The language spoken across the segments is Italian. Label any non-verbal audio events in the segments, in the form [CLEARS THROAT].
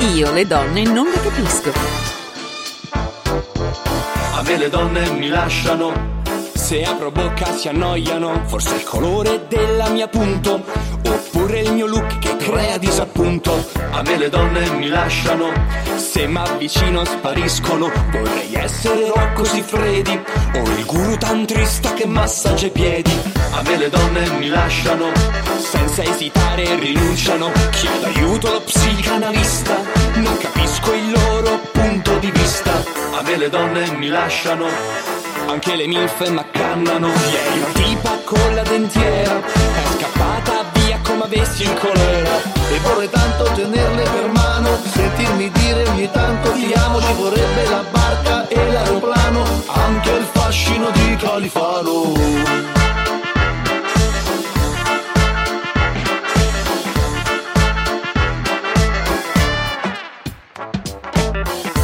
Io le donne non le capisco. A me le donne mi lasciano. Se apro bocca si annoiano. Forse il colore della mia punto. Oppure il mio look che crea disappunto. A me le donne mi lasciano. Se m'avvicino spariscono. Vorrei essere Rocco Siffredi. O il guru tantrista che massaggia i piedi. A me le donne mi lasciano. Senza esitare rinunciano. Chiedo aiuto allo psicanalista. Non capisco il loro punto di vista. A me le donne mi lasciano. Anche le milf m'accannano Ieri una tipa con la dentiera È scappata via come avessi il colera. E vorrei tanto tenerle per mano Sentirmi dire ogni tanto ti amo Ci vorrebbe la barca e l'aeroplano Anche il fascino di Califano.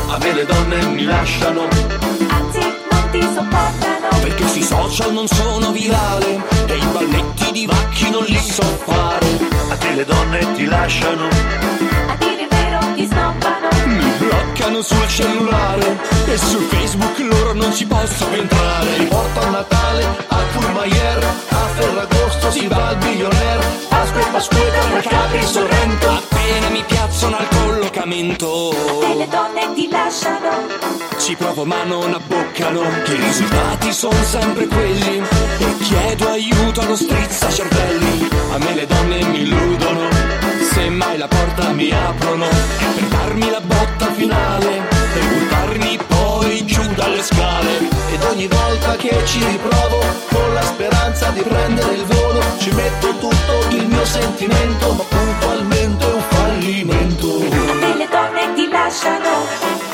A me le donne mi lasciano ti sopportano. Perché sui social non sono virale E i balletti di vacchi non li so fare A te le donne ti lasciano A dire il vero, ti snobbano. Mi bloccano sul cellulare E su Facebook loro non ci posso entrare Li porto a Natale a Courmayeur A Ferragosto si va al billionaire Pasqua e Pasquetta mercati in Sorrento Appena mi piazzano al collocamento E le donne ti lasciano. Ci provo ma non abboccano I risultati sono sempre quelli E chiedo aiuto allo strizza cervelli A me le donne mi illudono Se mai la porta mi aprono per darmi la botta finale E buttarmi poi giù dalle scale Ed ogni volta che ci riprovo Con la speranza di prendere il volo Ci metto tutto il mio sentimento Ma puntualmente è un fallimento A te le donne ti lasciano.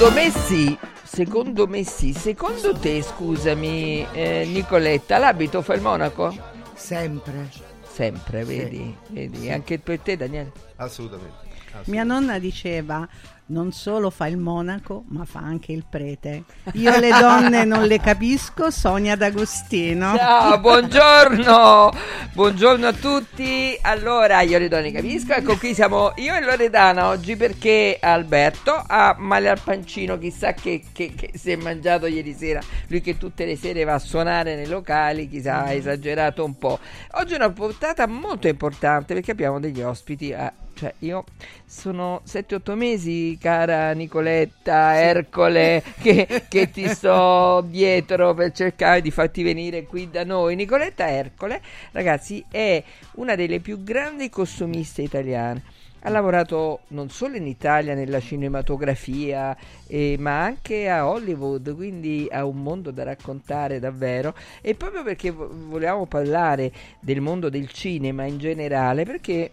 Secondo me sì, secondo me sì. Secondo te, scusami, eh, Nicoletta, l'abito fa il monaco? Sempre. Sempre, vedi, vedi. Anche per te, Daniele. Assolutamente. Mia nonna diceva non solo fa il monaco, ma fa anche il prete. Io le donne non le capisco, Sonia D'Agostino. Ciao, buongiorno, buongiorno a tutti. Allora, io le donne capisco, ecco qui siamo io e Loredana oggi perché Alberto ha male al pancino, chissà che, che- che si è mangiato ieri sera, lui che tutte le sere va a suonare nei locali, chissà ha esagerato un po'. Oggi è una puntata molto importante perché abbiamo degli ospiti. eh, cioè, io sono 7-8 mesi, cara Nicoletta, Ercole, [LAUGHS] che, che ti sto dietro per cercare di farti venire qui da noi. Nicoletta Ercole, ragazzi, è una delle più grandi costumiste italiane. Ha lavorato non solo in Italia nella cinematografia, eh, ma anche a Hollywood, quindi ha un mondo da raccontare davvero. E proprio perché vo- volevamo parlare del mondo del cinema in generale, perché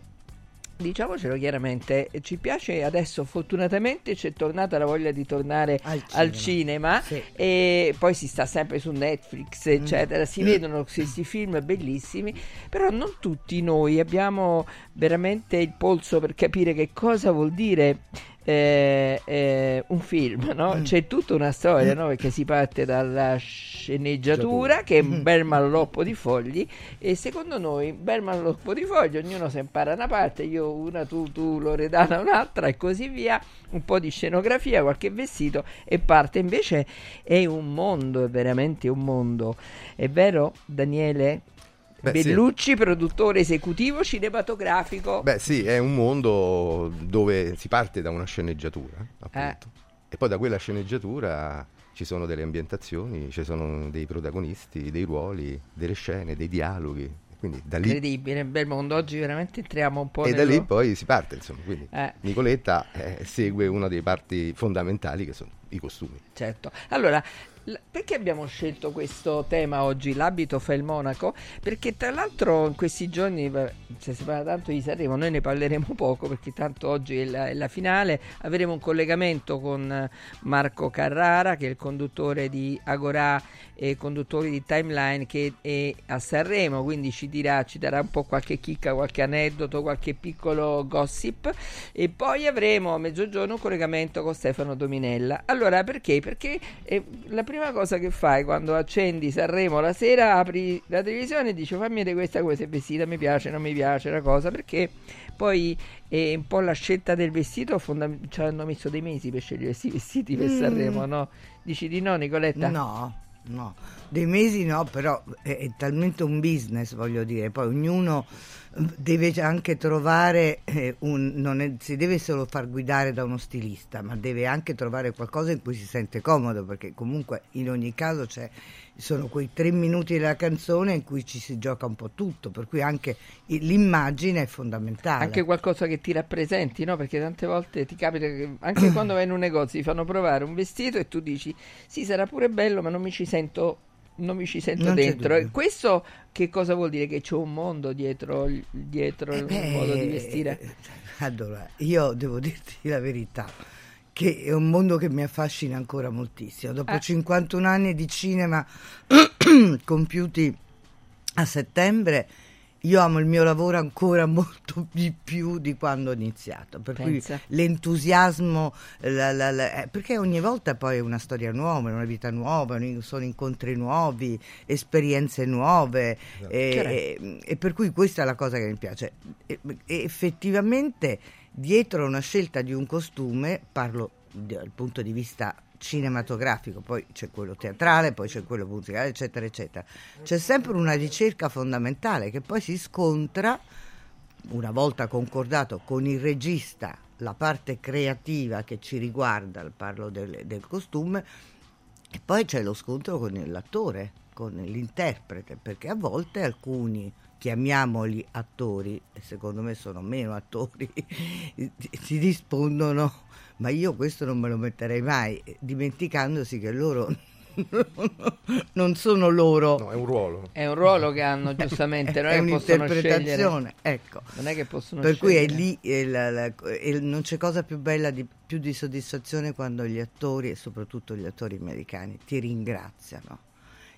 Diciamocelo chiaramente, ci piace adesso, fortunatamente c'è tornata la voglia di tornare Al al cinema, cinema, sì. e poi si sta sempre su Netflix, eccetera, si vedono questi film bellissimi, però non tutti noi abbiamo veramente il polso per capire che cosa vuol dire eh, eh, un film, no? C'è tutta una storia, no? Perché si parte dalla sceneggiatura, che è un bel malloppo di fogli, e secondo noi, bel malloppo di fogli, ognuno si impara una parte, io una, tu, tu, Loredana un'altra, e così via, un po' di scenografia, qualche vestito, e parte. Invece è un mondo, è veramente un mondo. È vero, Daniele? Beh, sì. Bellucci, produttore esecutivo cinematografico. Beh sì, è un mondo dove si parte da una sceneggiatura, appunto. E poi da quella sceneggiatura ci sono delle ambientazioni, ci sono dei protagonisti, dei ruoli, delle scene, dei dialoghi. Quindi da lì, Incredibile, bel mondo. Oggi veramente entriamo un po' e da nello- lì poi si parte, insomma. Quindi Eh. Nicoletta eh, segue una delle parti fondamentali che sono i costumi. Certo. Allora, Perché abbiamo scelto questo tema oggi, l'abito fa il monaco? Perché tra l'altro in questi giorni, se si parla tanto di Sanremo, noi ne parleremo poco perché tanto oggi è la, è la finale, avremo un collegamento con eh, Marco Carrara che è il conduttore di Agorà e conduttore di Timeline che è a Sanremo, quindi ci dirà, ci darà un po' qualche chicca, qualche aneddoto, qualche piccolo gossip e poi avremo a mezzogiorno un collegamento con Stefano Dominella. Allora perché? Perché eh, la prima cosa che fai quando accendi Sanremo la sera, apri la televisione e dici fammi vedere questa cosa è vestita, mi piace, non mi piace la cosa, perché poi è un po' la scelta del vestito, fonda- ci hanno messo dei mesi per scegliere questi vestiti per Mm. Sanremo, no? Dici di no Nicoletta? No, no, dei mesi no, però è, è talmente un business, voglio dire, poi ognuno eh, deve anche trovare eh, un, non è- si deve solo far guidare da uno stilista, ma deve anche trovare qualcosa in cui si sente comodo, perché comunque in ogni caso sono quei tre minuti della canzone in cui ci si gioca un po' tutto, per cui anche l'immagine è fondamentale. Anche qualcosa che ti rappresenti, no? Perché tante volte ti capita che anche quando vai in un negozio ti fanno provare un vestito e tu dici sì, sarà pure bello, ma non mi ci sento, non mi ci sento Non dentro. E questo che cosa vuol dire? Che c'è un mondo dietro, il- dietro il Eh, modo di vestire? eh, Allora, io devo [LAUGHS] dirti la verità, che è un mondo che mi affascina ancora moltissimo. Dopo Eh. 51 anni di cinema [CLEARS THROAT] compiuti a settembre, io amo il mio lavoro ancora [LAUGHS] molto di più di quando ho iniziato. Per Pensa. cui l'entusiasmo, la- la- la- eh, perché ogni volta poi è una storia nuova, è una vita nuova, sono incontri nuovi, esperienze nuove e, Certo. e- e per cui questa è la cosa che mi piace. E- e effettivamente dietro una scelta di un costume, parlo dal punto di vista cinematografico, poi c'è quello teatrale, poi c'è quello musicale, eccetera, eccetera. C'è sempre una ricerca fondamentale che poi si scontra una volta concordato con il regista la parte creativa che ci riguarda, parlo del, del costume, e poi c'è lo scontro con l'attore, con l'interprete, perché a volte alcuni, chiamiamoli attori, e secondo me sono meno attori, [LAUGHS] si rispondono, ma io questo non me lo metterei mai, dimenticandosi che loro [LAUGHS] non sono loro. No, è un ruolo. È un ruolo che hanno giustamente, [LAUGHS] non è, è che possono scegliere. un'interpretazione, ecco. Non è che possono Per cui è scegliere. lì, eh, la- la- eh, non c'è cosa più bella, di, più di soddisfazione quando gli attori, e soprattutto gli attori americani, ti ringraziano.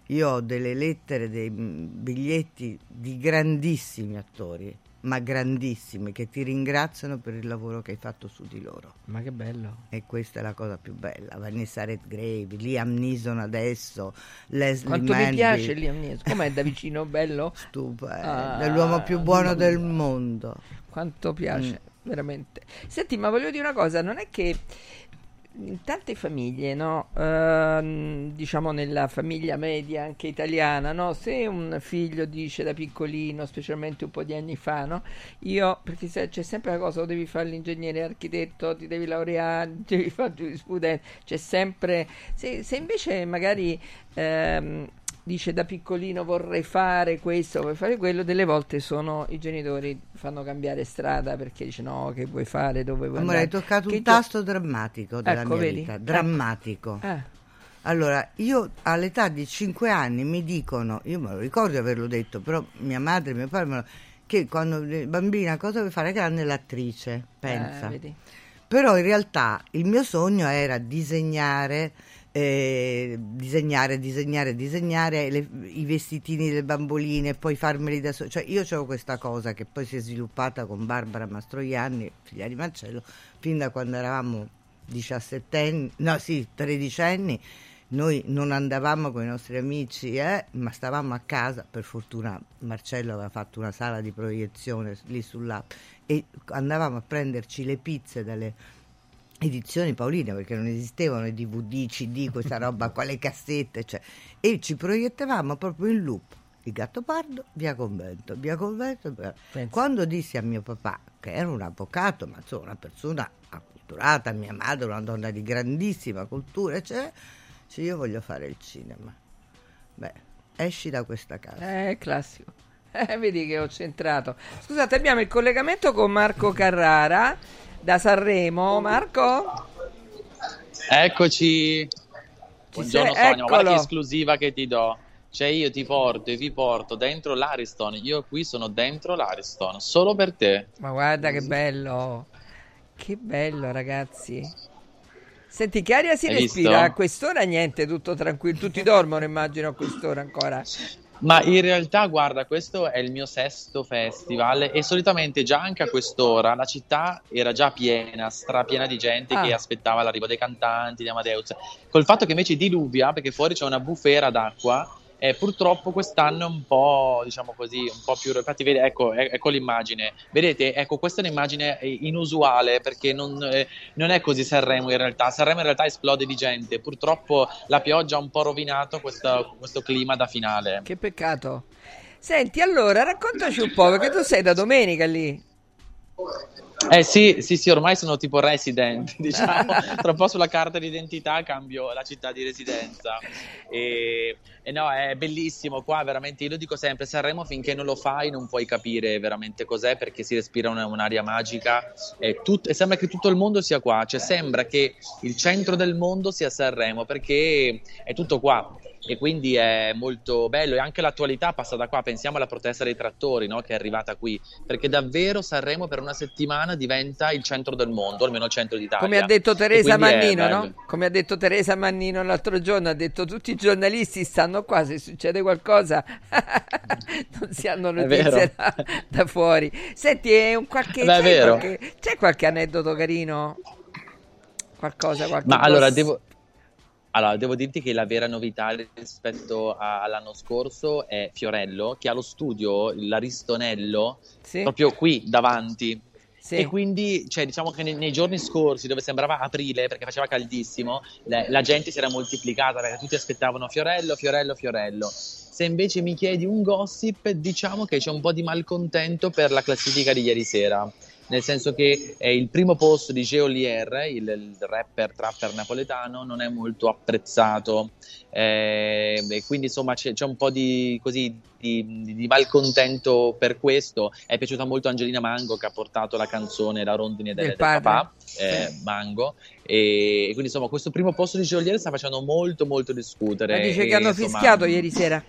Io ho delle lettere, dei mm, biglietti di grandissimi attori, ma grandissimi, che ti ringraziano per il lavoro che hai fatto su di loro. Ma che bello. E questa è la cosa più bella. Vanessa Redgrave, Liam Neeson adesso, Leslie Quanto mi Manville. piace Liam Neeson. Com'è da vicino bello? Stupendo, Ah, è l'uomo più buono del mia. mondo. Quanto piace, Mm. veramente. Senti, ma voglio dire una cosa, non è che in tante famiglie, no? Ehm, diciamo nella famiglia media anche italiana, no? Se un figlio dice da piccolino, specialmente un po' di anni fa, no? Io, perché se- c'è sempre la cosa, o devi fare l'ingegnere architetto, ti devi laureare, [LAUGHS] devi fare giurisprudenza, c'è sempre... Se, se invece magari... ehm, dice da piccolino vorrei fare questo, vorrei fare quello, delle volte sono i genitori fanno cambiare strada perché dice no, che vuoi fare, dove vuoi Amore, andare. hai toccato Che un tasto drammatico della Ecco, mia vedi? vita, Ecco. drammatico. Eh, Allora, io all'età di 5 anni mi dicono, io me lo ricordo di averlo detto, però mia madre e mio padre me lo che quando eh, bambina cosa vuoi fare? Grande l'attrice, pensa. eh. Però in realtà il mio sogno era disegnare, eh, disegnare, disegnare, disegnare le- i vestitini delle bamboline e poi farmeli da solo. Cioè io avevo questa cosa che poi si è sviluppata con Barbara Mastroianni, figlia di Marcello, fin da quando eravamo 17 anni, no sì, 13 anni. Noi non andavamo con i nostri amici, eh, ma stavamo a casa. Per fortuna Marcello aveva fatto una sala di proiezione lì sull'app e andavamo a prenderci le pizze dalle edizioni Paolina perché non esistevano i DVD, CD, questa roba qua, le cassette, cioè, e ci proiettavamo proprio in loop. Il gatto pardo, via convento, via convento. via-. Quando dissi a mio papà, che era un avvocato, ma insomma una persona acculturata, mia madre una donna di grandissima cultura, eccetera, dice, io voglio fare il cinema. Beh, esci da questa casa. Eh, classico. [LAUGHS] Eh, vedi che ho centrato. Scusate, abbiamo il collegamento con Marco Carrara da Sanremo. Marco? Eccoci. Ci Buongiorno sei? Sonia, guarda che esclusiva che ti do. Cioè io ti porto e vi porto dentro l'Ariston. Io qui sono dentro l'Ariston, solo per te. Ma guarda che bello. Che bello, ragazzi. Senti, che aria si Hai respira? visto? A quest'ora niente, tutto tranquillo. Tutti dormono, immagino, a quest'ora ancora. Ma in realtà, guarda, questo è il mio sesto festival e solitamente già anche a quest'ora la città era già piena, strapiena di gente Ah. che aspettava l'arrivo dei cantanti di Amadeus. Col fatto che invece diluvia, perché fuori c'è una bufera d'acqua, e purtroppo quest'anno è un po', diciamo così, un po' più... Infatti, vedi, ecco, ecco l'immagine. Vedete, ecco, questa è un'immagine eh, inusuale perché non, eh, non è così Sanremo in realtà. Sanremo in realtà esplode di gente. Purtroppo la pioggia ha un po' rovinato questo, questo clima da finale. Che peccato. Senti, allora, raccontaci un po', perché tu sei da domenica lì. Eh sì, sì, sì, ormai sono tipo resident, [LAUGHS] diciamo, tra un po' sulla carta d'identità cambio la città di residenza. E, e no, è bellissimo qua, veramente, io lo dico sempre, Sanremo finché non lo fai non puoi capire veramente cos'è perché si respira una- un'aria magica e, tut- e sembra che tutto il mondo sia qua, cioè sembra che il centro del mondo sia Sanremo perché è tutto qua. E quindi è molto bello e anche l'attualità passa da qua, pensiamo alla protesta dei trattori no, che è arrivata qui, perché davvero Sanremo per una settimana diventa il centro del mondo, almeno il centro d'Italia. Come ha detto Teresa Mannino, no? Come ha detto Teresa Mannino l'altro giorno, ha detto tutti i giornalisti stanno qua, se succede qualcosa [LAUGHS] non si hanno notizie da, da fuori. Senti, è un qualche, Beh, è c'è, qualche, c'è qualche aneddoto carino? Qualcosa, qualche Ma allora devo, allora, devo dirti che la vera novità rispetto a- all'anno scorso è Fiorello, che ha lo studio, l'Aristonello, Sì? proprio qui davanti. Sì. E quindi, cioè, diciamo che nei, nei giorni scorsi, dove sembrava aprile perché faceva caldissimo, la, la gente si era moltiplicata perché tutti aspettavano Fiorello, Fiorello, Fiorello. Se invece mi chiedi un gossip, diciamo che c'è un po' di malcontento per la classifica di ieri sera. Nel senso che eh, il primo posto di Geolier, il, il rapper trapper napoletano, non è molto apprezzato. eh, e quindi insomma c'è, c'è un po' di, così, di, di malcontento per questo. È piaciuta molto Angelina Mango che ha portato la canzone La rondine del, Del papà, eh, Mango. E, e quindi insomma questo primo posto di Geolier sta facendo molto molto discutere. Ma dice e, che hanno insomma, fischiato ieri sera.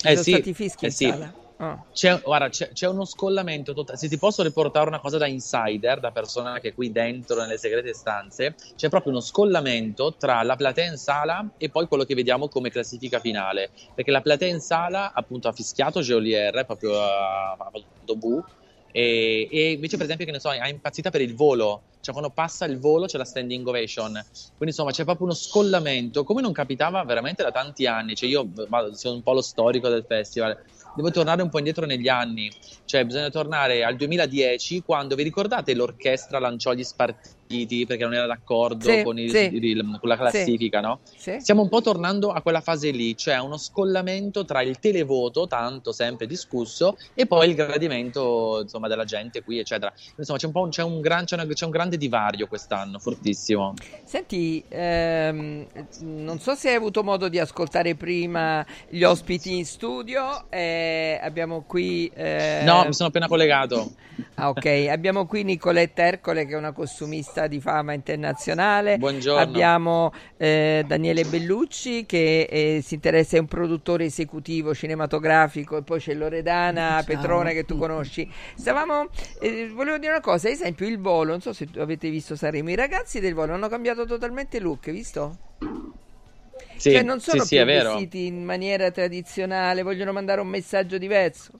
Eh sono sì, stati fischi eh in sì. sala. Oh. C'è, guarda, c'è, c'è uno scollamento totale. Se ti posso riportare una cosa da insider, da persona che è qui dentro nelle segrete stanze, c'è proprio uno scollamento tra la platea in sala e poi quello che vediamo come classifica finale. Perché la platea in sala, appunto, ha fischiato Geolier, proprio ha ha fatto bu. E, e invece, per esempio, che ne so, ha impazzita per il volo. Cioè, quando passa il volo c'è la standing ovation. Quindi, insomma, c'è proprio uno scollamento, come non capitava veramente da tanti anni. Cioè, io sono un po' lo storico del festival devo tornare un po' indietro negli anni, cioè bisogna tornare al 2010 quando vi ricordate l'orchestra lanciò gli spartiti perché non era d'accordo Sì, con, il- sì. il- con la classifica, no? Sì? Stiamo un po' tornando a quella fase lì, cioè uno scollamento tra il televoto, tanto sempre discusso, e poi il gradimento insomma, della gente qui, eccetera. Insomma, c'è un, po' un, c'è un, gran- c'è una- c'è un grande divario quest'anno, fortissimo. Senti, ehm, non so se hai avuto modo di ascoltare prima gli ospiti in studio. eh, abbiamo qui. eh, No, mi sono appena collegato. Ah, ok. Abbiamo qui Nicoletta Ercole, che è una costumista di fama internazionale. Buongiorno. Abbiamo eh, Daniele Bellucci, che eh, si interessa, è un produttore esecutivo cinematografico. E poi c'è Loredana Ciao. Petrone, che tu conosci. Stavamo. eh, volevo dire una cosa, ad esempio, il volo. Non so se avete visto Sanremo. I ragazzi del volo hanno cambiato totalmente look, visto? Sì, cioè, non sono sì, sì, più vestiti in maniera tradizionale, vogliono mandare un messaggio diverso.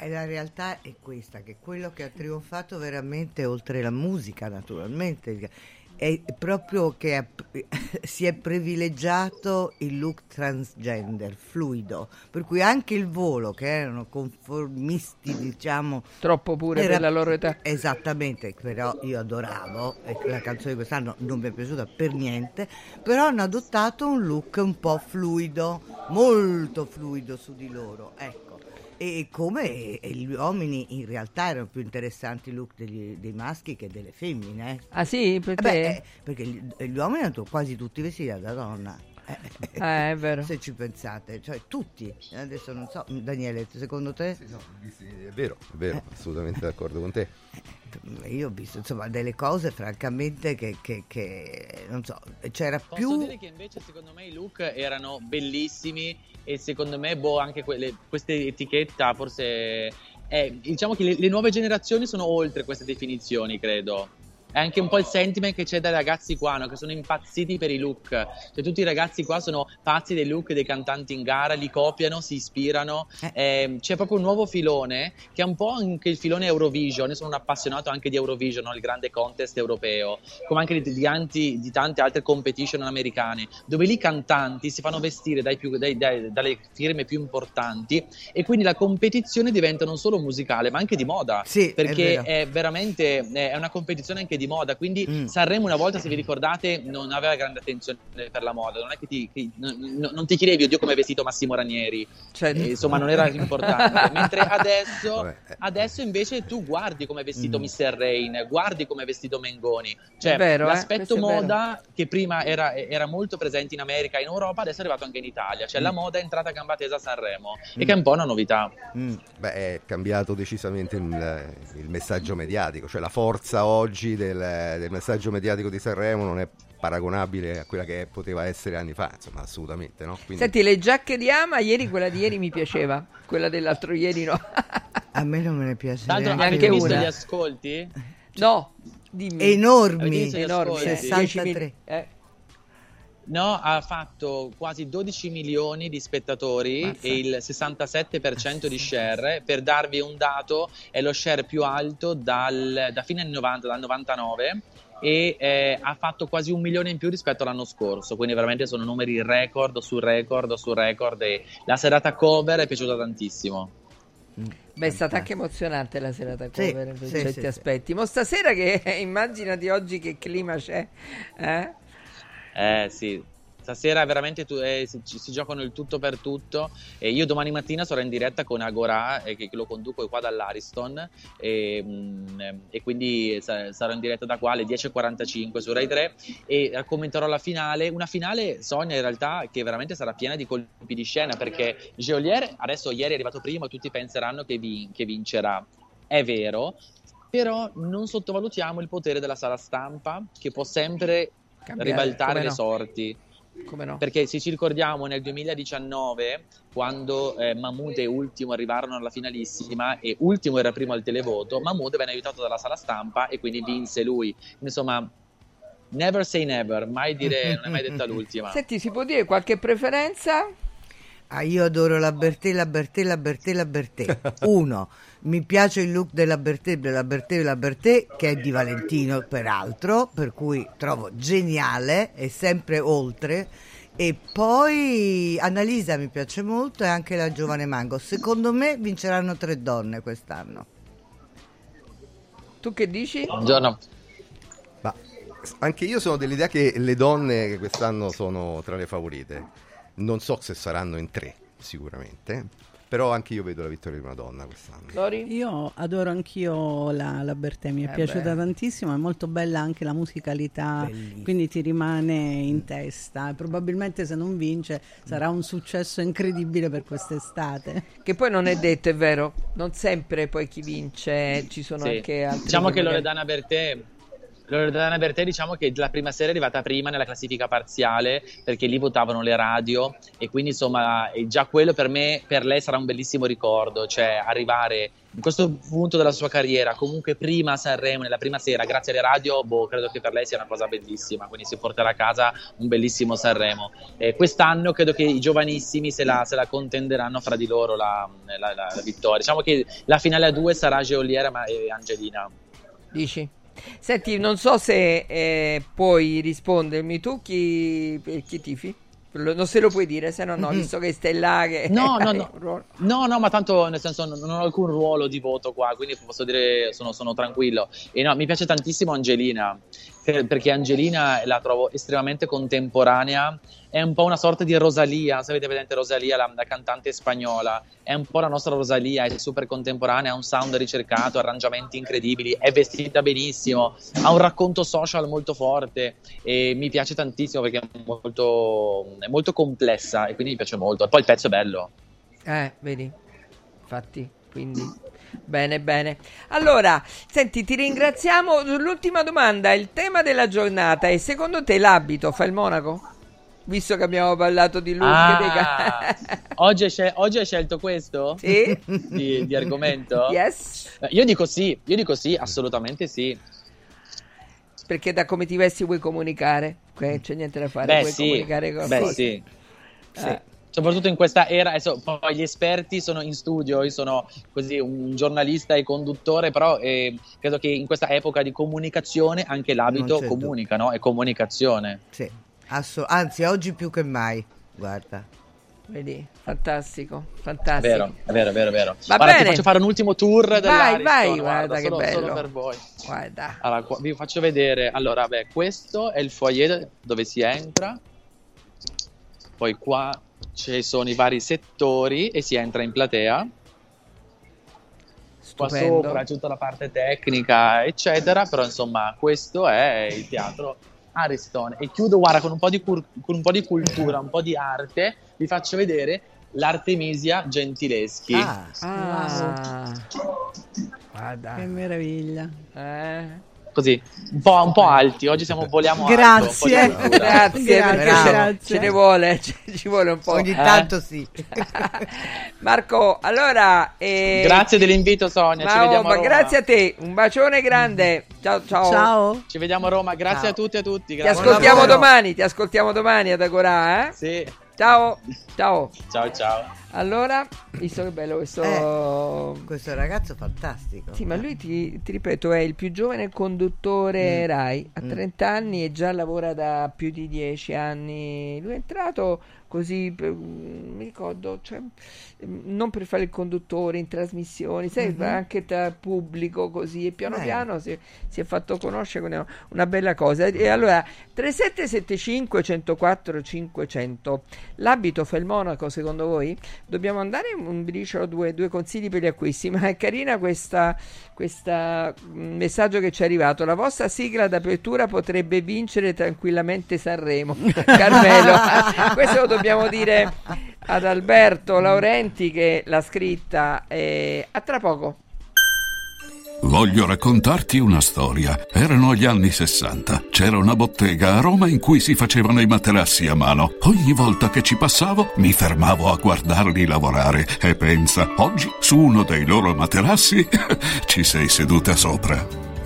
E la realtà è questa, che quello che ha trionfato veramente, oltre la musica naturalmente, è proprio che ha- [LAUGHS] si è privilegiato il look transgender, fluido, per cui anche il volo, che erano conformisti, diciamo... Troppo pure era- per la loro età. Esattamente, però io adoravo, la canzone di quest'anno non mi è piaciuta per niente, però hanno adottato un look un po' fluido, molto fluido su di loro, ecco. E come e gli uomini in realtà erano più interessanti i look degli- dei maschi che delle femmine. eh. Ah sì, per Eh beh, eh, perché gli, gli uomini erano quasi tutti vestiti da donna. Eh, [LAUGHS] è vero. Se ci pensate, cioè tutti. Adesso non so, Daniele, secondo te? Sì, no, è vero, è vero, assolutamente d'accordo con te. Io ho visto insomma delle cose francamente che, che, che non so, c'era Posso più... dire che invece secondo me i look erano bellissimi e secondo me boh, anche quelle, questa etichetta forse... eh, diciamo che le, le nuove generazioni sono oltre queste definizioni, credo. È anche un po' il sentiment che c'è dai ragazzi qua, no? che sono impazziti per i look. Cioè, tutti i ragazzi qua sono pazzi dei look dei cantanti in gara, li copiano, si ispirano. Eh, c'è proprio un nuovo filone che è un po' anche il filone Eurovision. Io sono un appassionato anche di Eurovision, no? il grande contest europeo, come anche di, di, anti- di tante altre competition americane, dove lì i cantanti si fanno vestire dai più- dai- dai- dalle firme più importanti e quindi la competizione diventa non solo musicale, ma anche di moda. Sì, è perché vero. è veramente è una competizione anche di moda. Quindi Mm. Sanremo una volta, se vi ricordate, non aveva grande attenzione per la moda. Non è che ti, che- non, non- non ti chiedevi, oddio, come è vestito Massimo Ranieri. Cioè, Eh, insomma, non era importante. [LAUGHS] Mentre adesso, eh. adesso invece tu guardi come è vestito Mm. Mr. Rain, guardi come è vestito Mengoni. Cioè, È vero, eh, l'aspetto vero. moda che prima era, era molto presente in America e in Europa, adesso è arrivato anche in Italia. Cioè, la moda è entrata a gamba tesa a Sanremo. E che è un po' una novità. Mm. Beh, è cambiato decisamente il, il messaggio mediatico, cioè la forza oggi del, del messaggio mediatico di Sanremo non è paragonabile a quella che poteva essere anni fa, insomma, assolutamente, no? Quindi- Senti, le giacche di Ama, ieri quella di ieri mi piaceva, quella dell'altro ieri no. A me non me ne piace l'altro, neanche visto una. gli ascolti? no, dimmi. Enormi, eh, 63. 10.000, eh. No, ha fatto quasi 12 milioni di spettatori Mazza. e il 67% di share. Per darvi un dato, è lo share più alto dal, da fine anni 90, dal 99 e eh, ha fatto quasi un milione in più rispetto all'anno scorso, quindi veramente sono numeri record su record su record e la serata cover è piaciuta tantissimo. Beh, è stata anche emozionante la serata Sì, cover per sì, certi sì, sì. aspetti. Ma stasera che [LAUGHS] immaginati oggi che clima c'è, eh? Eh sì, stasera veramente tu- eh, si, si giocano il tutto per tutto. E io domani mattina sarò in diretta con Agora eh, che, lo conduco qua dall'Ariston. E, mm, eh, e quindi sa- sarò in diretta da qua alle 10.45 su Rai 3 e commenterò la finale, una finale Sonia in realtà che veramente sarà piena di colpi di scena perché Geolier adesso ieri è arrivato primo tutti penseranno che, vi- che vincerà, è vero, però non sottovalutiamo il potere della sala stampa che può sempre Cambiare, ribaltare le no. sorti. Come no? Perché se ci ricordiamo nel 2019, quando eh, Mahmood e Ultimo arrivarono alla finalissima e Ultimo era primo al televoto, Mahmood venne aiutato dalla sala stampa e quindi vinse lui. Insomma, never say never, mai dire, non è mai detta l'ultima. [LAUGHS] Senti, si può dire qualche preferenza? Ah, io adoro la Bertè, la Bertè, la Bertè, la Bertè. [LAUGHS] Uno, mi piace il look della Bertè, della Bertè, della Bertè, che è di Valentino peraltro, per cui trovo geniale, è sempre oltre. E poi Annalisa mi piace molto e anche la giovane Mango. Secondo me vinceranno tre donne quest'anno. Tu che dici? Buongiorno. Ma anche io sono dell'idea che le donne che quest'anno sono tra le favorite. Non so se saranno in tre, sicuramente. Però anche io vedo la vittoria di una donna quest'anno. Lori? Io adoro anch'io la, la Bertè, mi è Eh piaciuta beh. tantissimo, è molto bella anche la musicalità, Bellissima. quindi ti rimane in testa. Probabilmente se non vince sarà un successo incredibile per quest'estate. Che poi non è detto, è vero. Non sempre poi chi vince ci sono Sì. anche altri. Diciamo che magari- Loredana Bertè Loredana Bertè diciamo che la prima sera è arrivata prima nella classifica parziale perché lì votavano le radio e quindi insomma e già quello per me, per lei sarà un bellissimo ricordo, cioè arrivare in questo punto della sua carriera comunque prima a Sanremo, nella prima sera, grazie alle radio, boh, credo che per lei sia una cosa bellissima, quindi si porterà a casa un bellissimo Sanremo. E quest'anno credo che i giovanissimi se la, se la contenderanno fra di loro la, la- la- vittoria. Diciamo che la finale a due sarà Geoliera e Angelina. Dici? Senti, non so se eh, puoi rispondermi tu chi, per chi tifi? Non se lo puoi dire, se no no, visto che stai là che No, no, no. No, no, ma tanto nel senso non, ho alcun ruolo di voto qua, quindi posso dire sono, sono tranquillo. E no, mi piace tantissimo Angelina perché Angelina la trovo estremamente contemporanea. È un po' una sorta di Rosalia, se avete presente Rosalia, la, la cantante spagnola. È un po' la nostra Rosalia, è super contemporanea, ha un sound ricercato, arrangiamenti incredibili, è vestita benissimo, ha un racconto social molto forte e mi piace tantissimo perché è molto, è molto complessa e quindi mi piace molto. E poi il pezzo è bello. Eh, vedi? Infatti, quindi bene, bene. Allora, senti, ti ringraziamo. L'ultima domanda, il tema della giornata è secondo te l'abito fa il monaco? Visto che abbiamo parlato di look Ah, dei oggi, oggi hai scelto questo? Sì? Di, di argomento? Yes. Io dico sì, io dico sì, assolutamente sì. Perché da come ti vesti vuoi comunicare? Que- C'è niente da fare, Beh vuoi sì, comunicare con beh sì. Eh. Soprattutto in questa era, adesso poi gli esperti sono in studio, io sono così un giornalista e conduttore, però eh, credo che in questa epoca di comunicazione anche l'abito comunica, no? È comunicazione. Sì, asso- anzi oggi più che mai, guarda. Vedi, fantastico, fantastico. vero, è vero, è vero, è vero. Va Guarda, ti bene. faccio fare un ultimo tour Vai, dell'Ariston, vai, guarda che solo, bello. solo per voi. Guarda. Allora, qua- vi faccio vedere. Allora, beh, questo è il foyer dove si entra. Poi qua ci sono i vari settori e si entra in platea. Qua Stupendo. sopra c'è tutta la parte tecnica, eccetera. Però, insomma, questo è il teatro Ariston. E chiudo, guarda, con un po' di, cur- con un po' di cultura, un po' di arte. Vi faccio vedere l'Artemisia Gentileschi. Ah, Ah. Guarda. Che meraviglia. Eh. Così, un po', un po' alti. Oggi siamo voliamo alto, Grazie. un po' di cultura. Grazie, Grazie, perché ce, grazie. ce ne vuole, [LAUGHS] ce- ci vuole un po'. ogni eh. tanto sì. [LAUGHS] Marco, allora... eh, Grazie dell'invito, Sonia. ma, Ci oh, vediamo a ma Roma. grazie a te, un bacione grande. Ciao, ciao. Ciao. Ci vediamo a Roma. Grazie Ciao. a tutti e a tutti. Ti Grazie. ascoltiamo lavoro. domani, ti ascoltiamo domani ad Agorà, eh? Sì. Ciao, ciao. Ciao, ciao. Allora, visto che bello questo... Eh. Questo ragazzo fantastico. Sì, ma lui ti, ti ripeto è il più giovane conduttore Mm. Rai, ha Mm. 30 anni e già lavora da più di 10 anni. Lui è entrato così, per- mi ricordo, cioè, mm, non per fare il conduttore in trasmissioni, sai, Mhm. anche tra pubblico così e piano Bene. piano si, si è fatto conoscere, è una bella cosa. E allora, 3775 104 500, l'abito fa il monaco secondo voi? Dobbiamo andare un briciolo, due, due consigli per gli acquisti, [LAUGHS] ma è carina questa, questa mm, messaggio che ci è arrivato. La vostra sigla d'apertura potrebbe vincere tranquillamente Sanremo. [LAUGHS] Carmelo, [LAUGHS] questo lo dobbiamo dire ad Alberto Laurenti che l'ha scritta. eh, a tra poco. Voglio raccontarti una storia. Erano gli anni 60. C'era una bottega a Roma in cui si facevano i materassi a mano. Ogni volta che ci passavo mi fermavo a guardarli lavorare e pensa, oggi su uno dei loro materassi [LAUGHS] ci sei seduta sopra.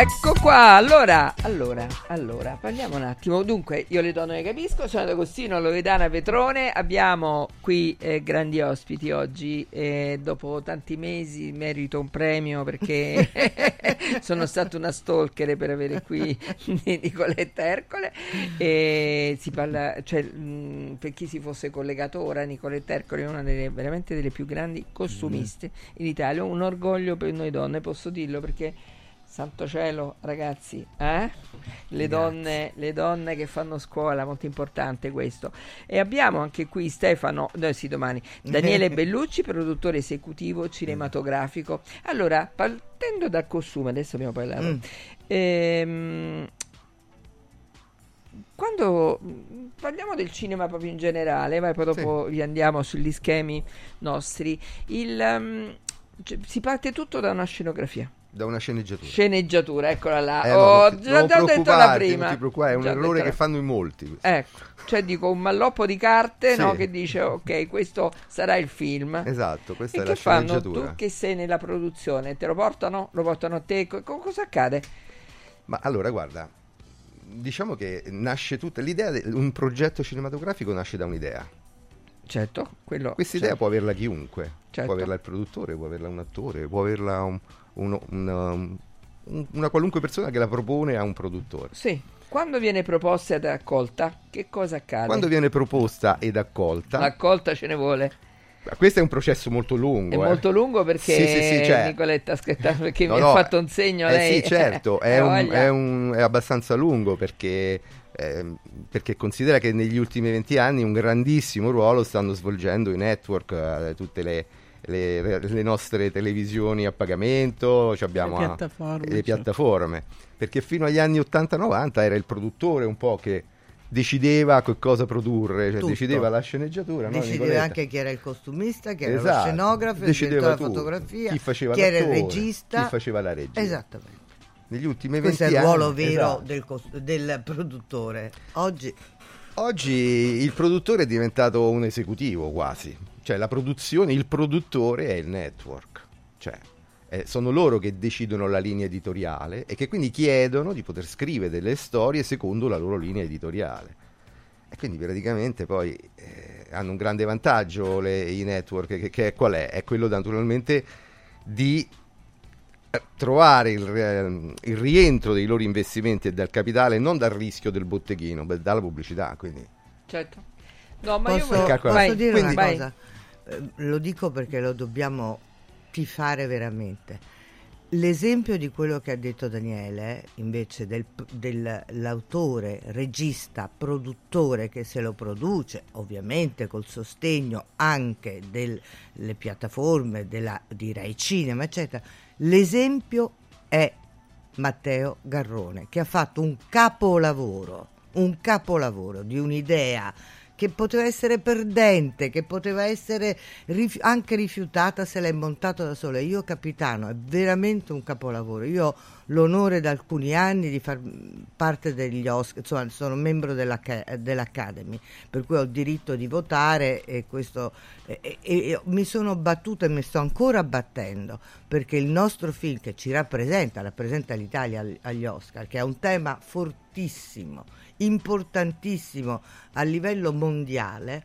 Ecco qua, allora, allora, allora, parliamo un attimo. Dunque, io le donne ne capisco, sono D'Agostino, Loredana Vetrone, abbiamo qui eh, grandi ospiti oggi e dopo tanti mesi merito un premio perché [LAUGHS] sono stata una stalker per avere qui Nicoletta Ercole. E si parla, cioè, mh, per chi si fosse collegato ora, Nicoletta Ercole è una delle veramente delle più grandi costumiste in Italia, un orgoglio per noi donne, posso dirlo perché Santo cielo, ragazzi, eh? le, donne, le donne che fanno scuola, molto importante questo. E abbiamo anche qui Stefano, no, sì, domani, Daniele [LAUGHS] Bellucci, produttore esecutivo cinematografico. Allora, partendo dal costume, adesso abbiamo parlato. Mm. Ehm, quando parliamo del cinema proprio in generale, vai, poi dopo riandiamo sugli schemi nostri. Il, um, cioè, si parte tutto da una scenografia. Da una sceneggiatura. Sceneggiatura, eccola là. Eh, Ho no, ti- già, già detto la prima. Non ti preoccupare, è un Già errore detto che fanno in molti. Ecco, cioè dico un malloppo di carte Sì. no, che dice ok, questo sarà il film. Esatto, questa e è che la fanno? sceneggiatura. Tu che sei nella produzione, te lo portano? Lo portano a te? Co- co- cosa accade? Ma allora, guarda, diciamo che nasce tutta l'idea, di un progetto cinematografico nasce da un'idea. Certo, quello... Questa idea certo. può averla chiunque, Certo. può averla il produttore, può averla un attore, può averla un- uno- una, un- una qualunque persona che la propone a un produttore. Sì, quando viene proposta ed accolta, che cosa accade? Quando viene proposta ed accolta, L'accolta ce ne vuole. questo è un processo molto lungo. È eh. molto lungo perché Sì, sì, sì, cioè- Nicoletta aspettando perché No, [LAUGHS] mi no, ha fatto un segno eh lei. sì, certo, [LAUGHS] è, Eh, un- è un- è abbastanza lungo perché, ehm, perché considera che negli ultimi 20 anni un grandissimo ruolo stanno svolgendo i network, eh, tutte le, le- le nostre televisioni a pagamento, abbiamo Le a- piattaforme, le certo. piattaforme, perché fino agli anni 80-90 era il produttore un po' che decideva che cosa produrre, cioè decideva la sceneggiatura, no, Decideva Nicoletta? anche chi era il costumista, chi era lo Esatto, scenografo, il decideva direttore della tutto. fotografia, chi faceva chi era il regista. chi faceva la regia. Esattamente. Negli ultimi 20 Questo è il anni ruolo vero esatto. del, cos- del produttore. Oggi Oggi il produttore è diventato un esecutivo quasi, cioè la produzione, il produttore è il network, cioè eh, sono loro che decidono la linea editoriale e che quindi chiedono di poter scrivere delle storie secondo la loro linea editoriale. E quindi praticamente poi eh, hanno un grande vantaggio le- i network, che, che è qual è? È quello naturalmente di eh, trovare il, re- il rientro dei loro investimenti e del capitale non dal rischio del botteghino, ma dalla pubblicità. Quindi Certo. No, ma io posso, volevo... Calcola- posso Vai, dire quindi una vai. cosa? Lo dico perché lo dobbiamo tifare veramente. L'esempio di quello che ha detto Daniele, invece, del- dell'autore, regista, produttore che se lo produce, ovviamente col sostegno anche delle piattaforme della, di Rai Cinema, eccetera, l'esempio è Matteo Garrone, che ha fatto un capolavoro, un capolavoro di un'idea che poteva essere perdente, che poteva essere rifi- anche rifiutata se l'è montato da sola. Io capitano, è veramente un capolavoro. Io l'onore da alcuni anni di far parte degli Oscar, insomma sono membro dell'Acca- dell'Academy, per cui ho il diritto di votare e questo e, e- e mi sono battuta e mi sto ancora battendo perché il nostro film che ci rappresenta, rappresenta l'Italia agli Oscar, che è un tema fortissimo, importantissimo a livello mondiale,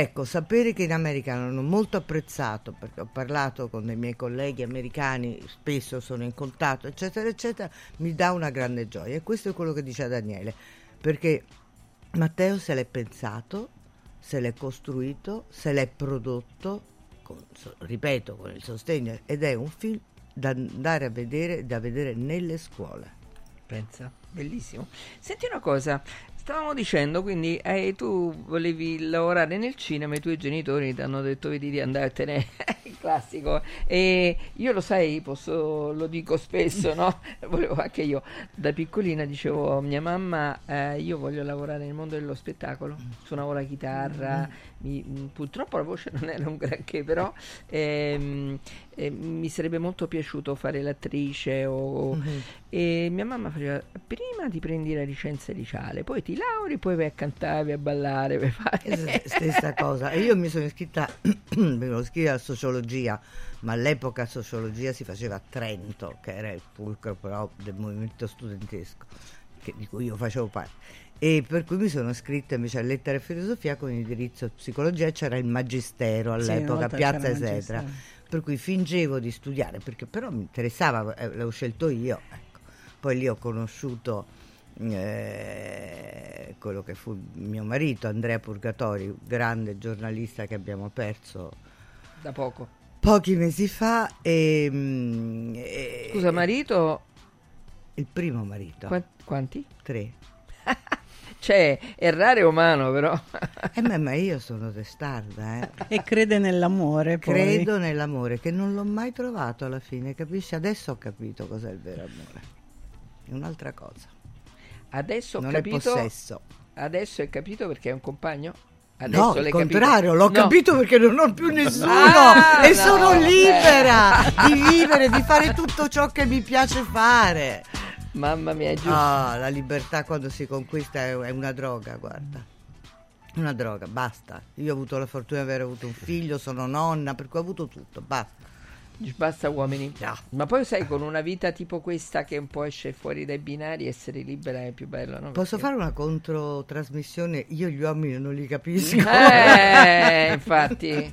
ecco, sapere che in America hanno molto apprezzato, perché ho parlato con dei miei colleghi americani, spesso sono in contatto, eccetera, eccetera, mi dà una grande gioia. E questo è quello che dice Daniele, perché Matteo se l'è pensato, se l'è costruito, se l'è prodotto, con- ripeto, con il sostegno, ed è un film da andare a vedere, da vedere nelle scuole. Pensa, bellissimo. Senti una cosa, stavamo dicendo, quindi eh, tu volevi lavorare nel cinema e i tuoi genitori ti hanno detto vedi di andartene, [LAUGHS] classico. E io lo sai, posso, lo dico spesso, no? [LAUGHS] Volevo anche io, da piccolina dicevo a mia mamma, eh, io voglio lavorare nel mondo dello spettacolo, suonavo la chitarra, mi- mh, purtroppo la voce non era un granché, però ehm, eh, mi sarebbe molto piaciuto fare l'attrice o, Mhm. e mia mamma faceva prima ti prendi la licenza liceale, poi ti lauri, poi vai a cantare, vai a ballare, vai a fare. Es- Stessa cosa. E io mi sono iscritta, [CLEARS THROAT] mi sono iscritta a sociologia, ma all'epoca sociologia si faceva a Trento, che era il fulcro però del movimento studentesco, che- di cui io facevo parte. E per cui mi sono iscritta invece a lettera e filosofia con indirizzo psicologia c'era il magistero Sì, all'epoca, volta Piazza magistero. Per cui fingevo di studiare, perché però mi interessava, eh, l'avevo scelto io. ecco. Poi lì ho conosciuto eh, quello che fu mio marito, Andrea Purgatori, grande giornalista che abbiamo perso Da poco. pochi mesi fa. E, mm, e- Scusa, marito, Il primo marito. Qua- quanti? Tre. [LAUGHS] Cioè, errare è umano, però. Eh, ma, ma io sono testarda, eh. E crede nell'amore. poi. Credo nell'amore, che non l'ho mai trovato alla fine, capisci? Adesso ho capito cos'è il vero amore. È un'altra cosa. Adesso ho non capito. è possesso. Adesso hai capito perché è un compagno? Adesso no, il contrario, capito? l'ho No. capito perché non ho più nessuno Ah, e no, sono libera di [LAUGHS] vivere, di fare tutto ciò che mi piace fare. Mamma mia, è giusto. Ah, la libertà quando si conquista è, una droga, guarda. Una droga, basta. Io ho avuto la fortuna di aver avuto un figlio, sono nonna, per cui ho avuto tutto, basta. Basta uomini. Ma poi sai, con una vita tipo questa che un po' esce fuori dai binari, essere libera è più bello, no? Posso fare una controtrasmissione? Io gli uomini non li capisco. Eh, [LAUGHS] infatti,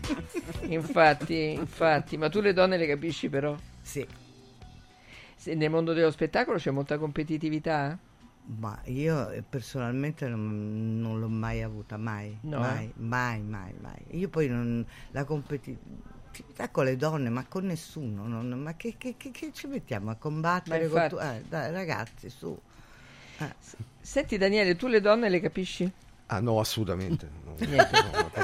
infatti, infatti. Ma tu le donne le capisci però? Sì. Se nel mondo dello spettacolo c'è molta competitività? Ma io eh, personalmente non, non l'ho mai avuta, mai, No? mai, mai, mai, mai. Io poi non, la competitività con le donne, ma con nessuno, non- ma che, che- che- che ci mettiamo a combattere? Con tu- infatti. eh, dai, ragazzi, su. Eh. Senti Daniele, tu le donne le capisci? Ah no, assolutamente. No, [LAUGHS] Niente.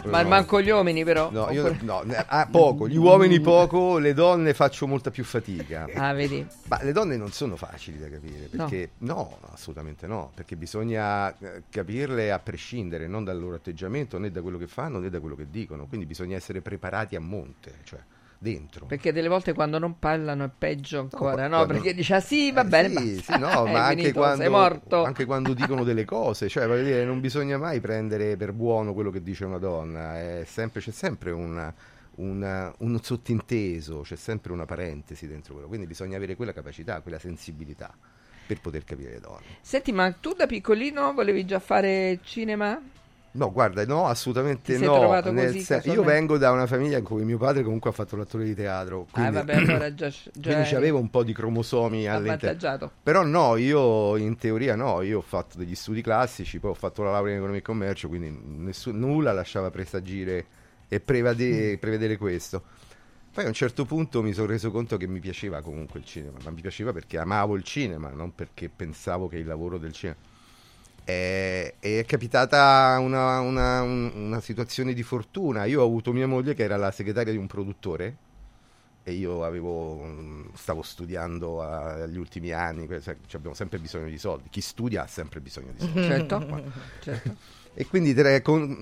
no, Ma no. manco gli uomini però? No, io Oppure- no, ne- ah, poco, gli uomini poco, le donne faccio molta più fatica. [LAUGHS] Ah, vedi? Ma le donne non sono facili da capire, perché no, assolutamente no, perché bisogna eh, capirle a prescindere, non dal loro atteggiamento, né da quello che fanno, né da quello che dicono, quindi bisogna essere preparati a monte, cioè dentro. Perché delle volte quando non parlano è peggio ancora, no? quando- Perché dice ah sì, va bene, Sì, sì, no, [LAUGHS] ma anche finito, quando, sei morto. anche quando dicono delle cose, cioè voglio dire, non bisogna mai prendere per buono quello che dice una donna, è sempre- c'è sempre una- una- un sottinteso, c'è sempre una parentesi dentro quello, quindi bisogna avere quella capacità, quella sensibilità per poter capire le donne. Senti, ma tu da piccolino volevi già fare cinema? No, guarda, no, assolutamente no. così sen- io vengo da una famiglia in cui mio padre comunque ha fatto l'attore di teatro, quindi, ah, vabbè, allora già, [CLEARS THROAT] già quindi eri c'avevo un po' di cromosomi all'interno. Però no, io in teoria no, io ho fatto degli studi classici, poi ho fatto la laurea in economia e commercio, quindi nessun- nulla lasciava presagire e prevade- prevedere questo. Poi a un certo punto mi sono reso conto che mi piaceva comunque il cinema, ma mi piaceva perché amavo il cinema, non perché pensavo che il lavoro del cinema. E, e è capitata una, una- un- una situazione di fortuna. Io ho avuto mia moglie che era la segretaria di un produttore e io avevo, mm, stavo studiando agli ultimi anni, cioè, abbiamo sempre bisogno di soldi, chi studia ha sempre bisogno di soldi. Certo, certo. E quindi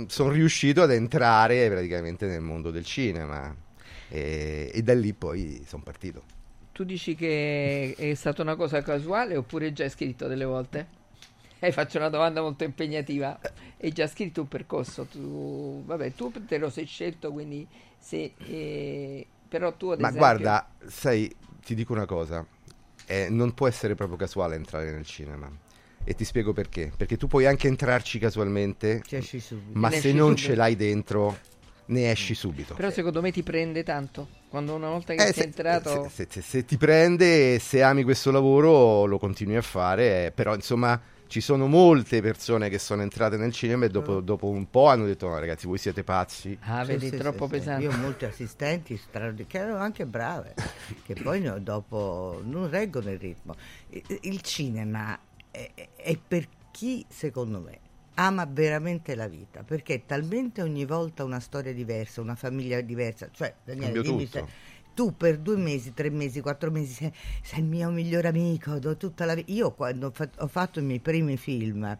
sono riuscito ad entrare praticamente nel mondo del cinema e, e da lì poi sono partito. Tu dici che è stata una cosa casuale oppure già hai scritto delle volte? E faccio una domanda molto impegnativa. Hai già scritto un percorso? Tu, vabbè, tu te lo sei scelto, quindi se, eh, però tu ad Ma esempio... guarda, sai, ti dico una cosa, eh, non può essere proprio casuale entrare nel cinema. E ti spiego perché. Perché tu puoi anche entrarci casualmente, ma Ne se non subito. ce l'hai dentro, ne esci subito. Però secondo me ti prende tanto. Quando una volta che Eh, sei se, entrato... se- se- se- se ti prende, se ami questo lavoro, lo continui a fare. eh, però, insomma, ci sono molte persone che sono entrate nel cinema e dopo, dopo un po' hanno detto: No, ragazzi, voi siete pazzi. Ah, Sì, vedi, sì, troppo sì, pesante. Io ho molti assistenti straordinari, che erano anche brave, che [LAUGHS] poi no- dopo non reggono il ritmo. Il, cinema è, è per chi, secondo me, ama veramente la vita, perché è talmente ogni volta una storia diversa, una famiglia diversa. Cioè, Daniele, dimmi tutto. se- tu per due mesi, tre mesi, quattro mesi sei, sei il mio migliore amico, do tutta la Io quando ho fa- ho fatto i miei primi film,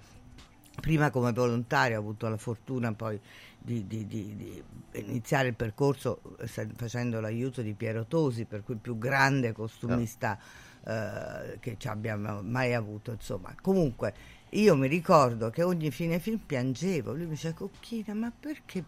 prima come volontario ho avuto la fortuna poi di, di- di- di iniziare il percorso eh, facendo l'aiuto di Piero Tosi, per cui il più grande costumista eh, che ci abbiamo mai avuto. Insomma, comunque io mi ricordo che ogni fine film piangevo. Lui mi diceva, Cocchina, ma perché?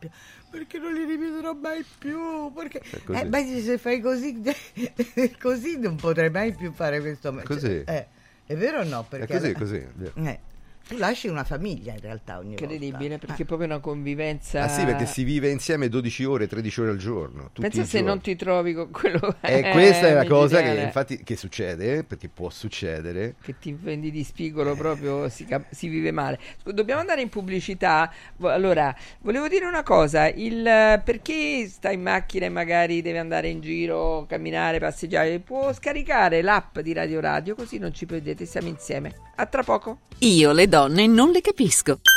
Perché non li rivedrò mai più? Perché... così. Eh, beh, se fai così, [LAUGHS] così non potrai mai più fare questo. cioè, Così. eh, è vero o no? È Perché così, alla- così. è vero. eh, tu lasci una famiglia in realtà ogni Incredibile, volta. perché è proprio una convivenza... Ah sì, perché si vive insieme 12 ore, 13 ore al giorno. tutti Pensa i se giorni. non ti trovi con quello... E questa è la [LAUGHS] eh, cosa che infatti che succede, perché può succedere. che ti vendi di spigolo proprio si, cap- si vive male. Dobbiamo andare in pubblicità. Allora, volevo dire una cosa: il, eh, per chi sta in macchina e magari deve andare in giro, camminare, passeggiare, può scaricare l'app di Radio Radio, così non ci perdete, siamo insieme. A tra poco. Io le donne non le capisco.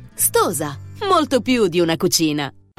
Stosa, molto più di una cucina.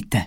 Gitti.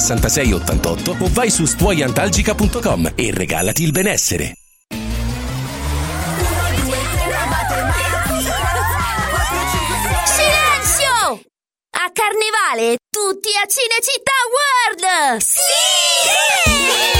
82 66 88 o vai su stuoiantalgica.com e regalati il benessere. Silenzio! A Carnevale tutti a Cinecittà World! Sì!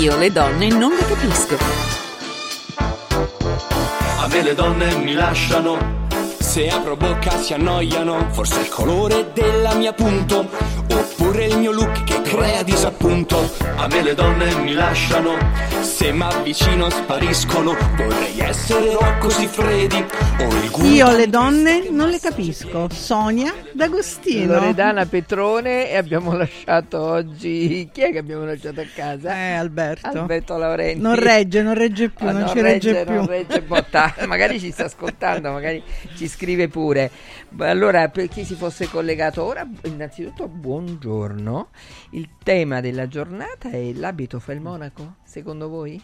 Io le donne non le capisco. A me le donne mi lasciano. Se apro bocca si annoiano. Forse è il colore della mia punto. Oppure il mio look che crea disappunto. A me le donne mi lasciano, se mi avvicino spariscono. Vorrei essere Rocco Siffredi o il Guido. Io le donne non le capisco. Sonia D'Agostino. Loredana Petrone e abbiamo lasciato oggi chi è che abbiamo lasciato a casa? Eh, Alberto. Alberto Laurenti. Non regge, non regge più, Ah, non, non ci regge, più. non regge botta. magari ci sta ascoltando, magari ci scrive pure. Beh, Allora, per chi si fosse collegato ora, innanzitutto buongiorno. Il tema della giornata è l'abito fa il monaco, secondo voi?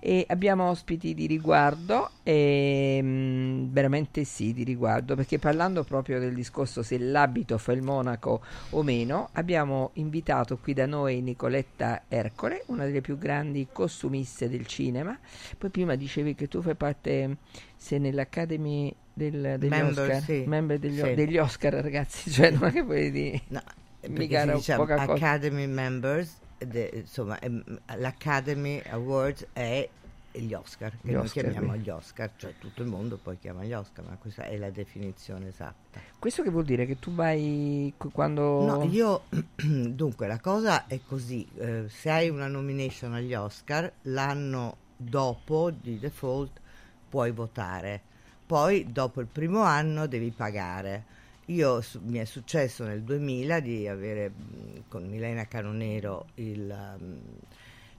E abbiamo ospiti di riguardo, e, mm, veramente sì, di riguardo, perché parlando proprio del discorso se l'abito fa il monaco o meno, abbiamo invitato qui da noi Nicoletta Ercole, una delle più grandi costumiste del cinema. Poi prima dicevi che tu fai parte, sei nell'Academy del, degli Member, Oscar, sì. member degli, Sì. degli Oscar, ragazzi, [LAUGHS] cioè non è che puoi dire... No, mica si dice poca cosa. Academy Members, de- insomma, ehm, l'Academy Awards è gli Oscar, che Gli noi Oscar, chiamiamo sì. gli Oscar, cioè tutto il mondo poi chiama gli Oscar, ma questa è la definizione esatta. Questo che vuol dire? Che tu vai qu- quando... No, io [CLEARS THROAT] dunque la cosa è così: eh, se hai una nomination agli Oscar, l'anno dopo di default puoi votare, poi dopo il primo anno devi pagare. Io su- mi è successo nel 2000 di avere mh, con Milena Canonero il, um,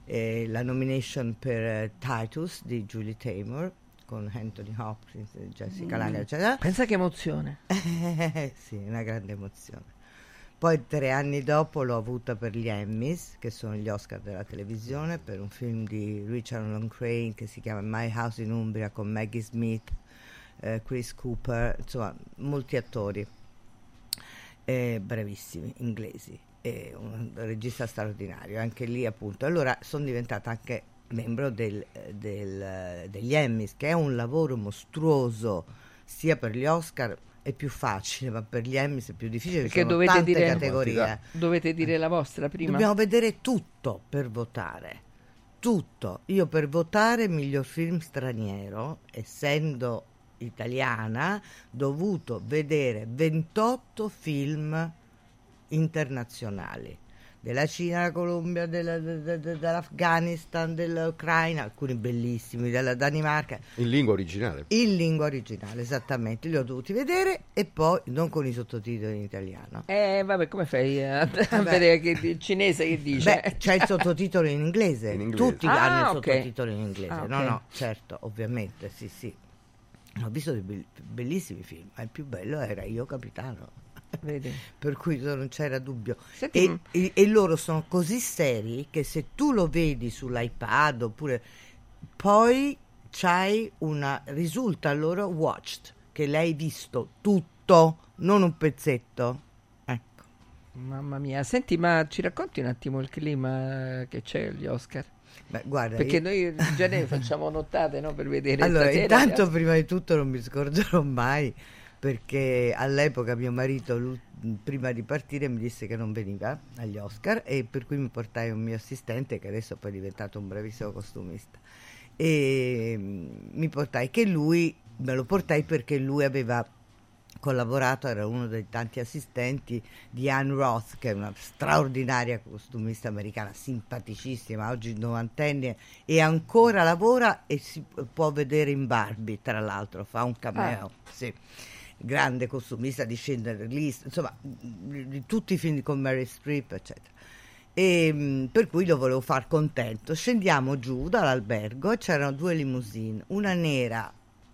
eh, la nomination per eh, Titus di Julie Taymor con Anthony Hopkins, Jessica Mm. Lange, eccetera. Pensa che emozione. [LAUGHS] Sì, una grande emozione. Poi tre anni dopo l'ho avuta per gli Emmys, che sono gli Oscar della televisione, per un film di Richard Long Crane che si chiama My House in Umbria con Maggie Smith, eh, Chris Cooper, insomma molti attori eh, bravissimi, inglesi, e un regista straordinario, anche lì appunto. Allora sono diventata anche membro del- del- degli Emmys, che è un lavoro mostruoso sia per gli Oscar è più facile, ma per gli Emmys è più difficile Perché sono dovete tante dire, categorie. dovete dire la vostra prima. Dobbiamo vedere tutto per votare. Tutto. Io per votare miglior film straniero, essendo italiana, dovuto vedere 28 film internazionali. Della Cina, della Colombia, della- de- de- de- dell'Afghanistan, dell'Ucraina, alcuni bellissimi, della Danimarca, In lingua originale. in lingua originale, esattamente. Li ho dovuti vedere e poi non con i sottotitoli in italiano. Eh, vabbè, come fai a, a Vabbè. vedere che il cinese che dice? Beh, c'è il sottotitolo in inglese. In inglese. Tutti Ah, hanno il sottotitolo in inglese. Ah, No, ok. no, certo, ovviamente, sì, sì. Ho visto dei be- bellissimi film, ma il più bello era Io Capitano. [LAUGHS] Vedi. Per cui non c'era dubbio. Senti, E, e- e loro sono così seri che se tu lo vedi sull'iPad oppure poi c'hai una risulta loro watched che l'hai visto tutto, non un pezzetto. Ecco. Mamma mia, senti, ma ci racconti un attimo il clima che c'è agli Oscar? Beh, guarda, Perché io- noi in genere facciamo nottate no, per vedere Allora, stasera. intanto prima di tutto non mi scorgerò mai perché all'epoca mio marito prima di partire mi disse che non veniva agli Oscar e per cui mi portai un mio assistente che adesso poi è diventato un bravissimo costumista e mm, mi portai che lui me lo portai perché lui aveva collaborato, era uno dei tanti assistenti di Anne Roth, che è una straordinaria costumista americana, simpaticissima, oggi novantenne e ancora lavora e si può vedere in Barbie, tra l'altro, fa un cameo, sì. Grande costumista di Schindler List, insomma, di di tutti i film con Mary Streep, eccetera. E, mh, per cui lo volevo far contento. Scendiamo giù dall'albergo e c'erano due limousine, una nera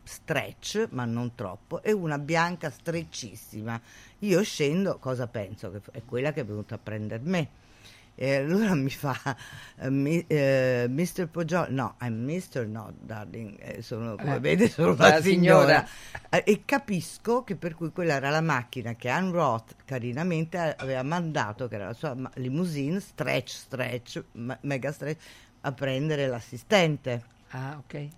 stretch, ma non troppo, e una bianca streccissima. Io scendo, cosa penso? Che è quella che è venuta a prendere me. E allora mi fa, eh, mi- eh, Mr. Poggioli, no, I'm Mr. No, darling, eh, sono, come Eh, vede sono la una signora. signora. E capisco che per cui quella era la macchina che Anne Roth carinamente aveva mandato, che era la sua limousine, stretch, stretch, ma- mega stretch, a prendere l'assistente. Ah, ok.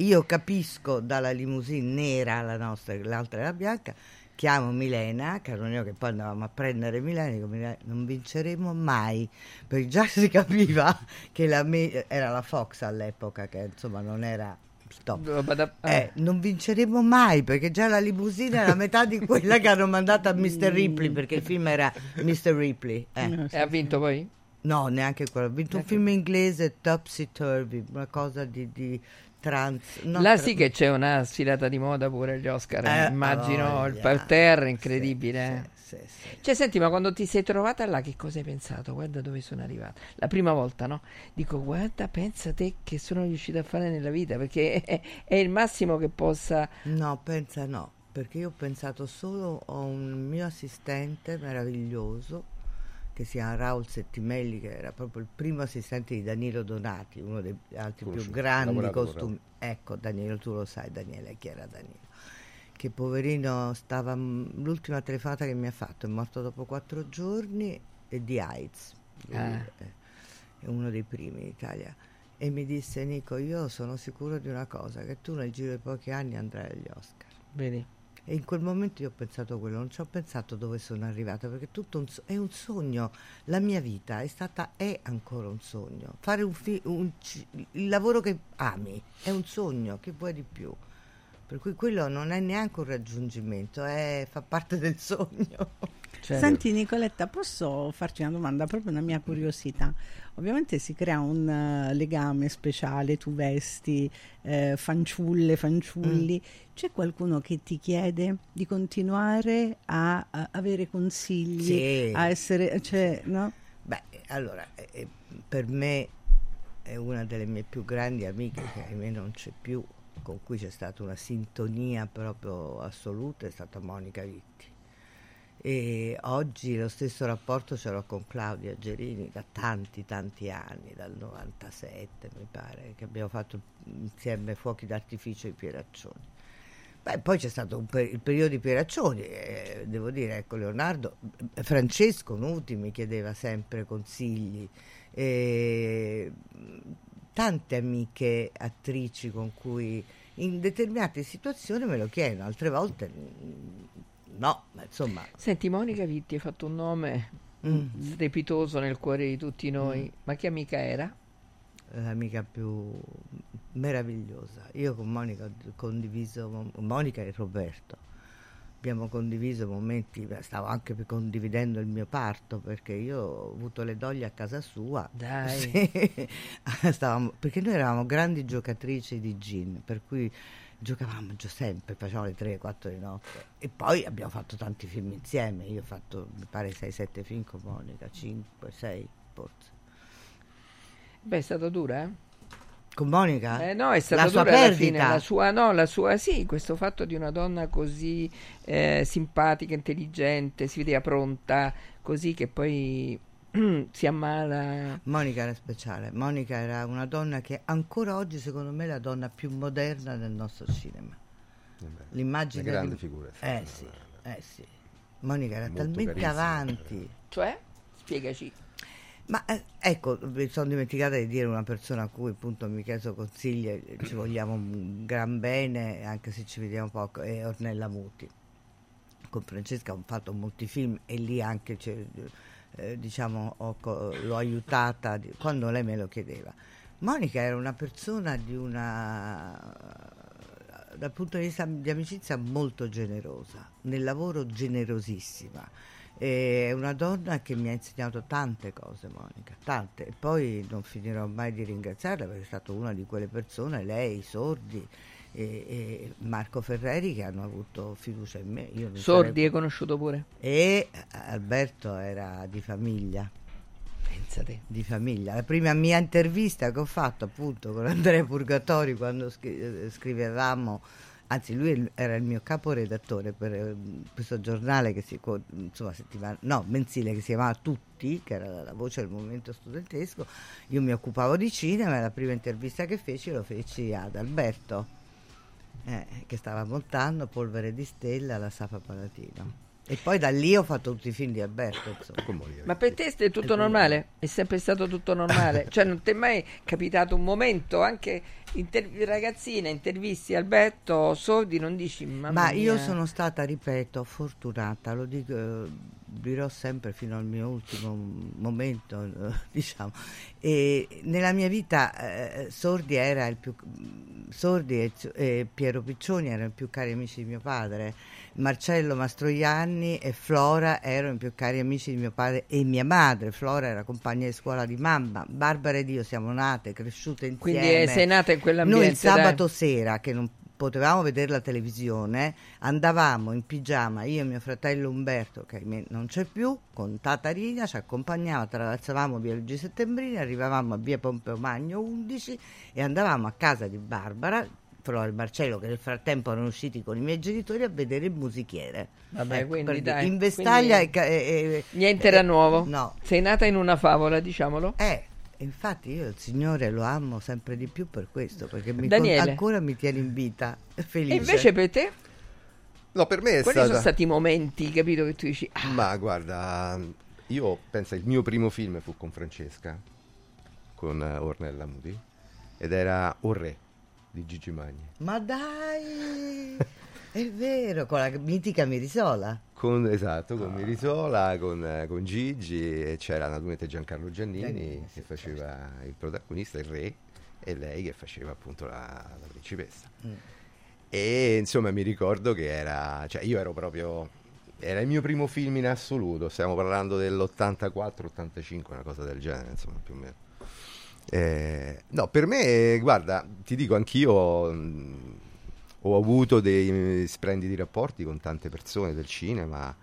Io capisco dalla limousine nera, la nostra, l'altra era bianca, chiamo Milena, Caroneo che poi andavamo a prendere Milena, dico Milena, non vinceremo mai, perché già si capiva che la me- era la Fox all'epoca, che insomma non era stop. Da- Eh, non vinceremo mai perché già la limousine era metà di quella che hanno mandato a Mr. Ripley perché il film era Mr. Ripley. eh. E ha vinto poi? No, neanche quello. Ho vinto un film inglese, Topsy Turvy, una cosa di, di trans. Là tra- sì che c'è una sfilata di moda pure agli Oscar, eh, immagino il voglia. parterre incredibile. Sì, sì, sì. Cioè, senti, ma quando ti sei trovata là, che cosa hai pensato? Guarda dove sono arrivata. La prima volta, no? Dico, guarda, pensa te che sono riuscita a fare nella vita, perché è, è il massimo che possa... No, pensa no, perché io ho pensato solo a un mio assistente meraviglioso che si chiama Raul Settimelli, che era proprio il primo assistente di Danilo Donati, uno dei altri più Conosciuto, grandi costumi. Ecco, Danilo, tu lo sai, Daniele, chi era Danilo? Che poverino stava, l'ultima telefonata che mi ha fatto, è morto dopo quattro giorni e di AIDS. Ah. è- è uno dei primi in Italia. E mi disse, Nico, io sono sicuro di una cosa, che tu nel giro di pochi anni andrai agli Oscar. Vedi? E in quel momento io ho pensato quello, non ci ho pensato dove sono arrivata, perché tutto un è un sogno. La mia vita è stata, è ancora un sogno. Fare un fi- un il lavoro che ami è un sogno, che vuoi di più? Per cui quello non è neanche un raggiungimento, è, fa parte del sogno. Certo. Senti Nicoletta, posso farti una domanda, proprio una mia curiosità. Ovviamente si crea un eh, legame speciale, tu vesti eh, fanciulle, fanciulli. C'è qualcuno che ti chiede di continuare a, a avere consigli, Sì. a essere, cioè, no? Beh, allora, eh, eh, per me è una delle mie più grandi amiche, che ahimè non c'è più, con cui c'è stata una sintonia proprio assoluta, è stata Monica Vitti. E oggi lo stesso rapporto ce l'ho con Claudia Gerini da tanti tanti anni, dal 97 mi pare, che abbiamo fatto insieme fuochi d'artificio ai Pieraccioni. Beh, poi c'è stato per- il periodo di Pieraccioni, eh, devo dire, ecco Leonardo, Francesco Nuti mi chiedeva sempre consigli, eh, tante amiche attrici con cui in determinate situazioni me lo chiedono, altre volte mm, no, ma insomma... Senti, Monica Vitti ha fatto un nome Mm. strepitoso nel cuore di tutti noi, ma che amica era? l'amica più meravigliosa. Io con Monica ho condiviso, mo- Monica e Roberto, abbiamo condiviso momenti, stavo anche condividendo il mio parto perché io ho avuto le doglie a casa sua. Dai. [LAUGHS] Sì. [LAUGHS] Stavamo- perché noi eravamo grandi giocatrici di gin, per cui giocavamo già sempre, facevamo le 3-4 di notte e poi abbiamo fatto tanti film insieme, io ho fatto mi pare 6-7 film con Monica, 5-6 forse. Beh, è stata dura, eh? Con Monica? Eh no, è stata la sua perdita. fine, la sua, no, la sua, sì, questo fatto di una donna così eh, simpatica, intelligente, si vedeva pronta, così che poi [CLEARS THROAT] si ammala. Monica era speciale, Monica era una donna che ancora oggi secondo me è la donna più moderna del nostro cinema. L'immagine una grande di- figura, Eh sì, eh sì. Monica era Molto talmente carissima, avanti. Cioè? Spiegaci. Ma eh, ecco, mi sono dimenticata di dire una persona a cui appunto mi chiesto consigli, eh, ci vogliamo un gran bene, anche se ci vediamo poco, è Ornella Muti. Con Francesca ho fatto molti film e lì anche c'è, eh, diciamo, ho l'ho aiutata quando lei me lo chiedeva. Monica era una persona di una dal punto di vista di amicizia molto generosa, nel lavoro generosissima. È una donna che mi ha insegnato tante cose, Monica, tante. E poi non finirò mai di ringraziarla perché è stata una di quelle persone, lei, i sordi e, e Marco Ferreri, che hanno avuto fiducia in me. Sordi sarei- hai conosciuto pure? E Alberto era di famiglia. Pensate. Di famiglia. La prima mia intervista che ho fatto appunto con Andrea Purgatori quando scri- eh, scrivevamo, anzi lui era il mio caporedattore per eh, questo giornale che si, insomma, no, mensile che si chiamava Tutti, che era la voce del movimento studentesco, io mi occupavo di cinema e la prima intervista che feci lo feci ad Alberto, eh, che stava montando Polvere di Stella alla Sapa Palatino. E poi da lì ho fatto tutti i film di Alberto. Ma per te è tutto normale? È sempre stato tutto normale? [LAUGHS] cioè non ti è mai capitato un momento, anche inter- ragazzina, intervisti Alberto Sordi, non dici mamma Ma io mia"? sono stata, ripeto, fortunata, lo dico, eh, dirò sempre fino al mio ultimo momento, [LAUGHS] diciamo. E nella mia vita eh, Sordi era il più Sordi e, e Piero Piccioni erano i più cari amici di mio padre, Marcello Mastroianni e Flora erano i più cari amici di mio padre e mia madre. Flora era compagna di scuola di mamma, Barbara ed io siamo nate, cresciute insieme. Quindi eh, sei nata in quell'ambiente. Noi il sabato dai. sera che non potevamo vedere la televisione, andavamo in pigiama, io e mio fratello Umberto, che non c'è più, con Tata Rina, ci accompagnava, attraversavamo via Luigi Settembrini, arrivavamo a via Pompeo Magno 11 e andavamo a casa di Barbara, Flora e Marcello, che nel frattempo erano usciti con i miei genitori a vedere il musichiere. Vabbè, Ecco, quindi dai, in Vestaglia quindi e, e- e- Niente era nuovo. No. Sei nata in una favola, diciamolo. Eh, infatti io il Signore lo amo sempre di più per questo, perché mi con- ancora mi tiene in vita, [LAUGHS] felice. E invece per te? No, per me è Quali stata... sono stati i momenti, capito, che tu dici... "Ah, Ma guarda, io penso il mio primo film fu con Francesca, con eh, Ornella Muti, ed era O Re di Gigi Magni. Ma dai, è vero, con la mitica Mirisola. Con, esatto, con Mirisola, con, eh, con Gigi, e c'era naturalmente Giancarlo Giannini Giannini, che faceva il protagonista, il re, e lei che faceva appunto la, la principessa. Mm. E insomma mi ricordo che era, cioè io ero proprio, era il mio primo film in assoluto, stiamo parlando dell'84-85, una cosa del genere, insomma più o meno. Eh, no, per me, guarda, ti dico, anch'io mh, ho avuto dei splendidi rapporti con tante persone del cinema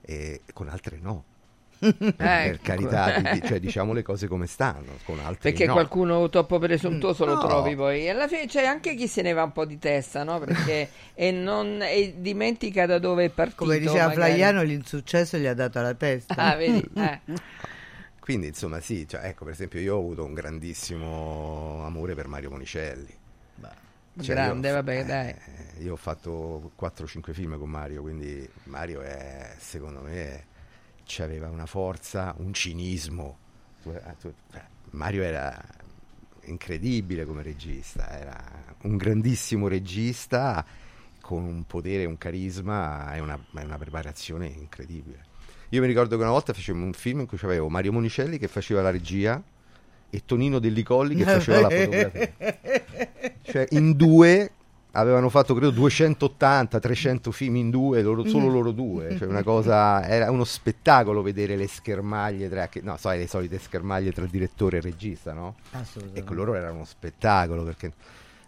e con altre no. [LAUGHS] per Ecco. carità, di- cioè, [LAUGHS] diciamo le cose come stanno, con altri Perché no. qualcuno troppo presuntuoso lo No. trovi poi. Alla fine c'è anche chi se ne va un po' di testa, no? Perché [LAUGHS] e non e dimentica da dove è partito. Come diceva magari. Flaiano, l'insuccesso gli ha dato la testa. Ah, vedi? Eh. Quindi, insomma, sì, cioè, ecco, per esempio, io ho avuto un grandissimo amore per Mario Monicelli. Cioè, Grande, io, vabbè, eh, dai. Io ho fatto 4-5 film con Mario, quindi Mario è, secondo me, aveva una forza, un cinismo. Tu- eh, Mario era incredibile come regista, era un grandissimo regista con un potere, un carisma e una, una preparazione incredibile. Io mi ricordo che una volta facevamo un film in cui avevo Mario Monicelli che faceva la regia e Tonino Dellicolli che [LAUGHS] faceva la fotografia. Cioè, in due avevano fatto credo 280, 300 film in due, loro- solo loro due. Cioè, una cosa, era uno spettacolo vedere le schermaglie tra, no, sai, le solite schermaglie tra direttore e regista, no? Assolutamente. Ecco, loro era uno spettacolo perché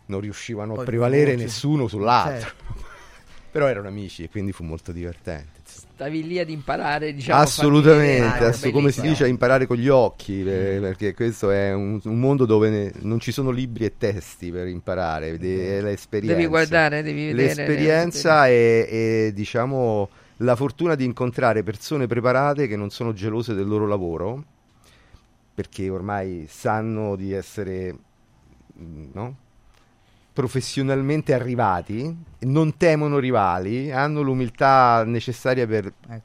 non riuscivano Poi a prevalere nessuno sull'altro. Certo. [LAUGHS] Però erano amici e quindi fu molto divertente. Stavi lì ad imparare, diciamo. Assolutamente, vedere. ass- come si dice, a imparare con gli occhi, eh, perché questo è un, un mondo dove ne- non ci sono libri e testi per imparare, de- è l'esperienza. Devi guardare, devi vedere, L'esperienza e, e, diciamo la fortuna di incontrare persone preparate che non sono gelose del loro lavoro, perché ormai sanno di essere mm, no? Professionalmente arrivati, non temono rivali, hanno l'umiltà necessaria per, Eh,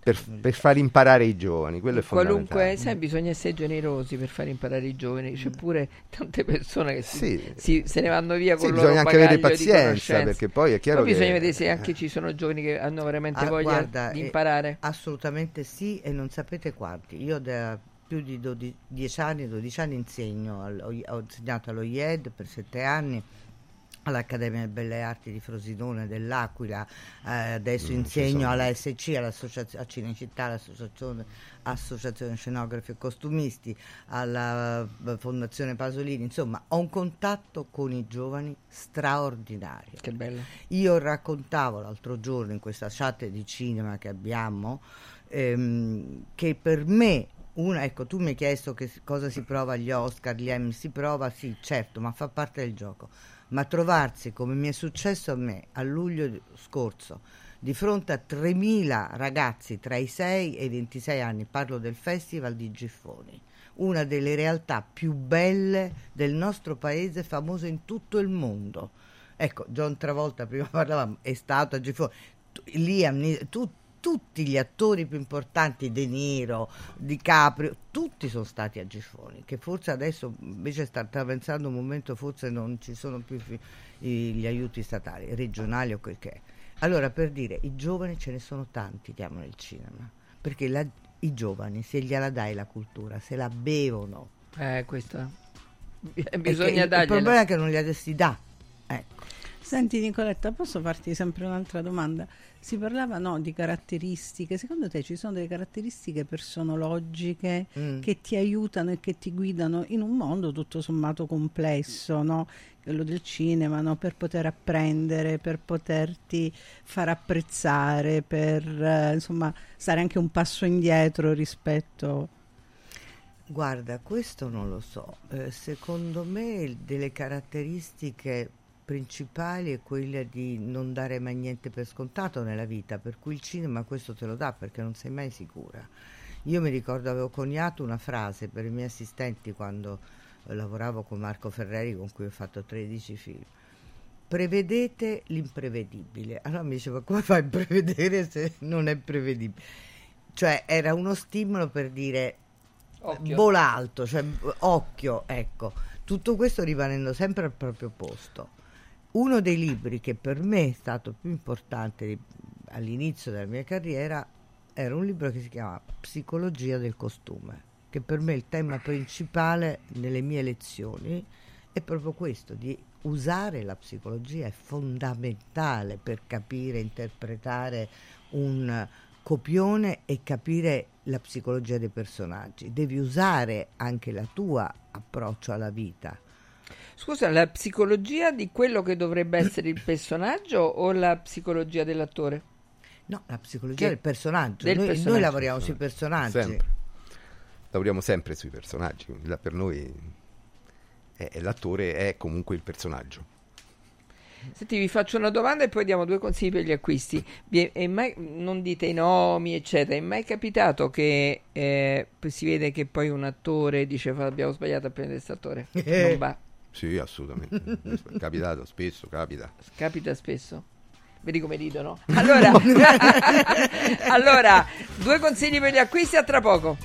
per, per far imparare i giovani. Quello è Qualunque, fondamentale. sai, bisogna essere generosi per far imparare i giovani. C'è pure tante persone che si, Sì. si- se ne vanno via Sì, con il loro bisogna anche avere pazienza, perché poi è chiaro Poi bisogna che- vedere se anche ci sono giovani che hanno veramente Ah, voglia guarda, di eh, imparare. assolutamente sì, e non sapete quanti. Io da più di 12 10 anni, 12 anni insegno, al- ho, insegnato allo IED per 7 anni all'Accademia delle Belle Arti di Frosinone dell'Aquila, eh, adesso Mm, insegno alla SC, a Cinecittà, all'associazione Associazione Scenografi e Costumisti, alla eh, Fondazione Pasolini, insomma ho un contatto con i giovani straordinario. Che bello. Io raccontavo l'altro giorno in questa chat di cinema che abbiamo ehm, che per me una, ecco, tu mi hai chiesto che cosa si prova agli Oscar, gli Emmy, si prova, sì, certo, ma fa parte del gioco. Ma trovarsi, come mi è successo a me a luglio scorso, di fronte a 3.000 ragazzi tra i 6 e i 26 anni, parlo del Festival di Giffoni, una delle realtà più belle del nostro paese, famoso in tutto il mondo. Ecco, John Travolta, prima [LAUGHS] parlavamo, è stato a Giffoni, Neeson, tu- tutti gli attori più importanti, De Niro, DiCaprio, tutti sono stati a Giffoni, che forse adesso invece sta attraversando un momento, forse non ci sono più gli aiuti statali, regionali o quel che è. Allora, per dire, i giovani ce ne sono tanti che amano il cinema, perché la- i giovani, se gliela dai la cultura, se la bevono. Eh, questo. Bisogna il, dargliela. il problema è che non gliela si dà. Ecco. Senti Nicoletta, posso farti sempre un'altra domanda? Si parlava no, di caratteristiche, secondo te ci sono delle caratteristiche personologiche Mm. che ti aiutano e che ti guidano in un mondo tutto sommato complesso, no? quello del cinema, no? per poter apprendere, per poterti far apprezzare, per eh, insomma stare anche un passo indietro rispetto... Guarda, questo non lo so. Eh, secondo me delle caratteristiche principali è quella di non dare mai niente per scontato nella vita, per cui il cinema questo te lo dà perché non sei mai sicura. Io mi ricordo avevo coniato una frase per i miei assistenti quando eh, lavoravo con Marco Ferreri con cui ho fatto 13 film. Prevedete l'imprevedibile. Allora mi diceva come fai a prevedere se non è prevedibile? Cioè era uno stimolo per dire Occhio. vola alto, cioè occhio, ecco. Tutto questo rimanendo sempre al proprio posto. Uno dei libri che per me è stato più importante all'inizio della mia carriera era un libro che si chiama Psicologia del costume, che per me è il tema principale nelle mie lezioni è proprio questo, di usare la psicologia è fondamentale per capire, interpretare un copione e capire la psicologia dei personaggi. Devi usare anche la tua approccio alla vita. Scusa, la psicologia di quello che dovrebbe essere il [CLEARS THROAT] personaggio o la psicologia dell'attore? No, la psicologia Che- del personaggio. del noi, noi personaggio. lavoriamo sui personaggi. Sempre. Lavoriamo sempre sui personaggi, per noi è- è- l'attore è comunque il personaggio. Senti, vi faccio una domanda e poi diamo due consigli per gli acquisti. Mai, non dite i nomi, eccetera. È mai capitato che eh, si vede che poi un attore dice "Fa- abbiamo sbagliato a prendere questo attore? [LAUGHS] Non va. Sì, assolutamente. è capitato spesso, capita. Capita spesso. Vedi come ridono? [LAUGHS] Allora, [LAUGHS] allora, due consigli per gli acquisti a tra poco.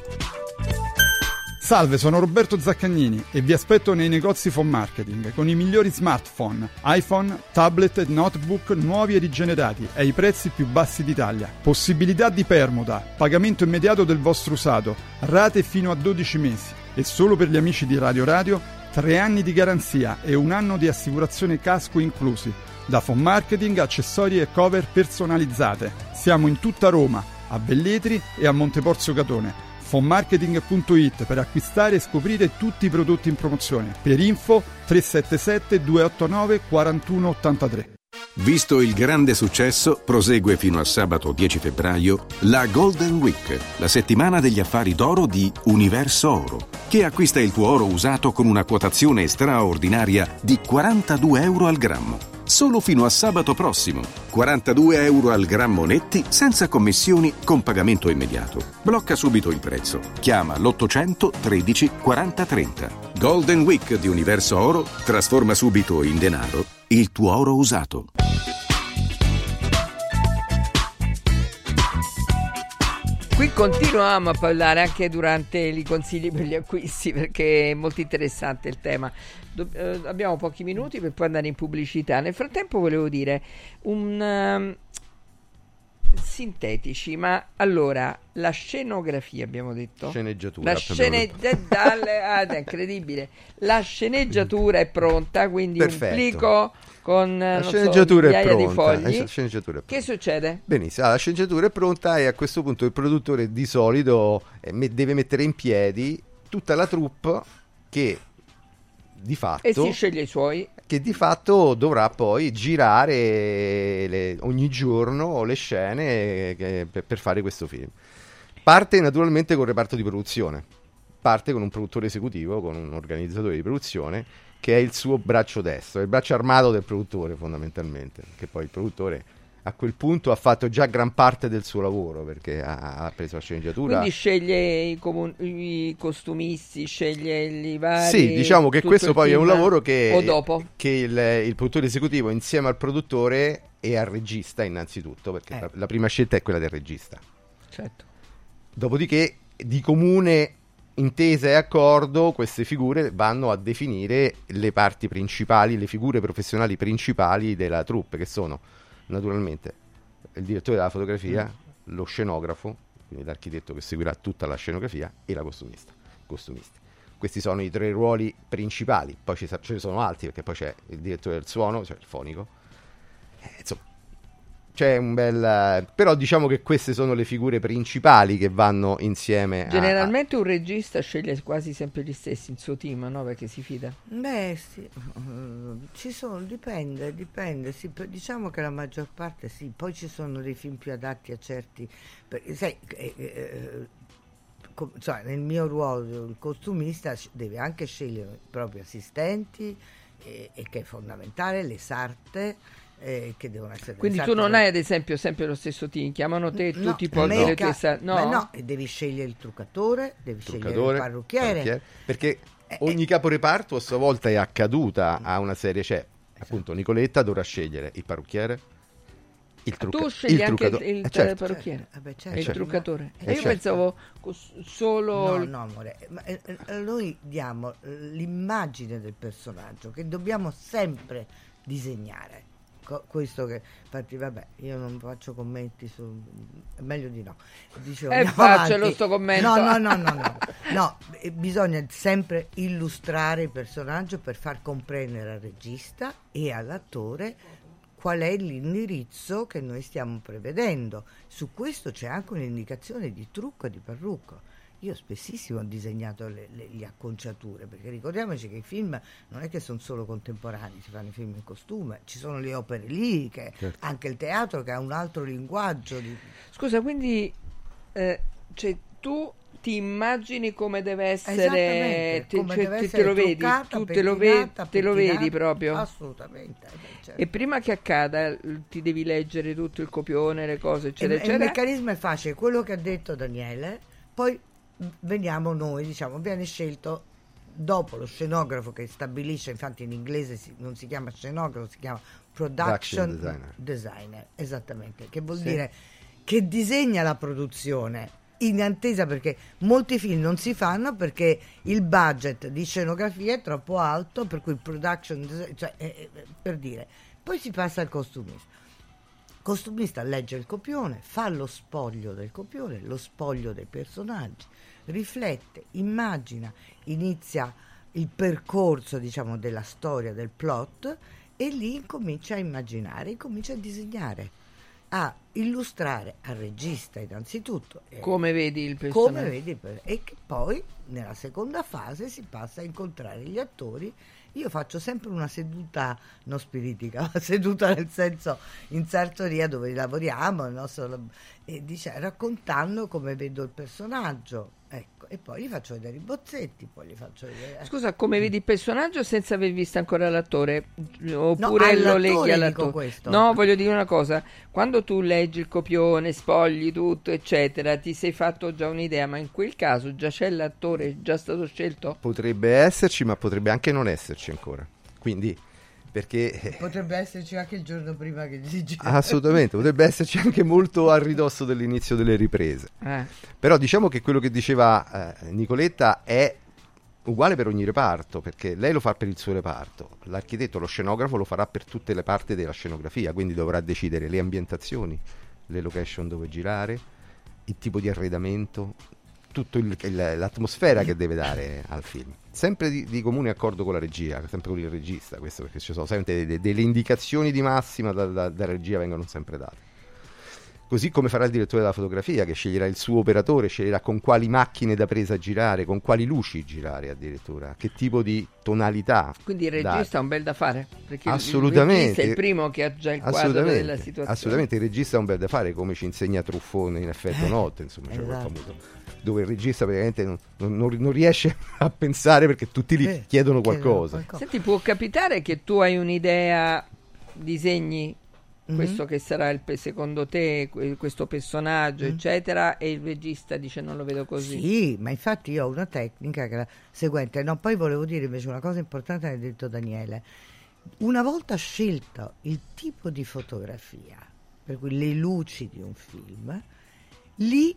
Salve, sono Roberto Zaccagnini e vi aspetto nei negozi Phone Marketing con i migliori smartphone, iPhone, tablet e notebook nuovi e rigenerati ai prezzi più bassi d'Italia. Possibilità di permuta, pagamento immediato del vostro usato, rate fino a 12 mesi e solo per gli amici di Radio Radio 3 anni di garanzia e un anno di assicurazione casco inclusi. Da Phone Marketing, accessori e cover personalizzate. Siamo in tutta Roma, a Velletri e a Monteporzio Catone fonmarketing.it per acquistare e scoprire tutti i prodotti in promozione. Per info 377 289 4183. Visto il grande successo, prosegue fino a sabato 10 febbraio la Golden Week, la settimana degli affari d'oro di Universo Oro, che acquista il tuo oro usato con una quotazione straordinaria di 42 euro al grammo. Solo fino a sabato prossimo. 42 euro al grammo netti senza commissioni con pagamento immediato. Blocca subito il prezzo. Chiama l'800 13 40 30. Golden Week di Universo Oro trasforma subito in denaro il tuo oro usato. Qui continuiamo a parlare anche durante i consigli per gli acquisti perché è molto interessante il tema. Do- eh, abbiamo pochi minuti per poi andare in pubblicità. Nel frattempo volevo dire un ehm, sintetici, ma allora la scenografia abbiamo detto? Sceneggiatura, La abbiamo scene- detto. de- dalle- ah, è incredibile. La sceneggiatura è pronta, quindi Perfetto. un plico con La non so, sceneggiatura è pronta. fogli. La sceneggiatura è Che succede? Benissimo, la sceneggiatura è pronta e a questo punto il produttore di solito eh, deve mettere in piedi tutta la troupe che di fatto E si sceglie i suoi. Che di fatto dovrà poi girare le- ogni giorno le scene che- per, fare questo film. Parte naturalmente col reparto di produzione, parte con un produttore esecutivo, con un organizzatore di produzione che è il suo braccio destro, il braccio armato del produttore fondamentalmente, che poi il produttore a quel punto ha fatto già gran parte del suo lavoro perché ha, ha preso la sceneggiatura. Quindi sceglie i, comun- i costumisti, sceglie i vari. Sì, diciamo che questo poi è un lavoro che, che il, il produttore esecutivo insieme al produttore e al regista innanzitutto, perché Eh. la, la prima scelta è quella del regista. Certo. Dopodiché di comune intesa e accordo queste figure vanno a definire le parti principali, le figure professionali principali della troupe, che sono naturalmente il direttore della fotografia, lo scenografo, quindi l'architetto che seguirà tutta la scenografia e la costumista. costumisti. Questi sono i tre ruoli principali, poi ci sa- ce ne sono altri perché poi c'è il direttore del suono, cioè il fonico. Eh, insomma, c'è un bel... però diciamo che queste sono le figure principali che vanno insieme a- Generalmente un regista sceglie quasi sempre gli stessi in suo team, no? Perché si fida. Beh, sì, eh, ci sono, dipende, dipende, sì, diciamo che la maggior parte sì, poi ci sono dei film più adatti a certi, perché sai, eh, eh, co- cioè, nel mio ruolo il costumista deve anche scegliere i propri assistenti, eh, e che è fondamentale, le sarte, eh, che devono essere... Quindi le tu non hai ad esempio sempre lo stesso team, chiamano te e tu No, ti porti le make- tue sa- ma No? no, e devi scegliere il truccatore, devi scegliere truccatore, il parrucchiere. perché ogni caporeparto a sua volta è accaduta a una serie, c'è appunto Nicoletta dovrà scegliere il parrucchiere, il, trucca- tu scegli il anche il, truccatore. il Eh, certo. parrucchiere Eh beh, e certo. il certo. truccatore. Eh, e io certo. pensavo solo... No, no, amore, ma, eh, eh, noi diamo eh, l'immagine del personaggio che dobbiamo sempre disegnare. Co- questo che infatti vabbè io non faccio commenti su meglio di no Dicevo, Eh, faccelo avanti. sto commento. no no no no no, no eh, bisogna sempre illustrare il personaggio per far comprendere al regista e all'attore qual è l'indirizzo che noi stiamo prevedendo su questo c'è anche un'indicazione di trucco e di parrucco io spessissimo ho disegnato le, le- le acconciature, perché ricordiamoci che i film non è che sono solo contemporanei, si fanno i film in costume, ci sono le opere liriche, Certo. anche il teatro che ha un altro linguaggio. Di... Scusa, quindi eh, cioè, tu ti immagini come deve essere, te, come cioè, deve te- te essere lo vedi, truccata, tu te lo, ve- te lo vedi proprio. Assolutamente. eh certo. E prima che accada ti devi leggere tutto il copione, le cose, E- eccetera, e il eccetera. meccanismo è facile, quello che ha detto Daniele, poi veniamo noi, diciamo, viene scelto dopo lo scenografo che stabilisce, infatti in inglese si- non si chiama scenografo, si chiama production, Production designer. designer, esattamente, che vuol Sì. dire che disegna la produzione in attesa perché molti film non si fanno perché il budget di scenografia è troppo alto, per cui il production design, cioè, eh, eh, per dire, poi si passa al costumista costumista legge il copione, fa lo spoglio del copione, lo spoglio dei personaggi, riflette, immagina, inizia il percorso, diciamo, della storia, del plot e lì comincia a immaginare, comincia a disegnare, a illustrare al regista innanzitutto Come vedi il personaggio. come vedi il per- e che poi nella seconda fase si passa a incontrare gli attori. Io faccio sempre una seduta non spiritica, una [LAUGHS] seduta nel senso in sartoria dove lavoriamo, nostro e dice, raccontando come vedo il personaggio. Ecco, e poi gli faccio vedere i bozzetti, poi gli faccio vedere. Scusa, come vedi il personaggio senza aver visto ancora l'attore? Oppure all'attore lo leggi dico all'attore? questo. No, voglio dire una cosa. Quando tu leggi il copione, spogli tutto, eccetera, ti sei fatto già un'idea, ma in quel caso già c'è l'attore, è già stato scelto? Potrebbe esserci, ma potrebbe anche non esserci ancora. Quindi, perché Potrebbe esserci anche il giorno prima che si gira. [LAUGHS] assolutamente potrebbe esserci anche molto a ridosso dell'inizio delle riprese. Eh. Però diciamo che quello che diceva eh, Nicoletta è uguale per ogni reparto, perché lei lo fa per il suo reparto, l'architetto, lo scenografo lo farà per tutte le parti della scenografia, quindi dovrà decidere le ambientazioni, le location dove girare, il tipo di arredamento, tutta l'atmosfera che deve dare al film. Sempre di, di comune accordo con la regia, sempre con il regista, questo perché ci sono sempre de- de- delle indicazioni di massima da- da- dalla regia vengono sempre date. Così come farà il direttore della fotografia che sceglierà il suo operatore, sceglierà con quali macchine da presa girare, con quali luci girare addirittura, che tipo di tonalità. Quindi il regista ha un bel da fare. Perché Assolutamente. il regista è il primo che ha già il quadro della situazione. assolutamente il regista ha un bel da fare, come ci insegna Truffone in effetto Eh, notte, insomma, quel esatto. famoso, dove il regista praticamente non, non- non- riesce [LAUGHS] a pensare perché tutti gli Eh, chiedono qualcosa. Senti, può capitare che tu hai un'idea, disegni Mhm. questo che sarà il, secondo te que- questo personaggio, Mhm. eccetera, e il regista dice non lo vedo così. Sì, ma infatti io ho una tecnica che è la seguente. No, poi volevo dire invece una cosa importante che ha detto Daniele. Una volta scelto il tipo di fotografia, per cui le luci di un film, lì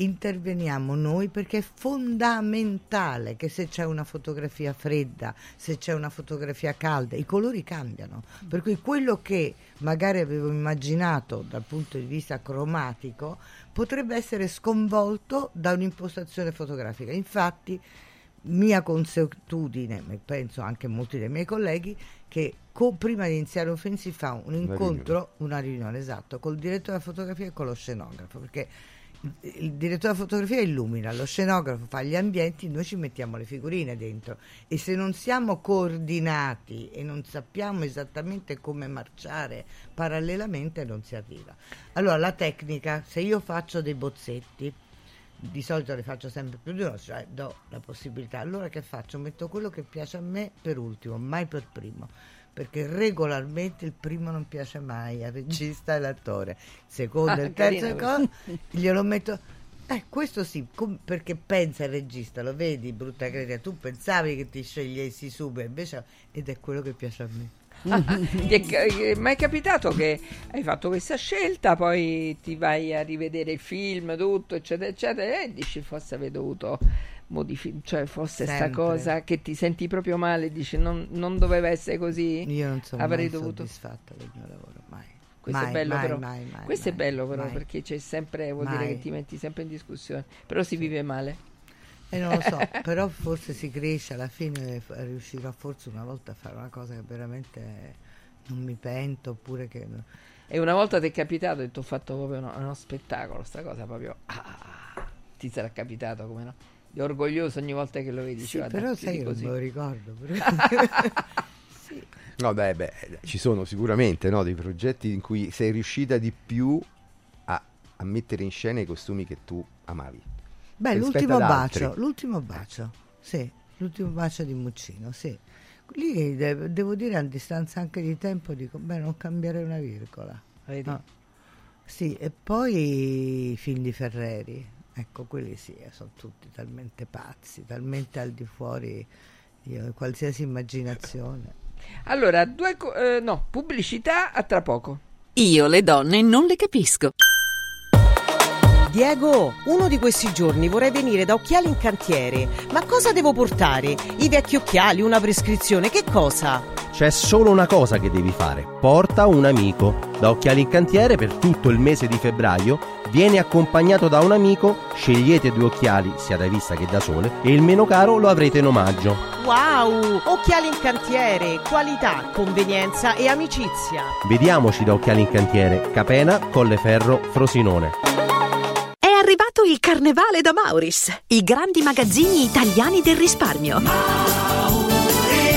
interveniamo noi perché è fondamentale che se c'è una fotografia fredda, se c'è una fotografia calda, i colori cambiano. Per cui quello che magari avevo immaginato dal punto di vista cromatico potrebbe essere sconvolto da un'impostazione fotografica. Infatti, mia consuetudine, ma penso anche molti dei miei colleghi, che co- prima di iniziare un film si fa un incontro, una riunione esatto, col direttore della fotografia e con lo scenografo, perché il- direttore della fotografia illumina, lo scenografo fa gli ambienti, noi ci mettiamo le figurine dentro e se non siamo coordinati e non sappiamo esattamente come marciare parallelamente non si arriva. Allora la tecnica, se io faccio dei bozzetti, di solito ne faccio sempre più di uno, cioè do la possibilità. Allora che faccio? Metto quello che piace a me per ultimo, mai per primo. Perché regolarmente il primo non piace mai al regista e all'attore. Il secondo e Ah, il terzo cosa, glielo metto. Eh, questo sì, com- perché pensa il regista, lo vedi, brutta cretina, tu pensavi che ti scegliessi subito, invece ed è quello che piace a me. [LAUGHS] Ti è, ca- è mai capitato che hai fatto questa scelta, poi ti vai a rivedere il film, tutto, eccetera, eccetera, e dici forse avrei dovuto modificare, cioè forse sta Sempre. cosa che ti senti proprio male, dici non, non doveva essere così. Io non sono avrei mai dovuto. soddisfatta del mio lavoro, mai. Questo Mai, è bello mai, però. mai, Questo è bello però perché c'è sempre, vuol dire che ti metti sempre in discussione, però si vive male. E non lo so, [LAUGHS] però forse si cresce, alla fine riuscirò forse una volta a fare una cosa che veramente non mi pento, oppure che... E una volta ti è capitato e ti ho fatto proprio uno, uno spettacolo, sta cosa proprio... ah, ti sarà capitato, come no? Di orgoglioso ogni volta che lo vedi. Sì, dici, "Guarda, però sai non così". me lo ricordo. [LAUGHS] No, beh, beh, ci sono sicuramente no, dei progetti in cui sei riuscita di più a, a mettere in scena i costumi che tu amavi. Beh, l'ultimo bacio, l'ultimo bacio, sì, l'ultimo bacio di Muccino, sì. Lì de- devo dire a distanza anche di tempo dico, beh, non cambiare una virgola. Vedi? No. Sì, e poi i film di Ferreri, ecco, quelli sì, eh, sono tutti talmente pazzi, talmente al di fuori di qualsiasi immaginazione. Allora, due... co- eh, no, pubblicità a tra poco. Io le donne non le capisco. Diego, uno di questi giorni vorrei venire da Occhiali in Cantiere. Ma cosa devo portare? I vecchi occhiali, una prescrizione, che cosa? C'è solo una cosa che devi fare. Porta un amico. Da Occhiali in Cantiere per tutto il mese di febbraio vieni accompagnato da un amico, scegliete due occhiali, sia da vista che da sole, e il meno caro lo avrete in omaggio. Wow! Occhiali in Cantiere, qualità, convenienza e amicizia. Vediamoci da Occhiali in Cantiere, Capena, Colleferro, Frosinone. È arrivato il Carnevale da Mauris, i grandi magazzini italiani del risparmio.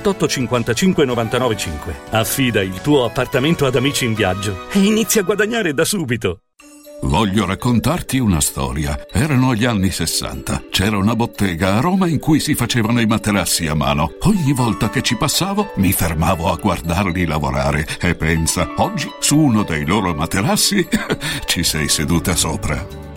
55 99 5. Affida il tuo appartamento ad Amici in Viaggio e inizia a guadagnare da subito. Voglio raccontarti una storia. Erano gli anni 60. C'era una bottega a Roma in cui si facevano i materassi a mano. Ogni volta che ci passavo mi fermavo a guardarli lavorare e pensa, oggi su uno dei loro materassi [LAUGHS] ci sei seduta sopra.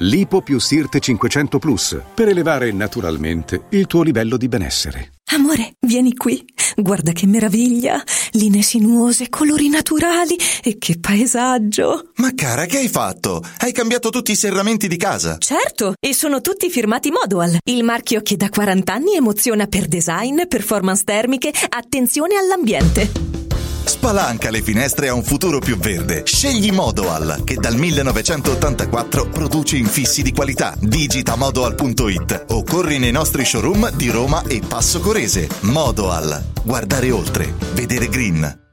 Lipo più Sirte 500 Plus per elevare naturalmente il tuo livello di benessere. Amore, vieni qui. Guarda che meraviglia. Linee sinuose, colori naturali e che paesaggio. Ma cara, che hai fatto? Hai cambiato tutti i serramenti di casa? Certo, e sono tutti firmati Modoal, il marchio che da 40 anni emoziona per design, performance termiche, attenzione all'ambiente. Spalanca le finestre a un futuro più verde. Scegli Modoal, che dal 1984 produce infissi di qualità. Digita modoal.it o corri nei nostri showroom di Roma e Passo Corese. Modoal. Guardare oltre. Vedere green.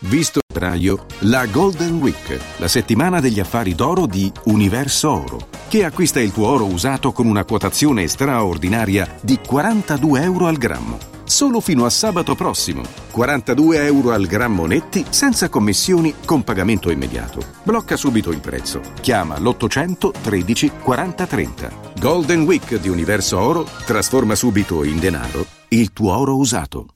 Visto febbraio, la Golden Week, la settimana degli affari d'oro di Universo Oro, che acquista il tuo oro usato con una quotazione straordinaria di 42 euro al grammo. Solo fino a sabato prossimo. 42 euro al grammo netti senza commissioni con pagamento immediato. Blocca subito il prezzo. Chiama l'800 13 40 30. Golden Week di Universo Oro trasforma subito in denaro il tuo oro usato.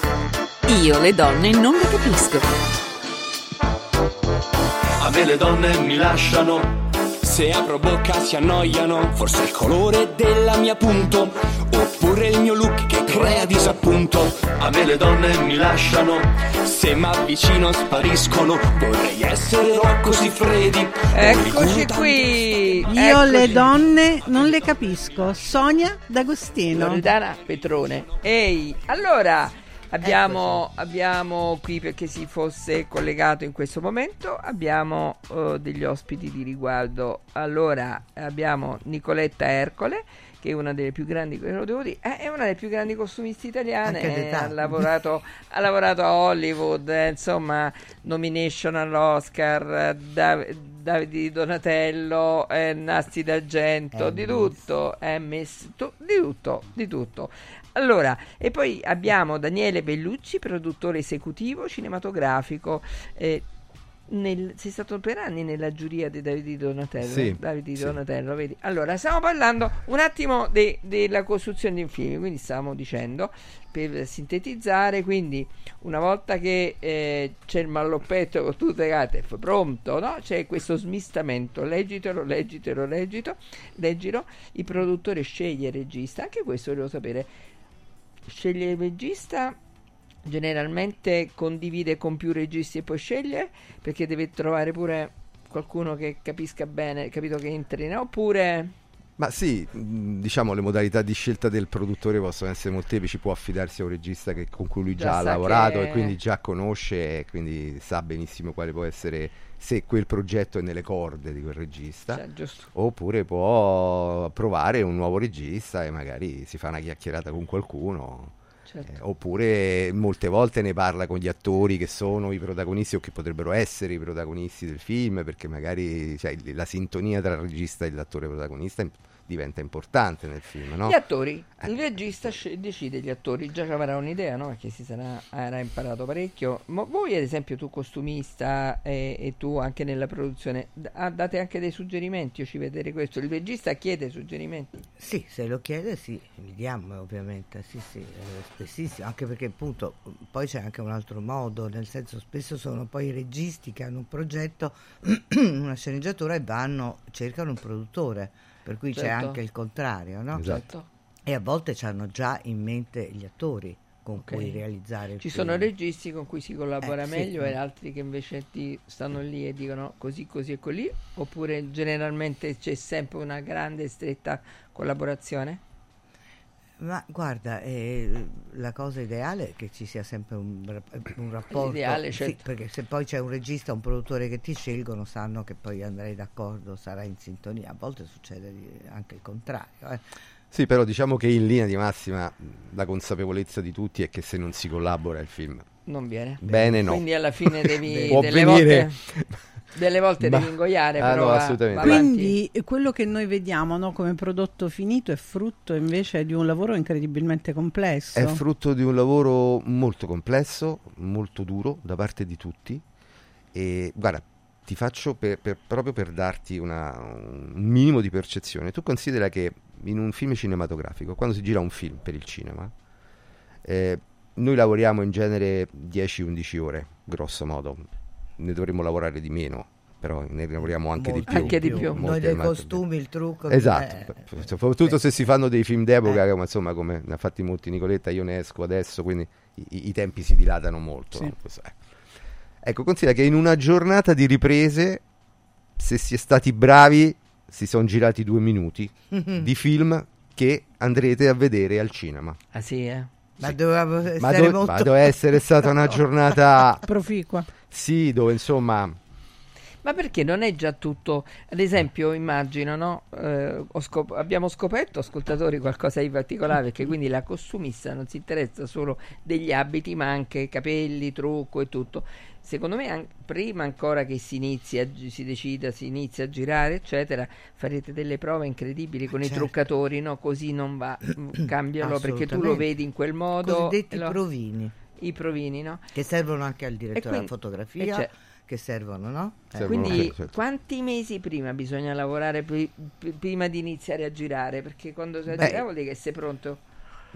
Io le donne non le capisco. A me le donne mi lasciano. Se apro bocca si annoiano. Forse il colore della mia punto. Oppure il mio look che crea disappunto. A me le donne mi lasciano. Se mi avvicino spariscono. Vorrei essere Rocco Siffredi. Eccoci qui. Io le eccoci. donne non le capisco. Sonia D'Agostino. Loredana Petrone. Ehi, allora abbiamo, abbiamo qui perché si fosse collegato in questo momento, abbiamo eh, degli ospiti di riguardo. Allora abbiamo Nicoletta Ercole che è una delle più grandi, devo dire, è una delle più grandi costumiste italiane, d'età. ha lavorato, ha lavorato a Hollywood, eh, insomma, nomination all'Oscar, eh, Dav- Davide di Donatello, eh, Nasti d'Argento, di tutto, Emmys, tu- di tutto, di tutto. Allora, e poi abbiamo Daniele Bellucci, produttore esecutivo cinematografico. eh, nel- sei stato per anni nella giuria di Davide di Donatello. Sì? Davide di sì. Donatello, vedi? Allora, stiamo parlando un attimo de- della costruzione di un film, quindi stavamo dicendo, per sintetizzare, quindi una volta che eh, c'è il malloppetto con tutte le carte, pronto, no? C'è questo smistamento, leggitelo, leggitelo, leggito, leggilo, il produttore sceglie il regista, anche questo volevo sapere, sceglie il regista generalmente condivide con più registi e poi sceglie perché deve trovare pure qualcuno che capisca bene, capito che entri, no? oppure Ma sì, mh, diciamo le modalità di scelta del produttore possono essere molteplici, può affidarsi a un regista che- con cui lui già, Già ha lavorato che- e quindi già conosce e quindi sa benissimo quale può essere se quel progetto è nelle corde di quel regista. Cioè. Oppure può provare un nuovo regista e magari si fa una chiacchierata con qualcuno. Certo. Eh, oppure molte volte ne parla con gli attori che sono i protagonisti o che potrebbero essere i protagonisti del film, perché magari cioè, la sintonia tra il regista e l'attore protagonista diventa importante nel film, no? Gli attori, il regista decide gli attori, già ci avrà un'idea, no? Perché si sarà avrà imparato parecchio. Ma voi, ad esempio, tu costumista e, e tu anche nella produzione, d- ah, date anche dei suggerimenti, io ci vedere questo. Il regista chiede suggerimenti. Sì, se lo chiede sì, li diamo ovviamente, sì sì, eh, spessissimo, anche perché appunto poi c'è anche un altro modo, nel senso spesso sono poi i registi che hanno un progetto, [CLEARS THROAT] una sceneggiatura e vanno, cercano un produttore, per cui c'è Certo. anche il contrario, no? Esatto. E a volte hanno già in mente gli attori con Ok. cui realizzare il Ci film. sono registi con cui si collabora Eh, sì. meglio e altri che invece ti stanno lì e dicono così, così e così, oppure generalmente c'è sempre una grande e stretta collaborazione? Ma guarda, eh, la cosa ideale è che ci sia sempre un, un [COUGHS] rapporto. L'ideale, sì, certo. perché se poi c'è un regista, un produttore che ti scelgono, sanno che poi andrai d'accordo, sarai in sintonia. A volte succede anche il contrario. eh. Sì, però diciamo che in linea di massima la consapevolezza di tutti è che se non si collabora il film Non viene. Bene, no. Quindi alla fine [LAUGHS] devi Può delle venire- volte [LAUGHS] delle volte Ma- devi ingoiare, Ah, però no, va- assolutamente. va avanti. Quindi eh, quello che noi vediamo no, come prodotto finito è frutto invece di un lavoro incredibilmente complesso. È frutto di un lavoro molto complesso, molto duro da parte di tutti e guarda, ti faccio per- per- proprio per darti una- un minimo di percezione. Tu considera che in un film cinematografico, quando si gira un film per il cinema, eh, noi lavoriamo in genere 10-11 ore, grosso modo. Ne dovremmo lavorare di meno, però ne lavoriamo anche di Molto più. Anche di più. Molte Noi dei costumi, il trucco. Esatto, eh, soprattutto se si fanno dei film d'epoca, come, insomma, come ne ha fatti molti Nicoletta, io ne esco adesso, quindi i, i- tempi si dilatano molto. Sì. no? Ecco, considera che in una giornata di riprese, se si è stati bravi, si sono girati due minuti [LAUGHS] di film che andrete a vedere al cinema. Ah sì, eh? Ma dovevamo Ma, stare dove- molto... ma deve essere stata una [LAUGHS] giornata, Proficua. Sì, dove insomma... Ma perché non è già tutto, ad esempio, immagino, no? Eh, scop- abbiamo scoperto, ascoltatori, qualcosa di particolare, perché quindi la costumista non si interessa solo degli abiti, ma anche capelli, trucco e tutto. Secondo me, an- prima ancora che si inizi a gi- si decida, si inizia a girare, eccetera, farete delle prove incredibili con i Certo. truccatori, no? Così non va, mm, cambialo, perché tu lo vedi in quel modo. Cosiddetti e lo- provini. I provini, no? Che servono anche al direttore quindi- della fotografia, c'è- che servono, no? Eh. Quindi certo. quanti mesi prima bisogna lavorare pri- pri- prima di iniziare a girare? Perché quando si Beh. gira vuol dire che sei pronto.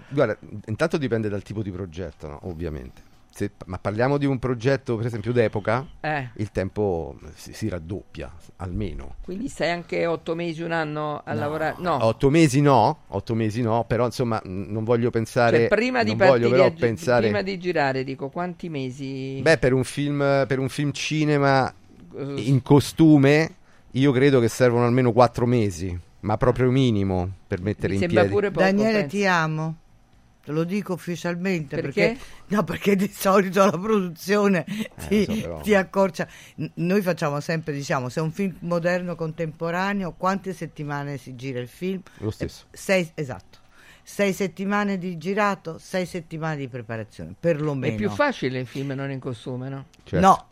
Guarda, intanto dipende dal tipo di progetto, no? ovviamente. Se- ma parliamo di un progetto, per esempio, d'epoca, Eh. il tempo si, si raddoppia, almeno. Quindi stai anche otto mesi, un anno a lavorare? No, Otto mesi no, otto mesi no, però insomma non voglio pensare... Cioè, prima di non partire voglio gi- pensare... prima di girare, dico quanti mesi? Beh, per un film, per un film cinema in costume, io credo che servono almeno quattro mesi, ma proprio minimo per mettere Mi in piedi. poco. Daniele, penso. ti amo. Te lo dico ufficialmente Perché? perché, no, perché di solito la produzione ti, lo so, ti accorcia. N- Noi facciamo sempre, diciamo, se è un film moderno contemporaneo, quante settimane si gira il film? Lo stesso. Eh, sei, esatto. Sei settimane di girato, sei settimane di preparazione, perlomeno. È più facile il film non in costume, no? Certo. No,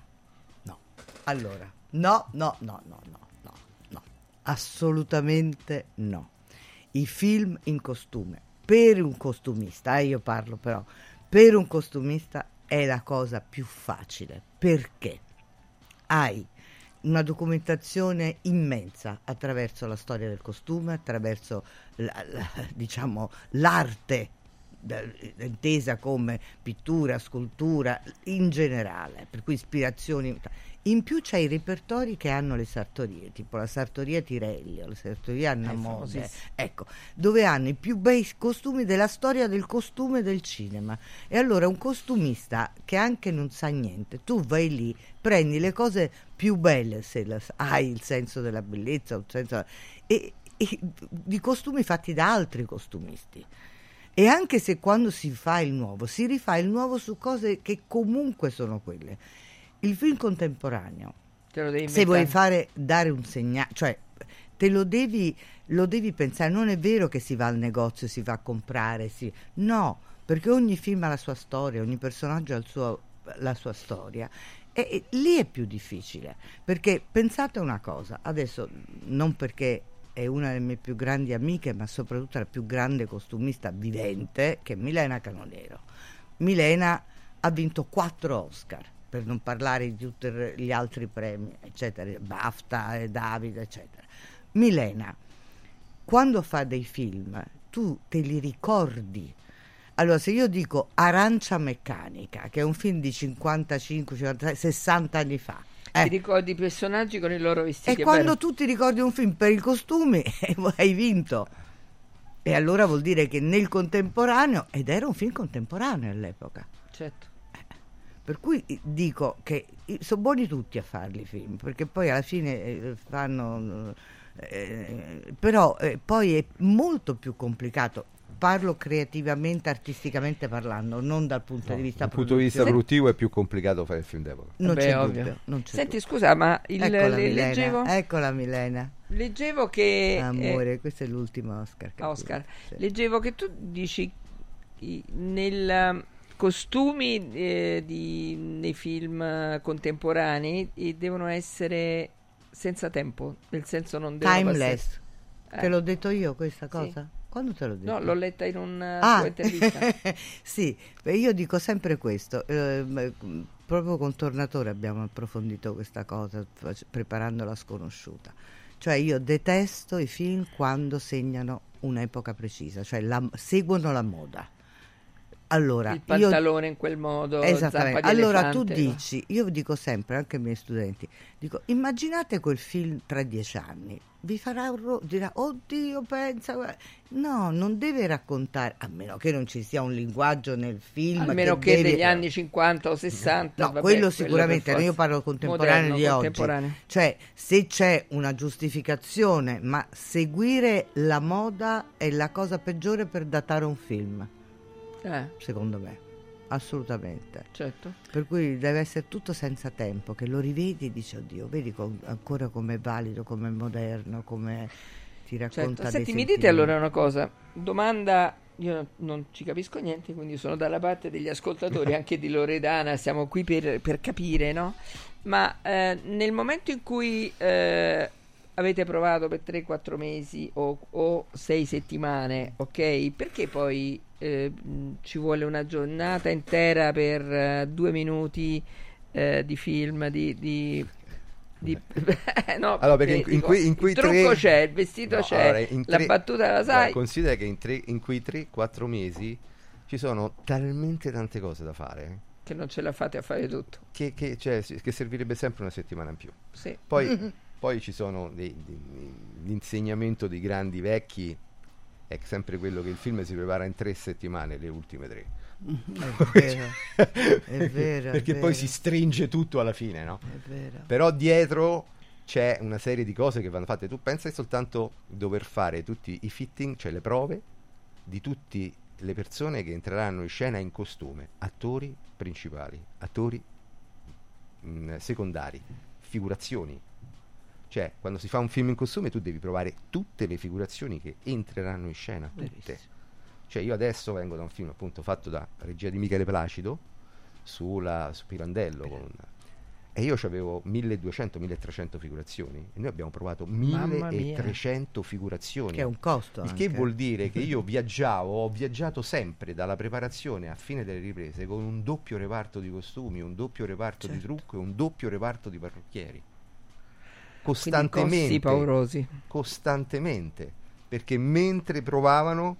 no. Allora, no, no, no, no, no, no, no. Assolutamente no. I film in costume, per un costumista, eh, io parlo però, per un costumista è la cosa più facile. Perché? Hai una documentazione immensa attraverso la storia del costume, attraverso la- la- diciamo, l'arte intesa come pittura, scultura in generale, per cui ispirazioni. In più c'è i repertori che hanno le sartorie, tipo la sartoria Tirelli la sartoria Anna Eh, Mode, famosissima. ecco, dove hanno i più bei costumi della storia del costume del cinema. E allora un costumista che anche non sa niente, tu vai lì, prendi le cose più belle se la- hai il senso della bellezza, senso- e, e di costumi fatti da altri costumisti. E anche se quando si fa il nuovo, si rifà il nuovo su cose che comunque sono quelle. Il film contemporaneo, se vuoi fare, dare un segnale, cioè te lo devi, lo devi pensare, non è vero che si va al negozio, si va a comprare, si- no, perché ogni film ha la sua storia, ogni personaggio ha suo- la sua storia. E, e lì è più difficile, perché pensate una cosa, adesso non perché è una delle mie più grandi amiche, ma soprattutto la più grande costumista vivente, che è Milena Canonero. Milena ha vinto quattro Oscar, per non parlare di tutti gli altri premi, eccetera, BAFTA, eh, David, eccetera. Milena, quando fa dei film, tu te li ricordi. Allora, se io dico Arancia Meccanica, che è un film di 55, 56, 60 anni fa, Ti eh, ricordi i personaggi con i loro vestiti? e quando vero? tu ti ricordi un film per i costumi, [LAUGHS] hai vinto. E allora vuol dire che nel contemporaneo, ed era un film contemporaneo all'epoca, Certo. Per cui eh, dico che eh, sono buoni tutti a farli i film, perché poi alla fine eh, fanno... eh, però eh, poi è molto più complicato. Parlo creativamente, artisticamente parlando, non dal punto di vista Dal punto di vista produttivo è più complicato fare il film d'epoca. Non Beh, c'è ovvio. dubbio, non c'è Senti, dubbio. scusa, ma il, Eccola le- Milena, leggevo, eccola Milena. leggevo che... Amore, eh, questo è l'ultimo Oscar. Oscar, leggevo che tu dici nel costumi eh, di- nei film eh, contemporanei eh, devono essere senza tempo, nel senso non devono Timeless. passare- Te Eh. l'ho detto io questa Sì. cosa? Quando te l'ho detto? No, l'ho letta in una Ah, tua intervista. [LAUGHS] sì, io dico sempre questo, ehm, proprio con Tornatore abbiamo approfondito questa cosa preparando la sconosciuta. Cioè io detesto i film quando segnano un'epoca precisa, cioè la- seguono la moda. Allora, il io- pantalone in quel modo, Esattamente. Allora tu elefante, no? dici, io dico sempre anche ai miei studenti, dico immaginate quel film tra dieci anni, vi farà un ro- dirà oddio pensa, guarda." no non deve raccontare, a meno che non ci sia un linguaggio nel film. almeno che, deve- degli anni 50 o 60 No, vabbè, quello sicuramente, no, io parlo contemporaneo Moderno, di contemporaneo. oggi. Cioè, se c'è una giustificazione, ma seguire la moda è la cosa peggiore per datare un film, Eh, secondo me. Assolutamente. certo. Per cui deve essere tutto senza tempo, che lo rivedi e dici, oddio, vedi com- ancora com'è valido, com'è moderno, come ti racconta Certo. Senti, mi dite allora una cosa, domanda, io non ci capisco niente, quindi sono dalla parte degli ascoltatori, [LAUGHS] anche di Loredana, siamo qui per, per capire, no? Ma eh, nel momento in cui eh, avete provato per 3-4 mesi o, o 6 settimane, ok? Perché poi eh, ci vuole una giornata intera per eh, due minuti eh, di film, di... di di- [LAUGHS] no, Allora, perché in, in dico, quei, in quei il trucco tre... c'è, il vestito No, c'è, allora, in la tre- battuta la sai. considera che in, tre- in quei 3-4 mesi ci sono talmente tante cose da fare Che non ce la fate a fare tutto. che, che, cioè, che servirebbe sempre una settimana in più. Sì. Poi, [LAUGHS] poi ci sono dei- dei- l'insegnamento di grandi vecchi è sempre quello che il film si prepara in tre settimane, le ultime tre. È [LAUGHS] vero, è [LAUGHS] vero, è Perché vero. poi si stringe tutto alla fine, no? È vero. Però dietro c'è una serie di cose che vanno fatte. Tu pensa soltanto dover fare tutti i fitting, cioè le prove di tutte le persone che entreranno in scena in costume, attori principali, attori mh, secondari, figurazioni. Cioè, quando si fa un film in costume tu devi provare tutte le figurazioni che entreranno in scena, tutte. Cioè, io adesso vengo da un film appunto fatto da regia di Michele Placido sulla, su Pirandello con- e io avevo 1200-1300 figurazioni e noi abbiamo provato Mamma mia. 1300 figurazioni. Che è un costo Il che vuol dire che io [LAUGHS] viaggiavo, ho viaggiato sempre dalla preparazione a fine delle riprese con un doppio reparto di costumi, un doppio reparto di Certo. trucco e un doppio reparto di parrucchieri. Costantemente. Costantemente. Perché mentre provavano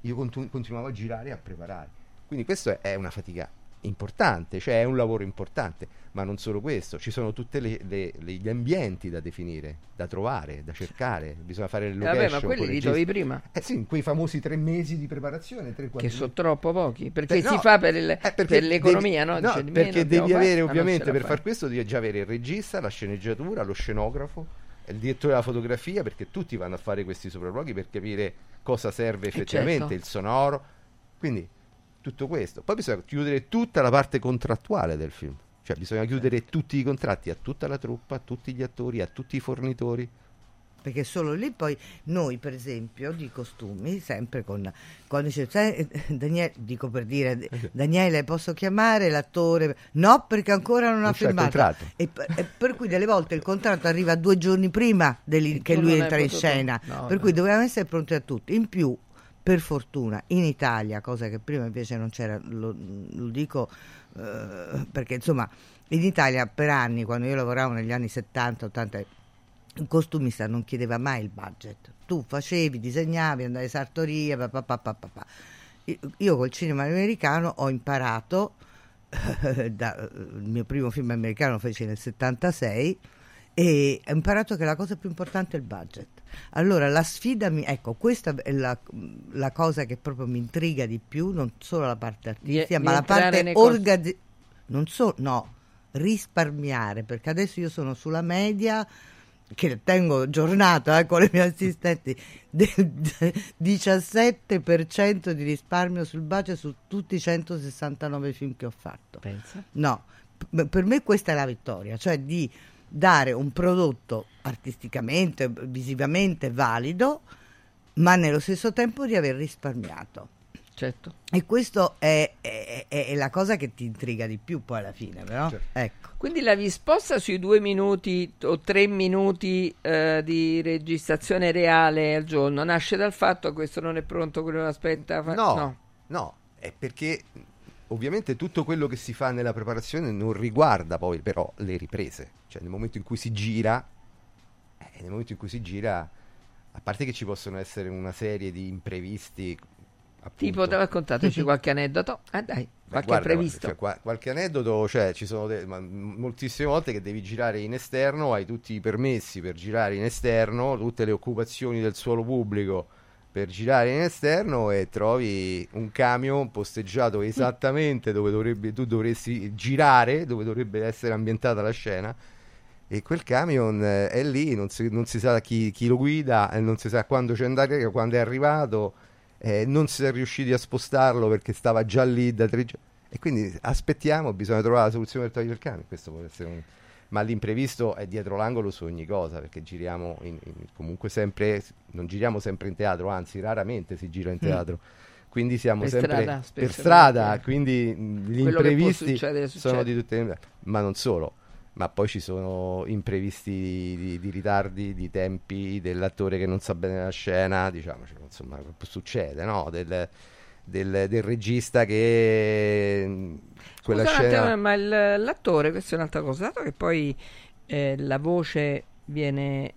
io continu- continuavo a girare e a preparare. Quindi questo è, è una fatica importante, cioè è un lavoro importante, ma non solo questo, ci sono tutti gli ambienti da definire, da trovare, da cercare, bisogna fare le Eh, vabbè, location. ma quelli li trovi prima. Eh sì, quei famosi tre mesi di preparazione, tre, Che sono troppo pochi. Perché Beh, si no, fa per, il- eh, perché per l'economia, devi- no? Dice, meno perché devi avere ma non ovviamente per fai. far questo devi già avere il regista, la sceneggiatura, lo scenografo, il direttore della fotografia, perché tutti vanno a fare questi sopralluoghi per capire cosa serve effettivamente, certo. il sonoro. Quindi tutto questo. Poi bisogna chiudere tutta la parte contrattuale del film. Cioè bisogna chiudere tutti i contratti a tutta la truppa, a tutti gli attori, a tutti i fornitori. perché solo lì poi noi per esempio di costumi sempre con quando dice "Sai, [LAUGHS] Daniele dico per dire Daniele posso chiamare l'attore no perché ancora non ha Non il firmato e, per- e per cui delle volte il contratto arriva due giorni prima che lui entra in scena no, per no. cui dovevamo essere pronti a tutti in più per fortuna in Italia cosa che prima invece non c'era lo, lo dico eh, perché insomma in Italia per anni quando io lavoravo negli anni 70 80 il costumista non chiedeva mai il budget. Tu facevi, disegnavi, andavi in sartoria, pa, pa, pa, pa, pa, pa. Io- col cinema americano ho imparato, [LAUGHS] da- il mio primo film americano lo feci nel 76, e ho imparato che la cosa più importante è il budget. Allora la sfida, mi, ecco, questa è la, la cosa che proprio mi intriga di più, non solo la parte artistica, Di- ma di la parte organizzativa. Non so, no, risparmiare, perché adesso io sono sulla media che tengo giornata eh, con le mie assistenti del 17% di risparmio sul budget su tutti i 169 film che ho fatto. No, p- per me questa è la vittoria, cioè di dare un prodotto artisticamente, visivamente valido, ma nello stesso tempo di aver risparmiato. Certo. E questo è, è- è- è la cosa che ti intriga di più poi alla fine, però. Certo. Ecco. Quindi la risposta sui due minuti o tre minuti eh, di registrazione reale al giorno nasce dal fatto che questo non è pronto, quello non aspetta. fa- No, no, è perché ovviamente tutto quello che si fa nella preparazione non riguarda poi però le riprese. Cioè nel momento in cui si gira, eh, nel momento in cui si gira, a parte che ci possono essere una serie di imprevisti. Tipo, appunto. raccontateci qualche aneddoto. Ah, dai, qualche guarda, previsto. cioè, qua- qualche aneddoto, cioè ci sono de- ma- moltissime volte che devi girare in esterno, hai tutti i permessi per girare in esterno, tutte le occupazioni del suolo pubblico per girare in esterno e trovi un camion posteggiato esattamente dove dovrebbe, tu dovresti girare, dove dovrebbe essere ambientata la scena. E quel camion eh, è lì, non si, non si sa chi, chi lo guida, eh, non si sa quando c'è andato, quando è arrivato, eh, non si è riusciti a spostarlo perché stava già lì da tre giorni. E quindi aspettiamo, bisogna trovare la soluzione per togliere il camion. Questo può essere un- Ma l'imprevisto è dietro l'angolo su ogni cosa, perché giriamo in- in- comunque sempre, non giriamo sempre in teatro, anzi raramente si gira in Mm. teatro. Quindi siamo Per sempre strada, per strada, quindi gli Quello imprevisti succedere, sono succede. di tutte le... Ma non solo, ma poi ci sono imprevisti di, di ritardi, di tempi dell'attore che non sa bene la scena, diciamo, cioè, insomma, succede, no? Del, del- del regista che mh, quella Scusa un scena... ma il- l'attore, questa è un'altra cosa, dato che poi eh, la voce viene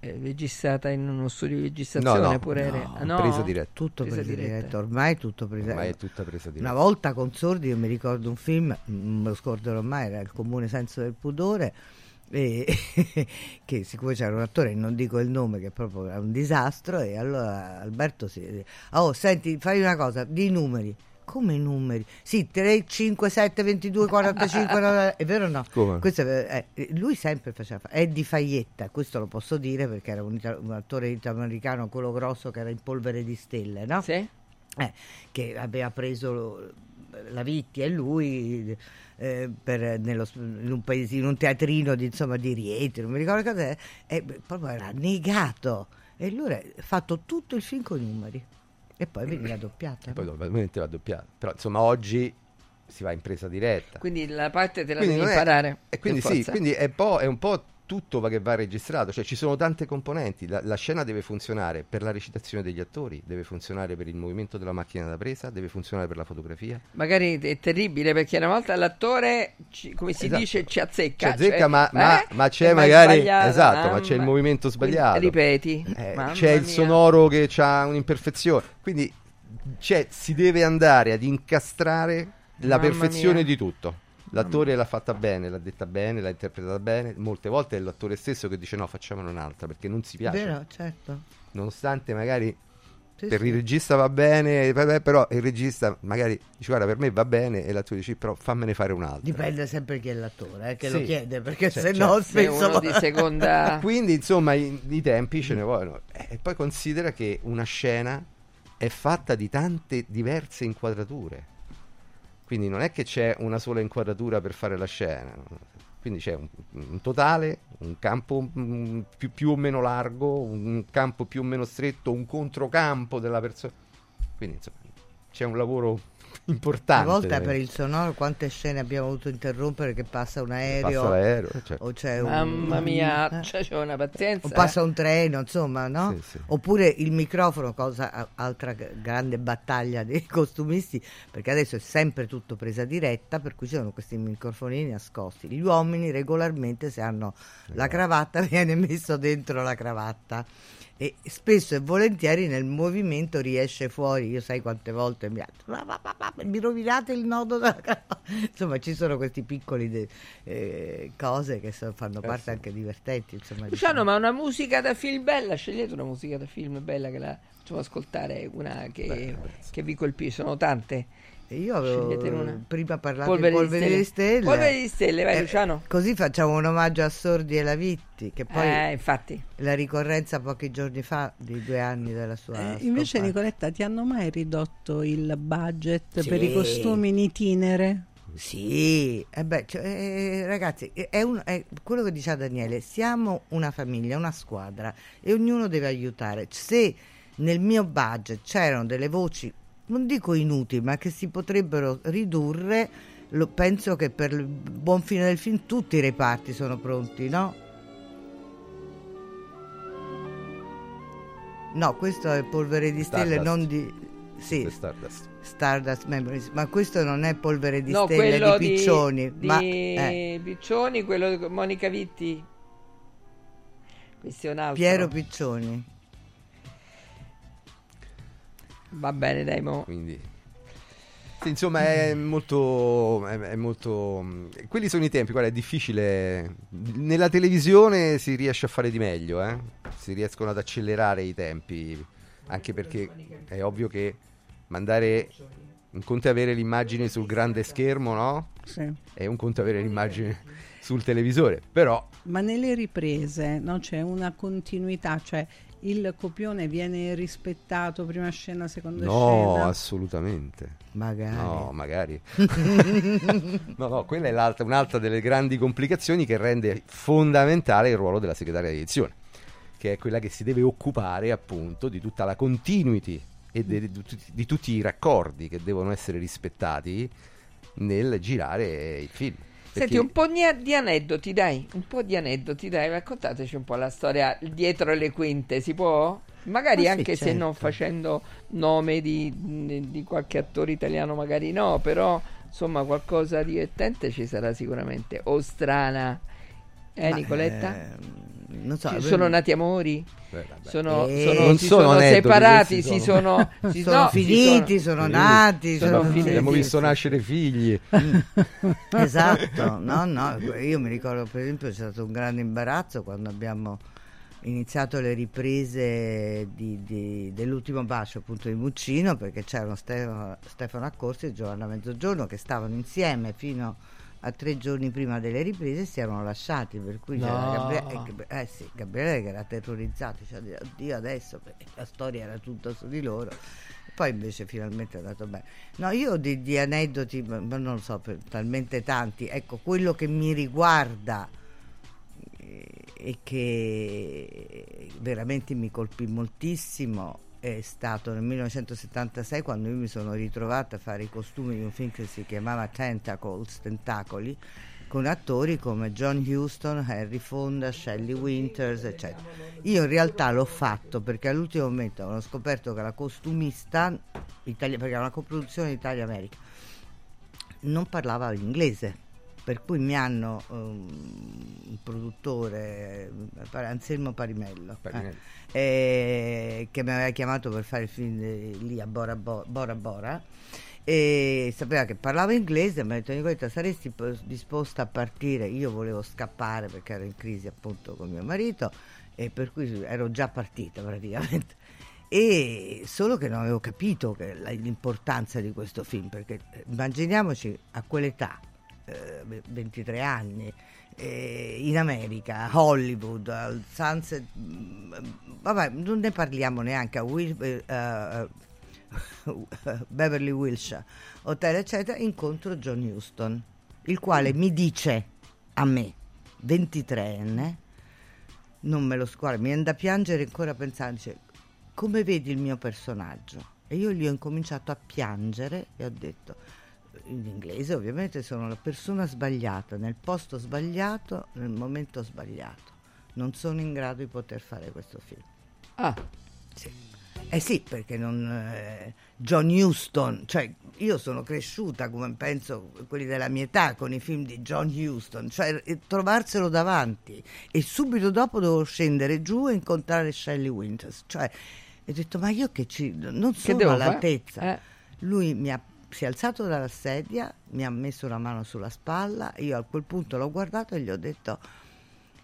eh, registrata in uno studio di registrazione No, no, pure no, ah, no? presa diretta. Tutto Presa presa diretta. diretta, ormai è tutto presa Ormai è tutta presa diretta. Una volta con Sordi, io mi ricordo un film, non me lo scorderò mai, era Il comune senso del pudore, e [LAUGHS] che siccome c'era un attore, non dico il nome, che proprio era un disastro, e allora Alberto si... Oh, senti, fai una cosa, di numeri. Come i numeri? Sì, 3, 5, 7, 22, 45, no, no, è vero o no? Come? Questo è- eh, lui sempre faceva, è di Faietta, questo lo posso dire perché era un, un attore italo-americano, quello grosso che era in polvere di stelle, no? Sì. Eh, che aveva preso lo- la Vitti e lui eh, per- nello- in un paesino, in un teatrino di, insomma, di Rieti, non mi ricordo cosa è, e proprio era negato. E lui ha fatto tutto il film con i numeri. E poi veniva doppiata. E poi ovviamente va doppiato. Però insomma oggi si va in presa diretta. Quindi la parte te la Quindi devi non è- imparare. E quindi sì, forza. quindi è, po'- è un po' tutto va- che va registrato, cioè ci sono tante componenti, la, la scena deve funzionare per la recitazione degli attori, deve funzionare per il movimento della macchina da presa, deve funzionare per la fotografia. Magari è terribile perché una volta l'attore, ci- come si Esatto. dice, ci azzecca. Ci azzecca, cioè, ma, ma- eh? ma c'è magari esatto, ma ah, c'è il ma- movimento sbagliato. Ripeti. Eh, Mamma c'è il mia. sonoro che ha un'imperfezione. Quindi c'è- si deve andare ad incastrare la Mamma perfezione mia. di tutto. L'attore l'ha fatta bene, l'ha detta bene, l'ha interpretata bene. Molte volte è l'attore stesso che dice no, facciamone un'altra perché non si piace. Vero, certo. Nonostante magari Sì, per sì. il regista va bene, vabbè, però il regista magari dice guarda per me va bene e l'attore dice però fammene fare un'altra. Dipende sempre chi è l'attore eh, che Sì. lo chiede, perché Cioè, se cioè, no se spesso... uno di seconda- [LAUGHS] Quindi insomma i, i tempi ce ne vogliono. Eh, E poi considera che una scena è fatta di tante diverse inquadrature. Quindi non è che c'è una sola inquadratura per fare la scena. Quindi c'è un, un totale, un campo mm, più, più o meno largo, un campo più o meno stretto, un controcampo della persona. Quindi insomma c'è un lavoro importante. Una volta per il sonoro quante scene abbiamo dovuto interrompere che passa un aereo, Passa l'aereo, certo. o c'è un- Mamma mia, eh. cioè, c'è una pazienza. o passa un treno, insomma, no? Sì, sì. Oppure il microfono, cosa altra grande battaglia dei [LAUGHS] costumisti, perché adesso è sempre tutto presa diretta, per cui ci sono questi microfonini nascosti. Gli uomini regolarmente se hanno la cravatta [LAUGHS] viene messo dentro la cravatta. E spesso e volentieri nel movimento riesce fuori, io sai quante volte mi ha detto, "Ma- ma- ma- ma- mi rovinate il nodo della cravatta. [LAUGHS] Insomma, ci sono questi piccoli de- eh, cose che so- fanno parte anche divertenti. Insomma, Luciano, ma una musica da film bella? Scegliete una musica da film bella che la facciamo ascoltare, una che, che vi colpisce. Sono tante. Io avevo prima parlato Polvere di Polvere di Stelle. Polvere di Stelle, vai Eh, Luciano. Così facciamo un omaggio a Sordi e Lavitti, che poi Eh, infatti. la ricorrenza pochi giorni fa di due anni della sua Eh, invece. Nicoletta ti hanno mai ridotto il budget Sì. per i costumi in itinere? Sì, eh beh, cioè, eh, ragazzi, è, è un- è quello che diceva Daniele, siamo una famiglia, una squadra e ognuno deve aiutare. Se nel mio budget c'erano delle voci, non dico inutili, ma che si potrebbero ridurre, lo- penso che per il buon fine del film tutti i reparti sono pronti, no? No, questo è Polvere di Stelle, Stardust. non di... Sì, Stardust. Stardust Memories, ma questo non è Polvere di no, Stelle quello di Piccioni, di, ma di eh, Piccioni, quello di Monica Vitti. Questo è un altro. Piero Piccioni. Va bene, dai, mo. Quindi insomma è molto, è, è molto quelli sono i tempi, guarda, è difficile nella televisione si riesce a fare di meglio, eh? si riescono ad accelerare i tempi, anche perché è ovvio che mandare un conto è avere l'immagine sul grande schermo, no? Sì. E un conto è avere l'immagine sul televisore, però Ma nelle riprese no, c'è una continuità, cioè il copione viene rispettato prima scena, seconda No, scena. assolutamente. Magari. No, magari. [LAUGHS] no, no, quella è l'altra- un'altra delle grandi complicazioni che rende fondamentale il ruolo della segretaria di edizione, che è quella che si deve occupare appunto di tutta la continuity e de- di, tutti- di tutti i raccordi che devono essere rispettati nel girare il film. Senti, un po' di, aneddoti, dai, un po' di aneddoti, dai, raccontateci un po' la storia dietro le quinte, si può? Magari Ma sì, anche se certo. non facendo nome di, di- di qualche attore italiano, magari no, però insomma qualcosa di divertente ci sarà sicuramente, o strana, eh Ma, Nicoletta? ehm, non so, Ci beh, sono nati amori? Beh. Sono, Eh, sono- non si sono sono, aneddoti, separati, [LAUGHS] si sono- si- Sono no, si finiti, sono nati, sono sono finiti. Abbiamo visto nascere figli. [LAUGHS] Esatto, no, no, [LAUGHS] io mi ricordo per esempio c'è stato un grande imbarazzo quando abbiamo iniziato le riprese di- di- dell'ultimo bacio appunto di Muccino perché c'erano Stefano, Stefano Accorsi e Giovanna Mezzogiorno che stavano insieme fino a tre giorni prima delle riprese si erano lasciati per cui c'era No. Gabriele, eh, eh sì, Gabriele che era terrorizzato diceva oddio adesso la storia era tutta su di loro poi invece finalmente è andato bene. No, io di, di aneddoti, ma ma non lo so, per talmente tanti. Ecco, quello che mi riguarda eh, e che veramente mi colpì moltissimo è stato nel 1976 quando io mi sono ritrovata a fare i costumi di un film che si chiamava Tentacles, Tentacoli, con attori come John Huston, Harry Fonda, Shelley Winters, eccetera. Io in realtà l'ho fatto perché all'ultimo momento ho scoperto che la costumista, Italia, perché era una coproduzione Italia-America, non parlava l'inglese. Per cui mi hanno um, il produttore eh, Anselmo Parimello, Parimello. eh, eh, che mi aveva chiamato per fare il film lì a Bora Bo- Bora, Bora e sapeva che parlavo inglese mi ha detto Nicoletta saresti po- disposta a partire? Io volevo scappare perché ero in crisi appunto con mio marito e per cui ero già partita praticamente. [LAUGHS] E solo che non avevo capito l'importanza di questo film perché eh, immaginiamoci a quell'età eh, 23 anni eh, in America, a Hollywood, al Sunset, mm, vabbè, non ne parliamo neanche a Will, eh, eh, [LAUGHS] Beverly Wilshire Hotel, eccetera, incontro John Huston, il quale mi dice a me, 23enne, non me lo scuola, mi viene da piangere ancora pensando, dice, come vedi il mio personaggio? E io gli ho incominciato a piangere e ho detto, in inglese ovviamente sono la persona sbagliata, nel posto sbagliato, nel momento sbagliato. Non sono in grado di poter fare questo film. Ah. Sì. Eh sì, perché non... eh, John Huston, cioè io sono cresciuta come penso quelli della mia età con i film di John Huston, cioè eh, trovarselo davanti e subito dopo dovevo scendere giù e incontrare Shelley Winters, cioè ho detto ma io che ci... non sono all'altezza. Eh. Lui mi ha, si è alzato dalla sedia, mi ha messo una mano sulla spalla, io a quel punto l'ho guardato e gli ho detto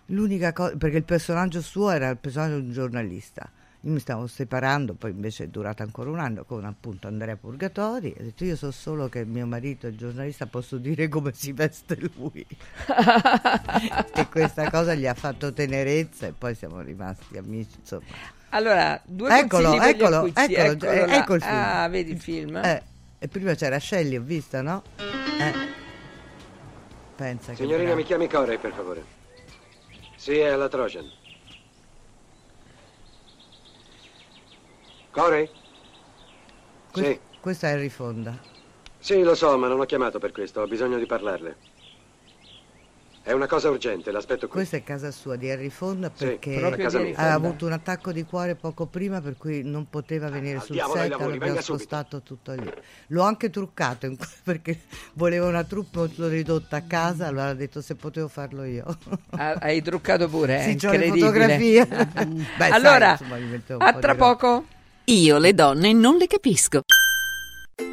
l'unica cosa, perché il personaggio suo era il personaggio di un giornalista. Io mi stavo separando, poi invece è durata ancora un anno con appunto Andrea Purgatori. Ho detto io so solo che mio marito è giornalista, posso dire come si veste lui. [LAUGHS] e questa cosa gli ha fatto tenerezza e poi siamo rimasti amici, insomma. Allora, due Eccolo, eccolo, eccolo, eccolo eh, ecco il film. Ah, vedi il film? Eh, e prima c'era Shelley, ho visto, no? Eh. Pensa che Signorina, mi chiami Corey, per favore. Sì, è alla Trojan. Corey? Sì. Questo è Harry Fonda. Sì, lo so, ma non ho chiamato per questo. Ho bisogno di parlarle. È una cosa urgente, l'aspetto qui. Questa è casa sua di Harry Fonda Sì, perché mia. ha avuto un attacco di cuore poco prima per cui non poteva venire sul diavolo ai set, l'abbiamo spostato tutto lì. L'ho anche truccato in- [LAUGHS] perché voleva una troupe molto ridotta a casa, allora ha detto se potevo farlo io. Ah, hai truccato pure, Sì, eh? c'ho le incredibile. fotografie. [LAUGHS] Beh, sai, allora, insomma, mettevo un a po' tra poco. Io le donne non le capisco.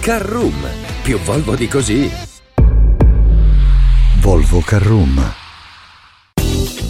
Carroom, più Volvo di così. Volvo Carroom.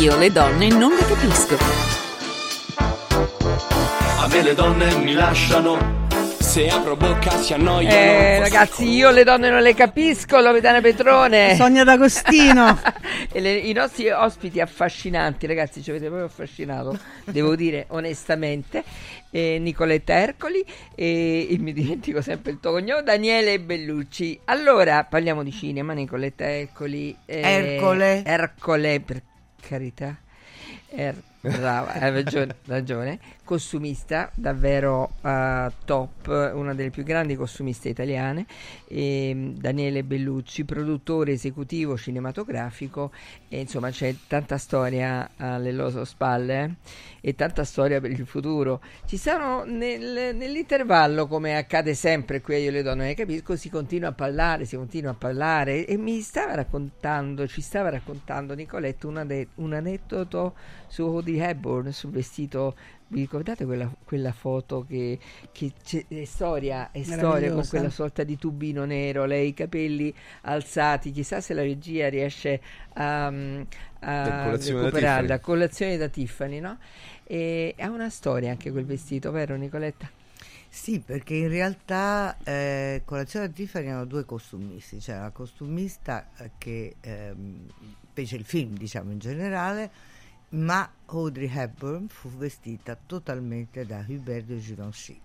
Io le donne non le capisco. A me le donne mi lasciano. Se apro bocca si annoiano. Eh, ragazzi, io le donne non le capisco, Loredana Petrone. Sonia D'Agostino. [LAUGHS] e le- I nostri ospiti affascinanti, ragazzi, ci avete proprio affascinato, devo dire onestamente. Eh, Nicoletta Ercoli e, e mi dimentico sempre il tuo cognome, Daniele Bellucci. Allora, parliamo di cinema, Nicoletta Ercoli. eh, Ercole. Ercole, per carità. Er- brava, hai ragione, ragione. Costumista davvero eh, top, una delle più grandi costumiste italiane. ehm, Daniele Bellucci, produttore esecutivo cinematografico. E insomma, c'è tanta storia alle loro spalle eh, e tanta storia per il futuro. Ci sono nel- nell'intervallo, come accade sempre qui a Io le donne ne capisco, si continua a parlare, si continua a parlare. E mi stava raccontando, ci stava raccontando Nicoletta un, ade- un aneddoto su Audrey Hepburn, sul vestito. Vi ricordate quella, quella foto che, che c'è- è storia, è storia con quella sorta di tubino nero, lei i capelli alzati, chissà se la regia riesce a, a colazione da recuperarla, Tiffany. colazione da Tiffany, no? E ha una storia anche quel vestito, vero Nicoletta? Sì, perché in realtà eh, Colazione da Tiffany erano due costumisti, c'era la costumista eh, che ehm, fece il film, diciamo in generale, ma Audrey Hepburn fu vestita totalmente da Hubert de Givenchy,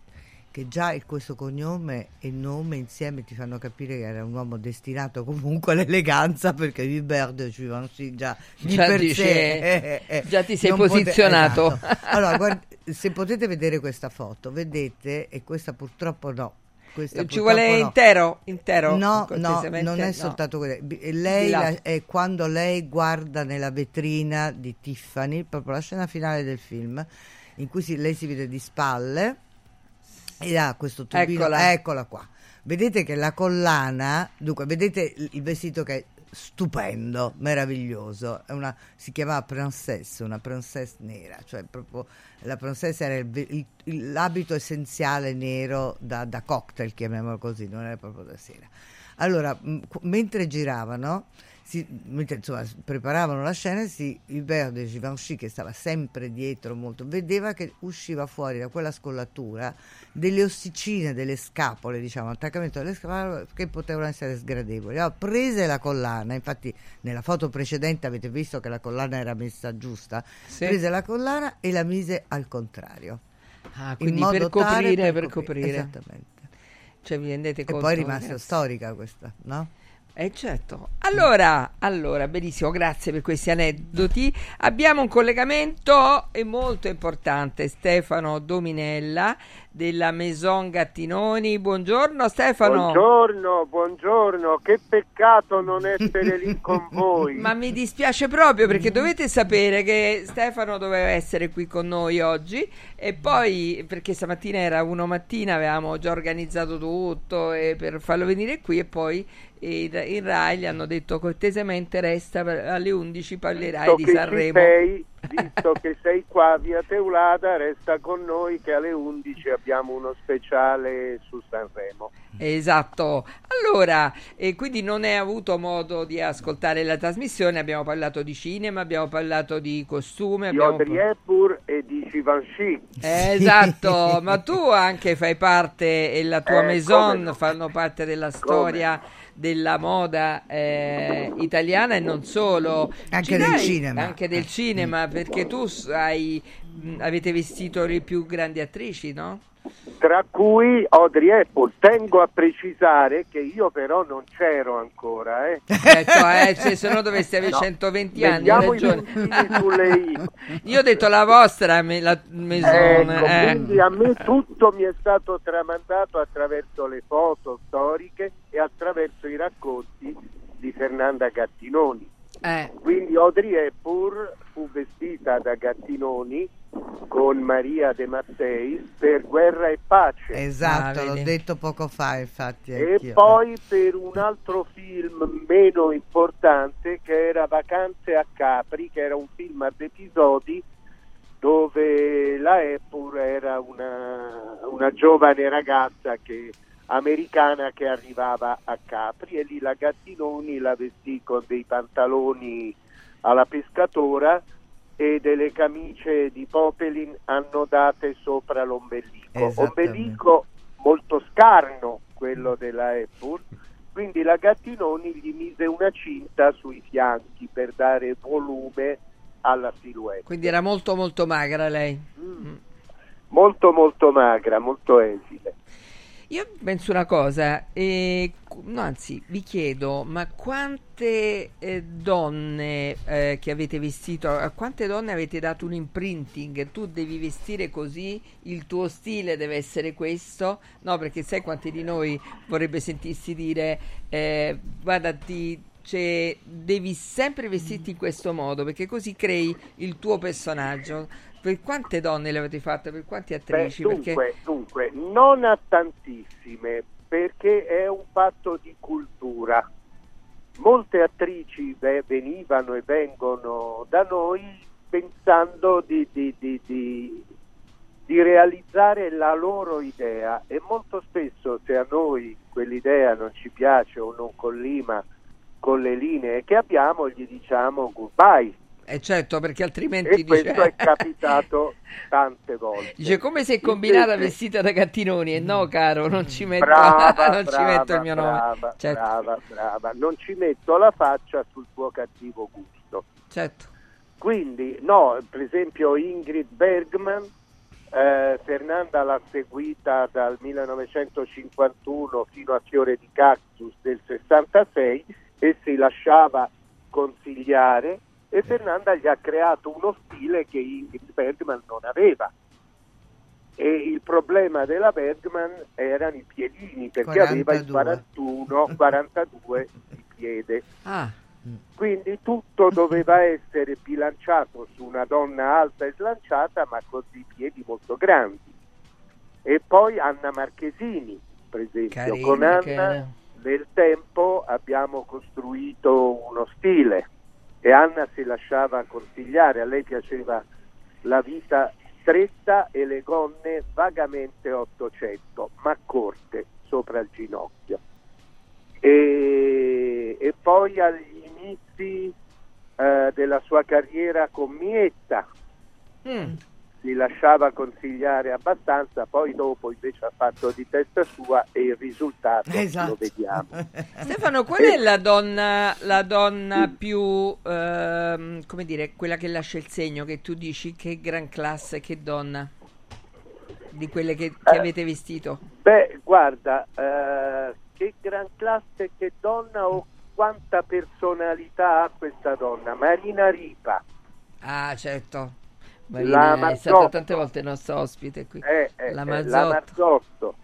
che già questo cognome e nome insieme ti fanno capire che era un uomo destinato comunque all'eleganza, perché Hubert de Givenchy già di Già per dice- sé eh, [LAUGHS] eh, già ti [LAUGHS] sei non pote- posizionato. esatto. Allora, guarda, [LAUGHS] se potete vedere questa foto, vedete, e questa purtroppo no. Questa Ci purtroppo vuole no. intero? intero No, no, non è No. soltanto quello. B- Lei la- è quando lei guarda nella vetrina di Tiffany, proprio la scena finale del film, in cui si- lei si vede di spalle e ha questo tubino. Eccola. Eccola qua. Vedete che la collana, dunque, vedete il vestito che stupendo, meraviglioso. Una, si chiamava princesse, una princesse nera, cioè proprio la princessa era il il- l'abito essenziale nero da, da cocktail, chiamiamolo così, non era proprio da sera. Allora, qu- mentre giravano, si, insomma preparavano la scena, si, Hubert de Givenchy, che stava sempre dietro molto, vedeva che usciva fuori da quella scollatura delle ossicine, delle scapole, diciamo, attaccamento delle scapole che potevano essere sgradevoli. Allora, prese la collana, infatti nella foto precedente avete visto che la collana era messa giusta, Sì. prese la collana e la mise al contrario. Ah, In quindi per coprire, per copri- coprire. Esattamente. Cioè, vi rendete E conto? poi è rimasta storica questa, no? Eh certo. Allora, allora, benissimo, grazie per questi aneddoti. Abbiamo un collegamento eh, molto importante, Stefano Dominella della Maison Gattinoni. Buongiorno Stefano. Buongiorno, buongiorno. Che peccato non essere lì [LAUGHS] con voi. Ma mi dispiace proprio perché dovete sapere che Stefano doveva essere qui con noi oggi e poi perché stamattina era uno mattina, avevamo già organizzato tutto e per farlo venire qui e poi in, Rai gli hanno detto cortesemente resta alle 11 parlerai di Sanremo. sei, visto che sei qua via Teulada, resta con noi che alle 11 abbiamo uno speciale su Sanremo. Esatto, allora, e quindi non hai avuto modo di ascoltare la trasmissione, abbiamo parlato di cinema, abbiamo parlato di costume, Di abbiamo... Audrey Hepburn e di Givenchy. Eh, esatto, [LAUGHS] ma tu anche fai parte e la tua Eh, maison come no. fanno parte della storia della moda eh, italiana e non solo. Anche Ci del dai- cinema. Anche del cinema, perché tu hai, mh, avete vestito le più grandi attrici, no? Tra cui Audrey Hepburn. Tengo a precisare che io però non c'ero ancora. Eh. Certo, eh, se se no dovresti avere No, 120 anni, hai mettiamo i ragione. puntini sulle i. [LAUGHS] Io ho detto la vostra me- la maison. Ecco, eh. quindi a me tutto mi è stato tramandato attraverso le foto storiche e attraverso i racconti di Fernanda Gattinoni. Eh. Quindi Audrey Hepburn fu vestita da Gattinoni con Maria De Matteis per Guerra e Pace. Esatto, Ah, l'ho detto poco fa, infatti. E anch'io. poi per un altro film meno importante che era Vacanze a Capri, che era un film ad episodi dove la Hepburn era una, una giovane ragazza che- americana che arrivava a Capri e lì la Gattinoni la vestì con dei pantaloni alla pescatora e delle camicie di Popelin annodate sopra l'ombelico. Ombelico molto scarno quello della Hepburn, quindi la Gattinoni gli mise una cinta sui fianchi per dare volume alla silhouette. Quindi era molto molto magra lei. Molto molto magra, molto esile. Io penso una cosa, eh, no, anzi vi chiedo, ma quante eh, donne eh, che avete vestito, a quante donne avete dato un imprinting? Tu devi vestire così, il tuo stile deve essere questo? No, perché sai quanti di noi vorrebbe sentirsi dire, eh, guarda, ti, cioè, devi sempre vestirti in questo modo, perché così crei il tuo personaggio. Per quante donne le avete fatte? Per quante Beh, attrici? dunque, perché... dunque, non a tantissime, perché è un fatto di cultura. Molte attrici beh, venivano e vengono da noi pensando di, di- di- di- di realizzare la loro idea e molto spesso se a noi quell'idea non ci piace o non collima con le linee che abbiamo, gli diciamo goodbye. Eh certo, perché altrimenti E questo dice... è capitato tante volte. Dice come sei combinata Invece- vestita da gattinoni e no caro non ci metto, brava, [LAUGHS] non ci brava, metto il mio nome brava, certo, brava, brava. Non ci metto la faccia sul tuo cattivo gusto. certo. Quindi, no, per esempio Ingrid Bergman, eh, Fernanda l'ha seguita dal 1951 fino a Fiore di Cactus del 66 e si lasciava consigliare e Fernanda gli ha creato uno stile che Ingrid Bergman non aveva. E il problema della Bergman erano i piedini perché aveva il 42. 41, 42 di piede. Ah, Quindi tutto doveva essere bilanciato su una donna alta e slanciata, ma con dei piedi molto grandi. E poi Anna Marchesini, per esempio. Carina, con Anna che- nel tempo abbiamo costruito uno stile e Anna si lasciava consigliare, a lei piaceva la vita stretta e le gonne vagamente 800, ma corte sopra il ginocchio. E, e poi agli inizi eh, della sua carriera con Mietta Mm. Si lasciava consigliare abbastanza, poi dopo invece ha fatto di testa sua e il risultato Esatto. lo vediamo. [LAUGHS] Stefano qual è la donna la donna più ehm, come dire quella che lascia il segno che tu dici che gran classe che donna di quelle che, che Eh. avete vestito Beh, guarda, eh, che gran classe, che donna o, quanta personalità ha questa donna, Marina Ripa. Ah, certo. La Marina è Marzotto. stata tante volte nostra ospite qui. Eh, eh, la eh, Marzotto. la Marzotto.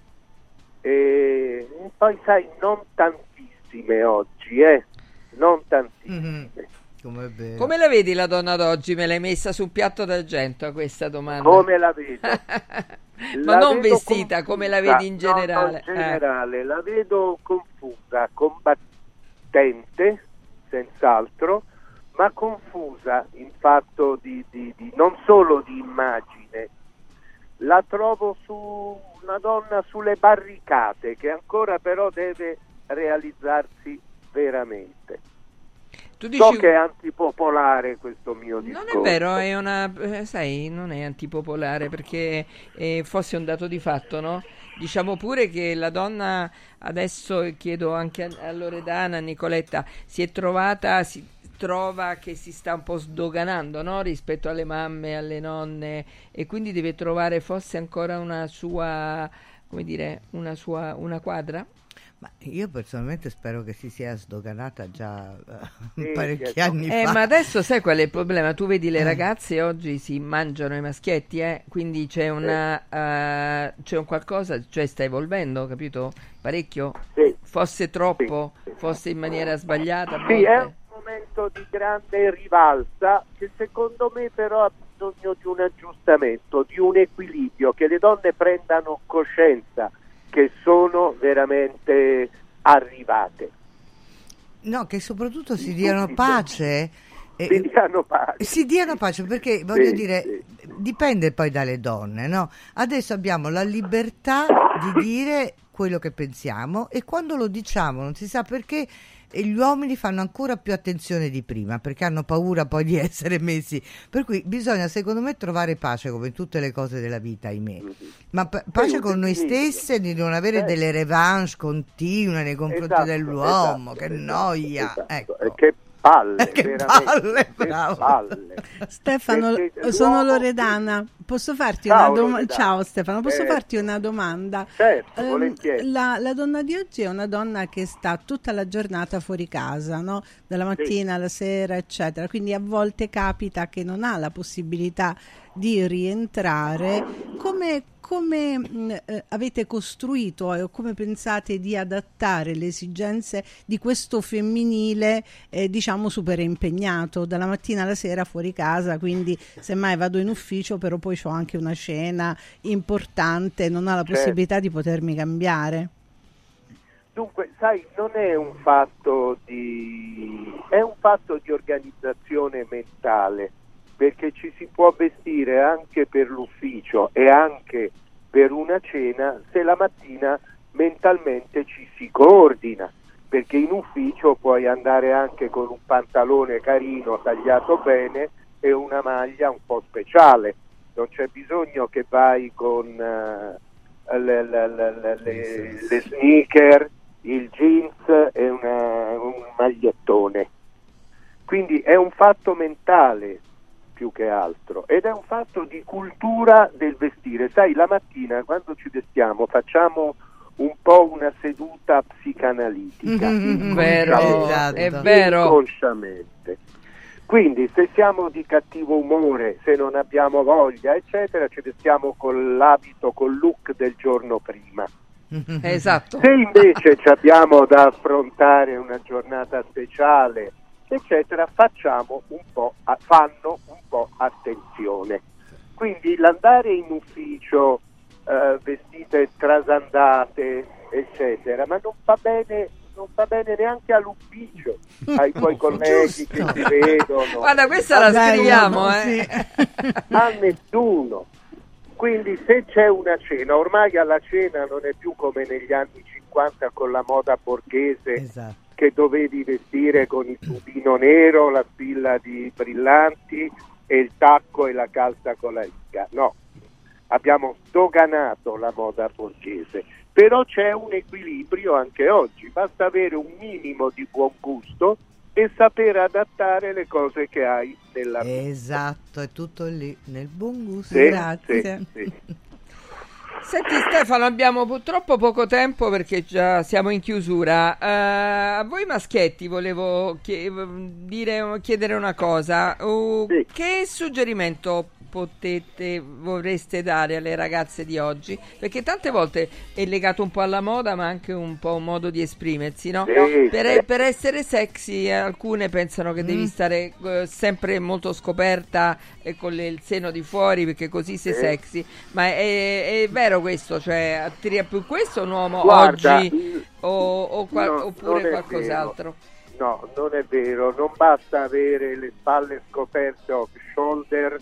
E e poi sai, non tantissime oggi, eh? Non tantissime. Come, vero. Come la vedi la donna d'oggi? Me l'hai messa su un piatto d'argento a questa domanda. Come la vedo? [LAUGHS] Ma La non vedo vestita, come la confusa. vedi in No, no, generale. in generale, la vedo confusa, combattente, senz'altro, ma confusa in fatto di, di- di- non solo di immagine. La trovo su una donna sulle barricate che ancora però deve realizzarsi veramente. Tu So dici- che è antipopolare questo mio Non discorso. è vero, è una, eh, sai, non è antipopolare perché eh, fosse un dato di fatto, no? Diciamo pure che la donna, adesso chiedo anche a, a Loredana, a Nicoletta, si è trovata, si trova che si sta un po' sdoganando, no? Rispetto alle mamme, alle nonne e quindi deve trovare forse ancora una sua, come dire, una sua, una quadra? Ma io personalmente spero che si sia sdoganata già eh, Sì, parecchi sì. anni Eh, fa. ma adesso sai qual è il problema? Tu vedi le Eh. ragazze oggi si mangiano i maschietti, eh? quindi c'è una eh, c'è un qualcosa, cioè sta evolvendo, capito? Parecchio? Fosse troppo, fosse in maniera sbagliata. Sì, un momento di grande rivalsa che secondo me però ha bisogno di un aggiustamento, di un equilibrio, che le donne prendano coscienza che sono veramente arrivate. No, che soprattutto si diano pace. e- Si diano pace. Si diano pace perché voglio Sì, dire, dipende poi dalle donne, no? Adesso abbiamo la libertà di dire quello che pensiamo e quando lo diciamo non si sa perché e gli uomini fanno ancora più attenzione di prima perché hanno paura poi di [LAUGHS] essere messi. Per cui bisogna secondo me trovare pace come in tutte le cose della vita, ahimè. Ma pa- pace con noi stessi, di non avere Eh. delle revanche continue nei confronti Esatto, dell'uomo, esatto, che esatto, noia. esatto. Ecco. E Che palle, Che palle, bravo. palle. Stefano, Perché sono l'uomo- Loredana. Posso farti Ciao, una domanda? Ciao Stefano, posso Eh, farti una domanda? Certo, Ehm, volentieri. la, la donna di oggi è una donna che sta tutta la giornata fuori casa, no? Dalla mattina alla sera, eccetera. Quindi a volte capita che non ha la possibilità di rientrare. Come, come mh, eh, avete costruito e come pensate di adattare le esigenze di questo femminile, eh, diciamo, super impegnato dalla mattina alla sera fuori casa? Quindi, semmai vado in ufficio, però poi ho anche una cena importante, non ha la Certo. possibilità di potermi cambiare. Dunque, sai, non è un fatto di è un fatto di organizzazione mentale, perché ci si può vestire anche per l'ufficio e anche per una cena se la mattina mentalmente ci si coordina, perché in ufficio puoi andare anche con un pantalone carino tagliato bene e una maglia un po' speciale. Non c'è bisogno che vai con le, le- le- le- le- le sneaker, il jeans e una- un magliettone. Quindi è un fatto mentale più che altro ed è un fatto di cultura del vestire. Sai, la mattina quando ci vestiamo facciamo un po' una seduta psicanalitica. Vero, inconsciamente. è vero. Inconsciamente. Quindi se siamo di cattivo umore, se non abbiamo voglia, eccetera, ci vestiamo con l'abito, col look del giorno prima. Esatto. Se invece ci abbiamo da affrontare una giornata speciale, eccetera, facciamo un po', a- fanno un po' attenzione. Quindi l'andare in ufficio eh, vestite trasandate, eccetera, ma non fa bene, non fa bene neanche all'ufficio, [LAUGHS] ai tuoi colleghi che ti vedono. Guarda, questa la scriviamo, eh. a nessuno. Quindi se c'è una cena, ormai alla cena non è più come negli anni 50 con la moda borghese che dovevi vestire con il tubino nero, la spilla di brillanti e il tacco e la calza con la riga. No, abbiamo sdoganato la moda borghese, però c'è un equilibrio anche oggi, basta avere un minimo di buon gusto e saper adattare le cose che hai nella vita. Esatto, è tutto lì, nel buon gusto. Sì, Grazie. sì, sì. Senti Stefano, abbiamo purtroppo poco tempo perché già siamo in chiusura. Eh, a voi maschietti volevo chie- dire- chiedere una cosa. Uh, Che suggerimento potete, vorreste dare alle ragazze di oggi? Perché tante volte è legato un po' alla moda, ma anche un po' un modo di esprimersi, no? Sì, Per, sì. per essere sexy, alcune pensano che devi stare eh, sempre molto scoperta e con le- il seno di fuori perché così sei Sì. sexy. Ma è, è vero questo? Cioè, attira più questo un uomo Guarda, oggi o, o qual- no, oppure qualcos'altro? No, non è vero, non basta avere le spalle scoperte off shoulder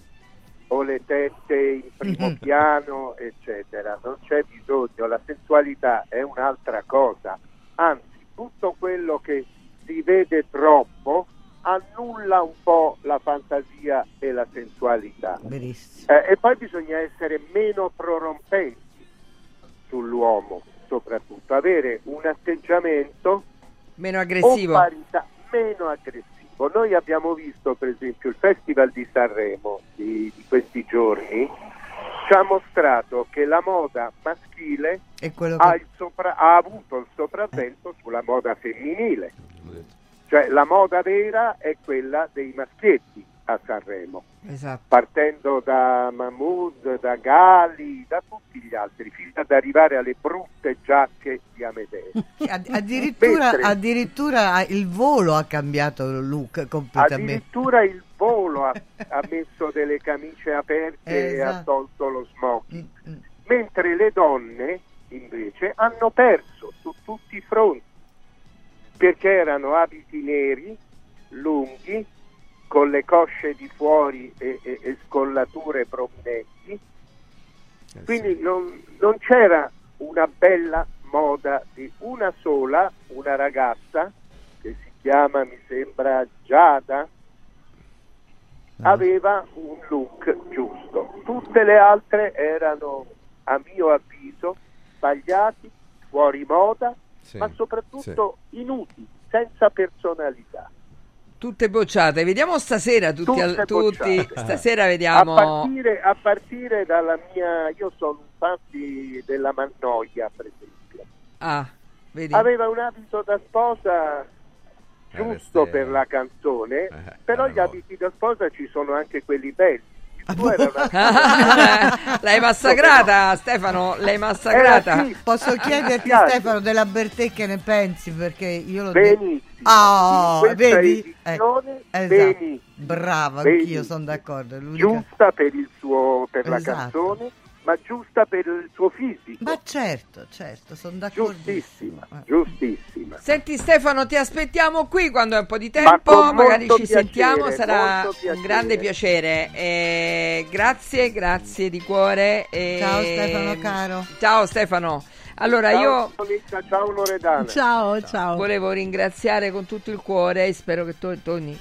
o le tette in primo piano, eccetera. Non c'è bisogno, la sensualità è un'altra cosa. Anzi, tutto quello che si vede troppo annulla un po' la fantasia e la sensualità. Eh, e poi bisogna essere meno prorompenti sull'uomo, soprattutto avere un atteggiamento Meno aggressivo. parità- meno aggressivo. Noi abbiamo visto per esempio il Festival di Sanremo di, di questi giorni ci ha mostrato che la moda maschile ha, che- il sopra- ha avuto il sopravvento sulla moda femminile. Cioè la moda vera è quella dei maschietti a Sanremo, Esatto. partendo da Mahmood, da Gali, da tutti gli altri, fino ad arrivare alle brutte giacche di Amedeo. [LAUGHS] Ad- addirittura, Mentre- addirittura il volo ha cambiato look completamente. Addirittura il volo ha, ha messo delle camicie aperte e ha Esatto. tolto lo smoking. Mentre le donne invece hanno perso su tutti i fronti perché erano abiti neri, lunghi, con le cosce di fuori e, e- e scollature prominenti. Quindi non, non c'era una bella moda di una sola, una ragazza che si chiama, mi sembra, Giada, aveva un look giusto. Tutte le altre erano, a mio avviso, sbagliati, fuori moda, Sì, ma soprattutto inutili, senza personalità. Tutte bocciate. Vediamo stasera tutti. Al- tutti stasera vediamo. A partire, a partire dalla mia, io sono un fan di- della Mannoia, per esempio. Ah, vedi. Aveva un abito da sposa giusto reste- per la canzone, Eh, però gli abiti da sposa ci sono anche quelli belli. Ah, boh. [LAUGHS] L'hai massacrata, Stefano? L'hai massacrata? Eh, sì. Posso chiederti. Stefano della Bertè che ne pensi perché io lo Benissimo. Ah, questa vedi? Eh, esatto. benissimo. Brava, anch'io sono d'accordo. giusta per, il suo, per la Esatto. canzone, ma giusta per il suo fisico. Ma certo, certo, sono d'accordo. Giustissima, giustissima. Senti Stefano, ti aspettiamo qui quando hai un po' di Ma tempo, con magari ci sentiamo, piacere, sarà molto un grande piacere. Eh, grazie, grazie di cuore. e- Ciao, Stefano, caro. Ciao Stefano. Allora ciao, io ciao Loredana. Ciao, ciao. volevo ringraziare con tutto il cuore e spero che tu torni.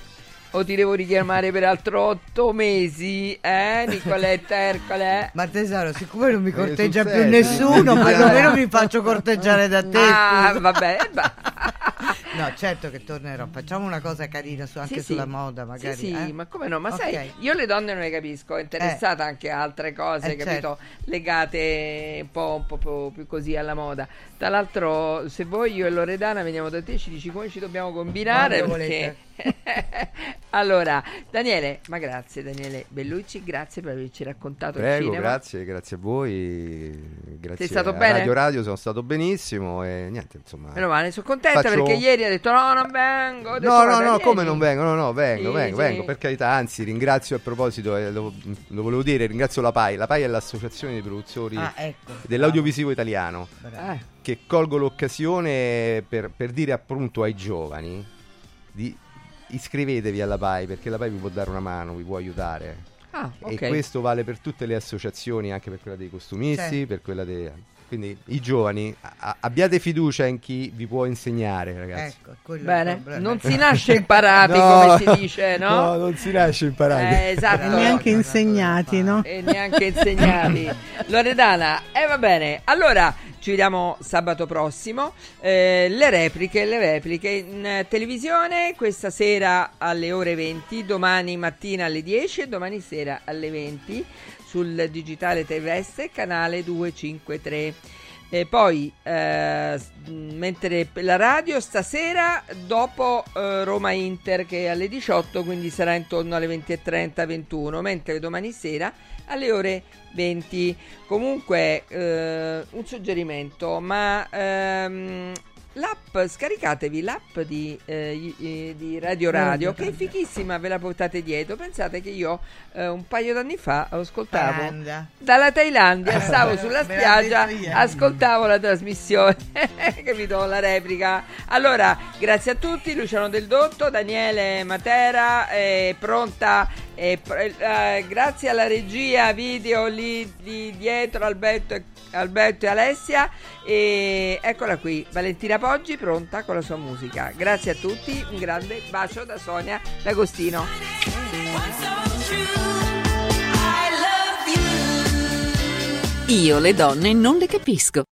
O ti devo richiamare per altro otto mesi, eh, Nicoletta Ercole? Ma tesoro, siccome non mi corteggia sul più serio? nessuno, perlomeno [LAUGHS] mi faccio corteggiare da te. Ah, scusa. vabbè, va- [LAUGHS] No, certo che tornerò. Facciamo una cosa carina su- anche Sì, sì. sulla moda, magari. Sì, sì, eh? ma come no? Ma Ok. sai, io le donne non le capisco, è interessata anche a altre cose, Eh, capito? Legate un po', un po' più- così alla moda. Tra l'altro, se vuoi io e Loredana veniamo da te, ci dici come ci dobbiamo combinare Quando perché... [LAUGHS] allora, Daniele, ma grazie Daniele Bellucci, grazie per averci raccontato il Prego, cinema. grazie, grazie a voi. Grazie Sei stato a bene? Radio Radio sono stato benissimo e niente, insomma. Meno male, sono contenta Faccio- perché ieri ha detto no, non vengo. Detto, No, no, "Guarda, no, vieni". come non vengo? No, no, vengo, Sì, vengo, sì. vengo, per carità, anzi ringrazio a proposito, eh, lo, lo volevo dire, ringrazio la PAI, la PAI è l'associazione di produttori Ah, ecco. dell'audiovisivo italiano, Eh, che colgo l'occasione per, per dire appunto ai giovani di iscrivetevi alla PAI perché la PAI vi può dare una mano, vi può aiutare. Ah, E ok. questo vale per tutte le associazioni, anche per quella dei costumisti, Certo. per quella dei... Quindi i giovani, a- abbiate fiducia in chi vi può insegnare, ragazzi. Ecco, Bene, non [LAUGHS] si nasce imparati No, come si dice, no? no, non si nasce imparati. Eh, esatto. E neanche insegnati, no? E neanche insegnati. [LAUGHS] Loredana, e va bene. Allora, Ci vediamo sabato prossimo. Eh, le repliche, le repliche in eh, televisione questa sera alle ore 20, domani mattina alle 10 e domani sera alle 20 sul digitale terrestre canale 253. E poi, eh, mentre la radio stasera dopo eh, Roma-Inter che è alle 18, quindi sarà intorno alle 20.30-21, mentre domani sera alle ore 20. Comunque, eh, un suggerimento, ma ehm, L'app, scaricatevi l'app di, eh, di Radio Radio, che è fichissima, ve la portate dietro. Pensate che io eh, un paio d'anni fa ascoltavo Thailandia. dalla Thailandia, stavo sulla spiaggia, ascoltavo la trasmissione, [LAUGHS] capito? La replica. Allora, grazie a tutti, Luciano Del Dotto, Daniele Matera, è pronta. eh, grazie alla regia video lì, lì dietro Alberto e, Alberto e Alessia. E eccola qui Valentina Poggi pronta con la sua musica. Grazie a tutti un grande bacio da Sonia D'Agostino. Io le donne non le capisco.